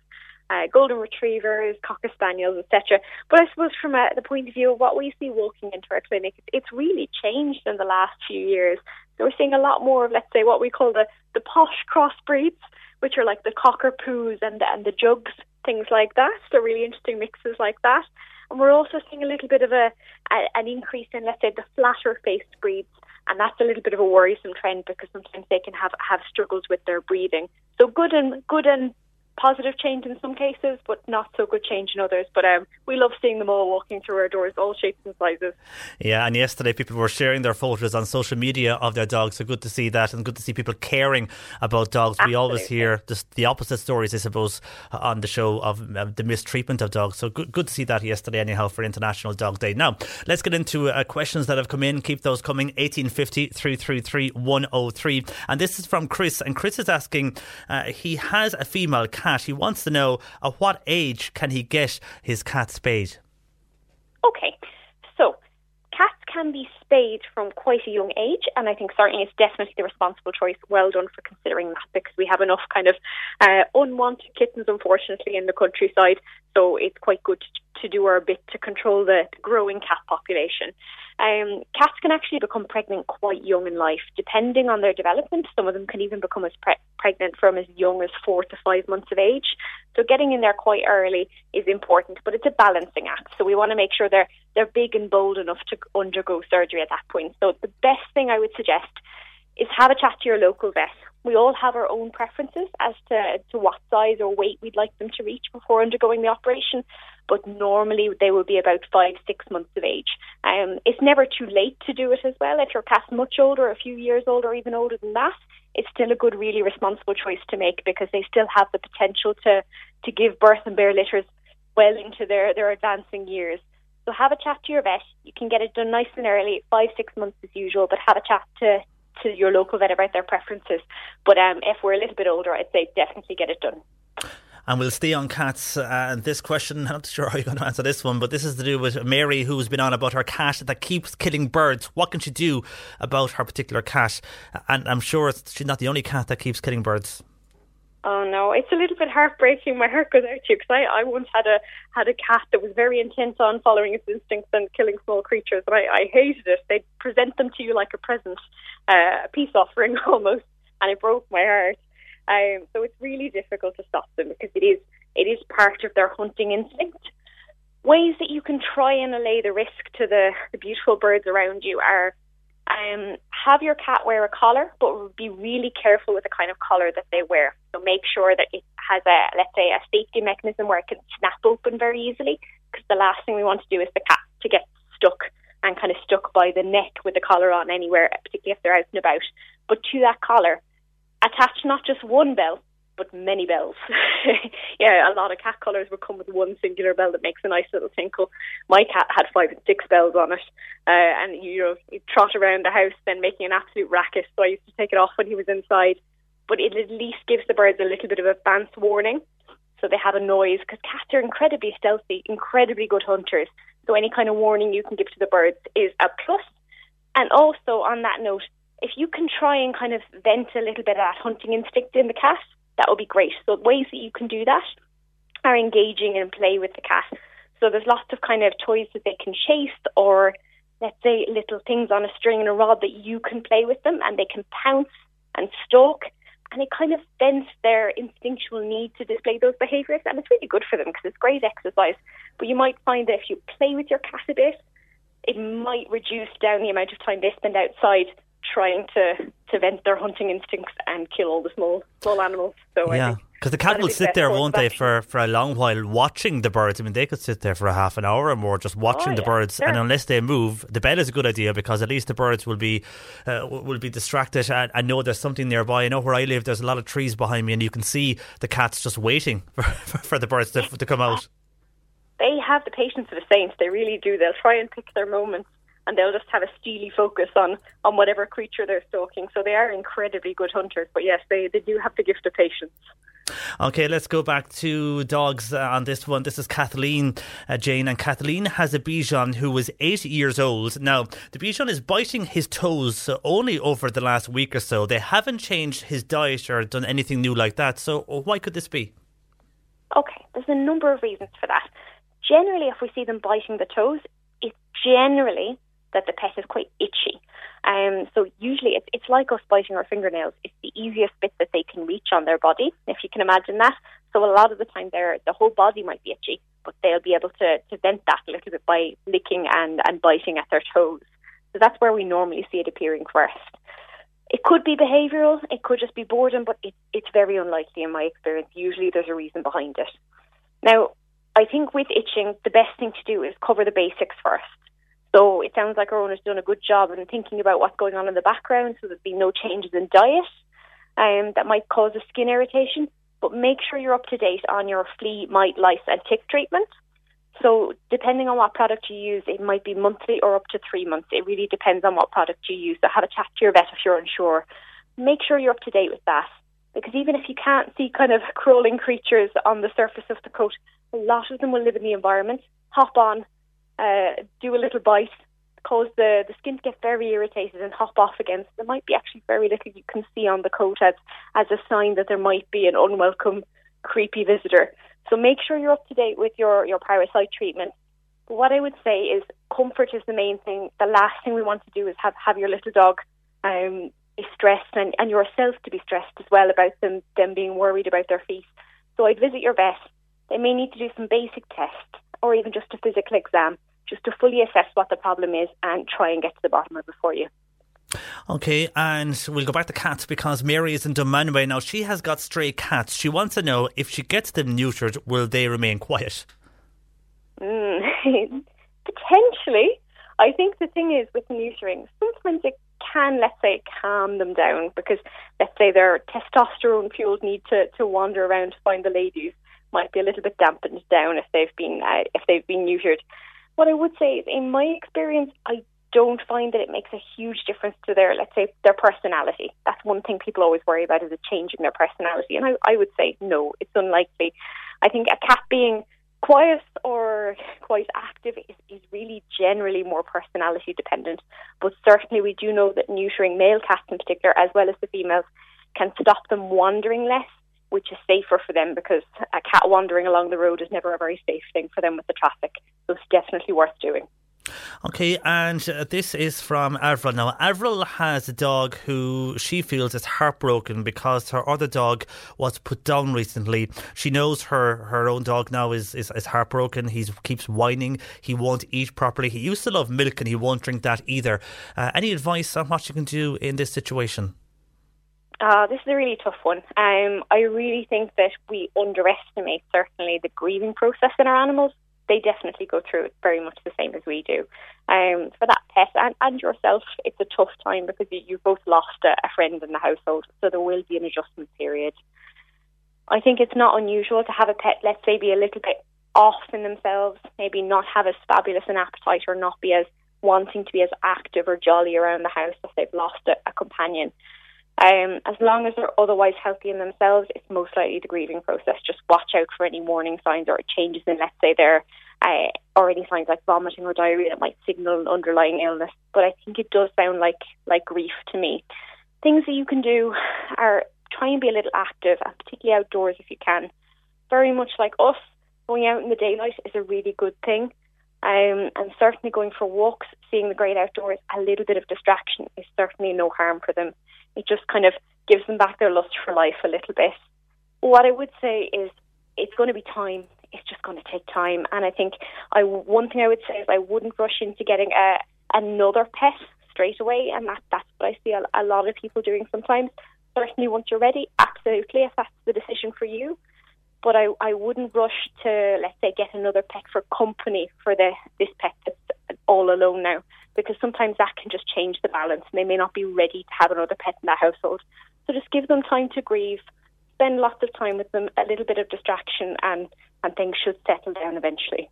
uh, Golden Retrievers, Cocker Spaniels, etc. But I suppose from a, the point of view of what we see walking into our clinic, it's really changed in the last few years. So we're seeing a lot more of, let's say, what we call the the posh crossbreeds, which are like the Cockerpoos and and the Jugs, things like that. So really interesting mixes like that. And we're also seeing a little bit of a, a an increase in, let's say, the flatter faced breeds and that's a little bit of a worrisome trend because sometimes they can have have struggles with their breathing. So good and good and positive change in some cases, but not so good change in others. But um, we love seeing them all walking through our doors, all shapes and sizes. Yeah, and yesterday people were sharing their photos on social media of their dogs. So good to see that, and good to see people caring about dogs. Absolutely. We always hear just the opposite stories, I suppose, on the show of uh, the mistreatment of dogs. So good, good to see that yesterday, anyhow, for International Dog Day. Now let's get into uh, questions that have come in. Keep those coming. 1850 333 103. And this is from Chris, and Chris is asking. Uh, he has a female cat cat. He wants to know at what age can he get his cat spayed? Okay, so cats can be spayed from quite a young age, and I think certainly it's definitely the responsible choice. Well done for considering that because we have enough kind of uh, unwanted kittens, unfortunately, in the countryside. So it's quite good to, to do our bit to control the growing cat population. Um, cats can actually become pregnant quite young in life, depending on their development. Some of them can even become as pre- pregnant from as young as four to five months of age. So getting in there quite early is important, but it's a balancing act. So we want to make sure they're they're big and bold enough to undergo surgery at that point. So the best thing I would suggest is have a chat to your local vet. We all have our own preferences as to, to what size or weight we'd like them to reach before undergoing the operation, but normally they will be about five, six months of age. Um, it's never too late to do it as well. If your cat's much older, a few years older, or even older than that, it's still a good, really responsible choice to make because they still have the potential to, to give birth and bear litters well into their, their advancing years. So have a chat to your vet. You can get it done nice and early, five, six months as usual, but have a chat to, to your local vet about their preferences. But um, if we're a little bit older, I'd say definitely get it done. And we'll stay on cats. Uh, and this question, I'm not sure how you're going to answer this one, but this is to do with Mary, who's been on about her cat that keeps killing birds. What can she do about her particular cat? And I'm sure she's not the only cat that keeps killing birds. Oh no, it's a little bit heartbreaking. My heart goes out to you because I, I once had a had a cat that was very intent on following its instincts and killing small creatures, and I, I hated it. They present them to you like a present, uh, a peace offering almost, and it broke my heart. Um, so it's really difficult to stop them because it is it is part of their hunting instinct. Ways that you can try and allay the risk to the, the beautiful birds around you are um, have your cat wear a collar, but be really careful with the kind of collar that they wear. So make sure that it has a, let's say, a safety mechanism where it can snap open very easily. Because the last thing we want to do is the cat to get stuck and kind of stuck by the neck with the collar on anywhere, particularly if they're out and about. But to that collar, attach not just one bell, but many bells. yeah, a lot of cat collars would come with one singular bell that makes a nice little tinkle. My cat had five and six bells on it, uh, and you know he'd trot around the house then making an absolute racket. So I used to take it off when he was inside, but it at least gives the birds a little bit of advance warning, so they have a noise because cats are incredibly stealthy, incredibly good hunters. So any kind of warning you can give to the birds is a plus. And also on that note, if you can try and kind of vent a little bit of that hunting instinct in the cat, that would be great. So ways that you can do that are engaging and play with the cat. So there's lots of kind of toys that they can chase or let's say little things on a string and a rod that you can play with them and they can pounce and stalk and it kind of vents their instinctual need to display those behaviours and it's really good for them because it's great exercise. But you might find that if you play with your cat a bit, it might reduce down the amount of time they spend outside trying to, to vent their hunting instincts and kill all the small small animals. So yeah. Because the cat will sit there, won't they, for, for a long while watching the birds. I mean, they could sit there for a half an hour or more just watching oh, the yeah, birds. sure. And unless they move, the bed is a good idea because at least the birds will be uh, will be distracted and, and know there's something nearby. I know where I live, there's a lot of trees behind me, and you can see the cats just waiting for, for the birds to, to come out. They have the patience of a saint. They really do. They'll try and pick their moments and they'll just have a steely focus on, on whatever creature they're stalking. So they are incredibly good hunters. But yes, they, they do have the gift of patience. Okay, let's go back to dogs uh, on this one. This is Kathleen uh, Jane, and Kathleen has a Bichon who was eight years old. Now, the Bichon is biting his toes only over the last week or so. They haven't changed his diet or done anything new like that. So, uh, why could this be? Okay, there's a number of reasons for that. Generally, if we see them biting the toes, it's generally that the pet is quite itchy. Um, so usually it's, it's like us biting our fingernails. It's the easiest bit that they can reach on their body, if you can imagine that. So a lot of the time, their the whole body might be itchy, but they'll be able to, to vent that a little bit by licking and, and biting at their toes. So that's where we normally see it appearing first. It could be behavioural, it could just be boredom, but it, it's very unlikely in my experience. Usually there's a reason behind it. Now, I think with itching, the best thing to do is cover the basics first. So it sounds like our owner's done a good job in thinking about what's going on in the background so there's been no changes in diet um, that might cause a skin irritation. But make sure you're up to date on your flea, mite, lice and tick treatment. So depending on what product you use, it might be monthly or up to three months. It really depends on what product you use. So have a chat to your vet if you're unsure. Make sure you're up to date with that. Because even if you can't see kind of crawling creatures on the surface of the coat, a lot of them will live in the environment. Hop on, uh, do a little bite, cause the, the skin to get very irritated and hop off again. So there might be actually very little you can see on the coat as, as a sign that there might be an unwelcome, creepy visitor. So make sure you're up to date with your, your parasite treatment. But what I would say is comfort is the main thing. The last thing we want to do is have, have your little dog um, be stressed and, and yourself to be stressed as well about them, them being worried about their feet. So I'd visit your vet. They may need to do some basic tests or even just a physical exam just to fully assess what the problem is and try and get to the bottom of it for you. Okay, and we'll go back to cats because Mary is in Dunmanway now. She has got stray cats. She wants to know if she gets them neutered, will they remain quiet? Mm, potentially. I think the thing is with neutering, sometimes it can, let's say, calm them down because, let's say, their testosterone fueled need to, to wander around to find the ladies might be a little bit dampened down if they've been uh, if they've been neutered. What I would say is, in my experience, I don't find that it makes a huge difference to their, let's say, their personality. That's one thing people always worry about is a change in their personality, and I, I would say no, it's unlikely. I think a cat being quiet or quite active is, is really generally more personality dependent. But certainly, we do know that neutering male cats in particular, as well as the females, can stop them wandering less, which is safer for them because a cat wandering along the road is never a very safe thing for them with the traffic. So it's definitely worth doing. Okay, and uh, this is from Avril. Now, Avril has a dog who she feels is heartbroken because her other dog was put down recently. She knows her, her own dog now is, is, is heartbroken. He keeps whining. He won't eat properly. He used to love milk and he won't drink that either. Uh, any advice on what you can do in this situation? Uh, this is a really tough one. Um, I really think that we underestimate certainly the grieving process in our animals they definitely go through it very much the same as we do. Um, for that pet and, and yourself, it's a tough time because you, you both lost a, a friend in the household, so there will be an adjustment period. I think it's not unusual to have a pet, let's say, be a little bit off in themselves, maybe not have as fabulous an appetite or not be as wanting to be as active or jolly around the house if they've lost a, a companion. Um, as long as they're otherwise healthy in themselves, it's most likely the grieving process. Just watch out for any warning signs or changes in, let's say, their uh, or any signs like vomiting or diarrhea that might signal an underlying illness. But I think it does sound like like grief to me. Things that you can do are try and be a little active, and particularly outdoors if you can. Very much like us, going out in the daylight is a really good thing. Um, and certainly going for walks, seeing the great outdoors, a little bit of distraction is certainly no harm for them it just kind of gives them back their lust for life a little bit. What I would say is it's going to be time. It's just going to take time. And I think I one thing I would say is I wouldn't rush into getting a, another pet straight away. And that, that's what I see a, a lot of people doing sometimes. Certainly, once you're ready, absolutely, if that's the decision for you. But I, I wouldn't rush to, let's say, get another pet for company for the this pet that's all alone now because sometimes that can just change the balance and they may not be ready to have another pet in that household. So just give them time to grieve, spend lots of time with them, a little bit of distraction, and, and things should settle down eventually.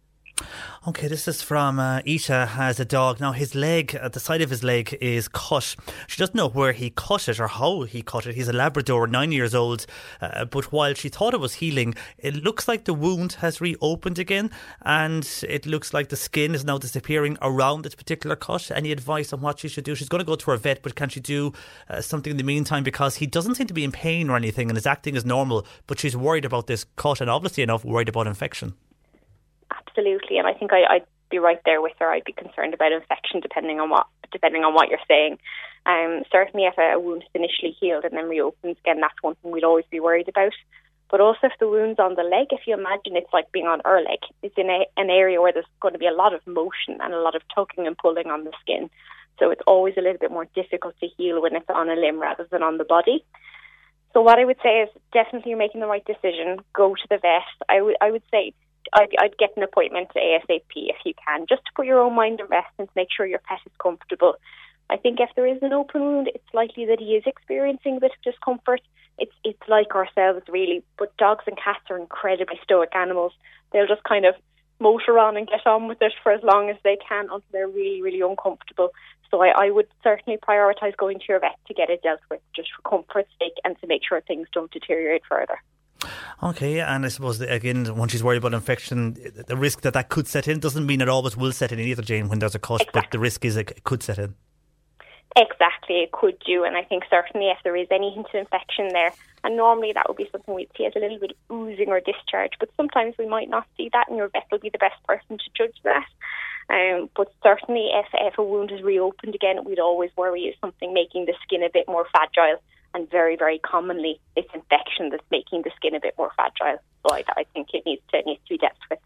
Okay, this is from uh, Isha has a dog. Now his leg, at the side of his leg, is cut. She doesn't know where he cut it or how he cut it. He's a Labrador, nine years old. Uh, but while she thought it was healing, it looks like the wound has reopened again, and it looks like the skin is now disappearing around this particular cut. Any advice on what she should do? She's going to go to her vet, but can she do uh, something in the meantime because he doesn't seem to be in pain or anything, and is acting as normal. But she's worried about this cut, and obviously enough worried about infection absolutely. And I think I, I'd be right there with her. I'd be concerned about infection, depending on what depending on what you're saying. Um, certainly, if a wound is initially healed and then reopens again, that's one thing we'd always be worried about. But also, if the wound's on the leg, if you imagine it's like being on our leg, it's in a, an area where there's going to be a lot of motion and a lot of tugging and pulling on the skin. So it's always a little bit more difficult to heal when it's on a limb rather than on the body. So what I would say is definitely you're making the right decision. Go to the vet. I would I would say I'd, I'd get an appointment ASAP if you can, just to put your own mind at rest and to make sure your pet is comfortable. I think if there is an open wound, it's likely that he is experiencing a bit of discomfort. It's it's like ourselves really, but dogs and cats are incredibly stoic animals. They'll just kind of motor on and get on with it for as long as they can until they're really really uncomfortable. So I, I would certainly prioritise going to your vet to get it dealt with, just for comfort's sake and to make sure things don't deteriorate further. Okay, and I suppose that, again, when she's worried about infection, the risk that that could set in doesn't mean it always will set in either, Jane. When there's a cut, exactly. but the risk is it could set in. Exactly, it could do, and I think certainly if there is any hint of infection there, and normally that would be something we'd see as a little bit of oozing or discharge, but sometimes we might not see that, and your vet will be the best person to judge that. Um, but certainly, if, if a wound is reopened again, we'd always worry is something making the skin a bit more fragile and very, very commonly it's infection that's making the skin a bit more fragile. So I, I think it needs to, it needs to be dealt with.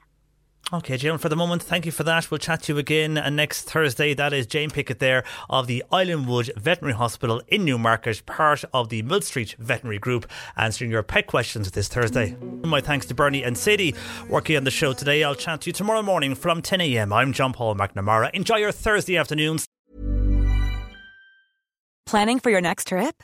Okay, Jane, for the moment, thank you for that. We'll chat to you again uh, next Thursday. That is Jane Pickett there of the Islandwood Veterinary Hospital in Newmarket, part of the Millstreet Veterinary Group, answering your pet questions this Thursday. My thanks to Bernie and Sadie working on the show today. I'll chat to you tomorrow morning from 10 a.m. I'm John Paul McNamara. Enjoy your Thursday afternoons. Planning for your next trip?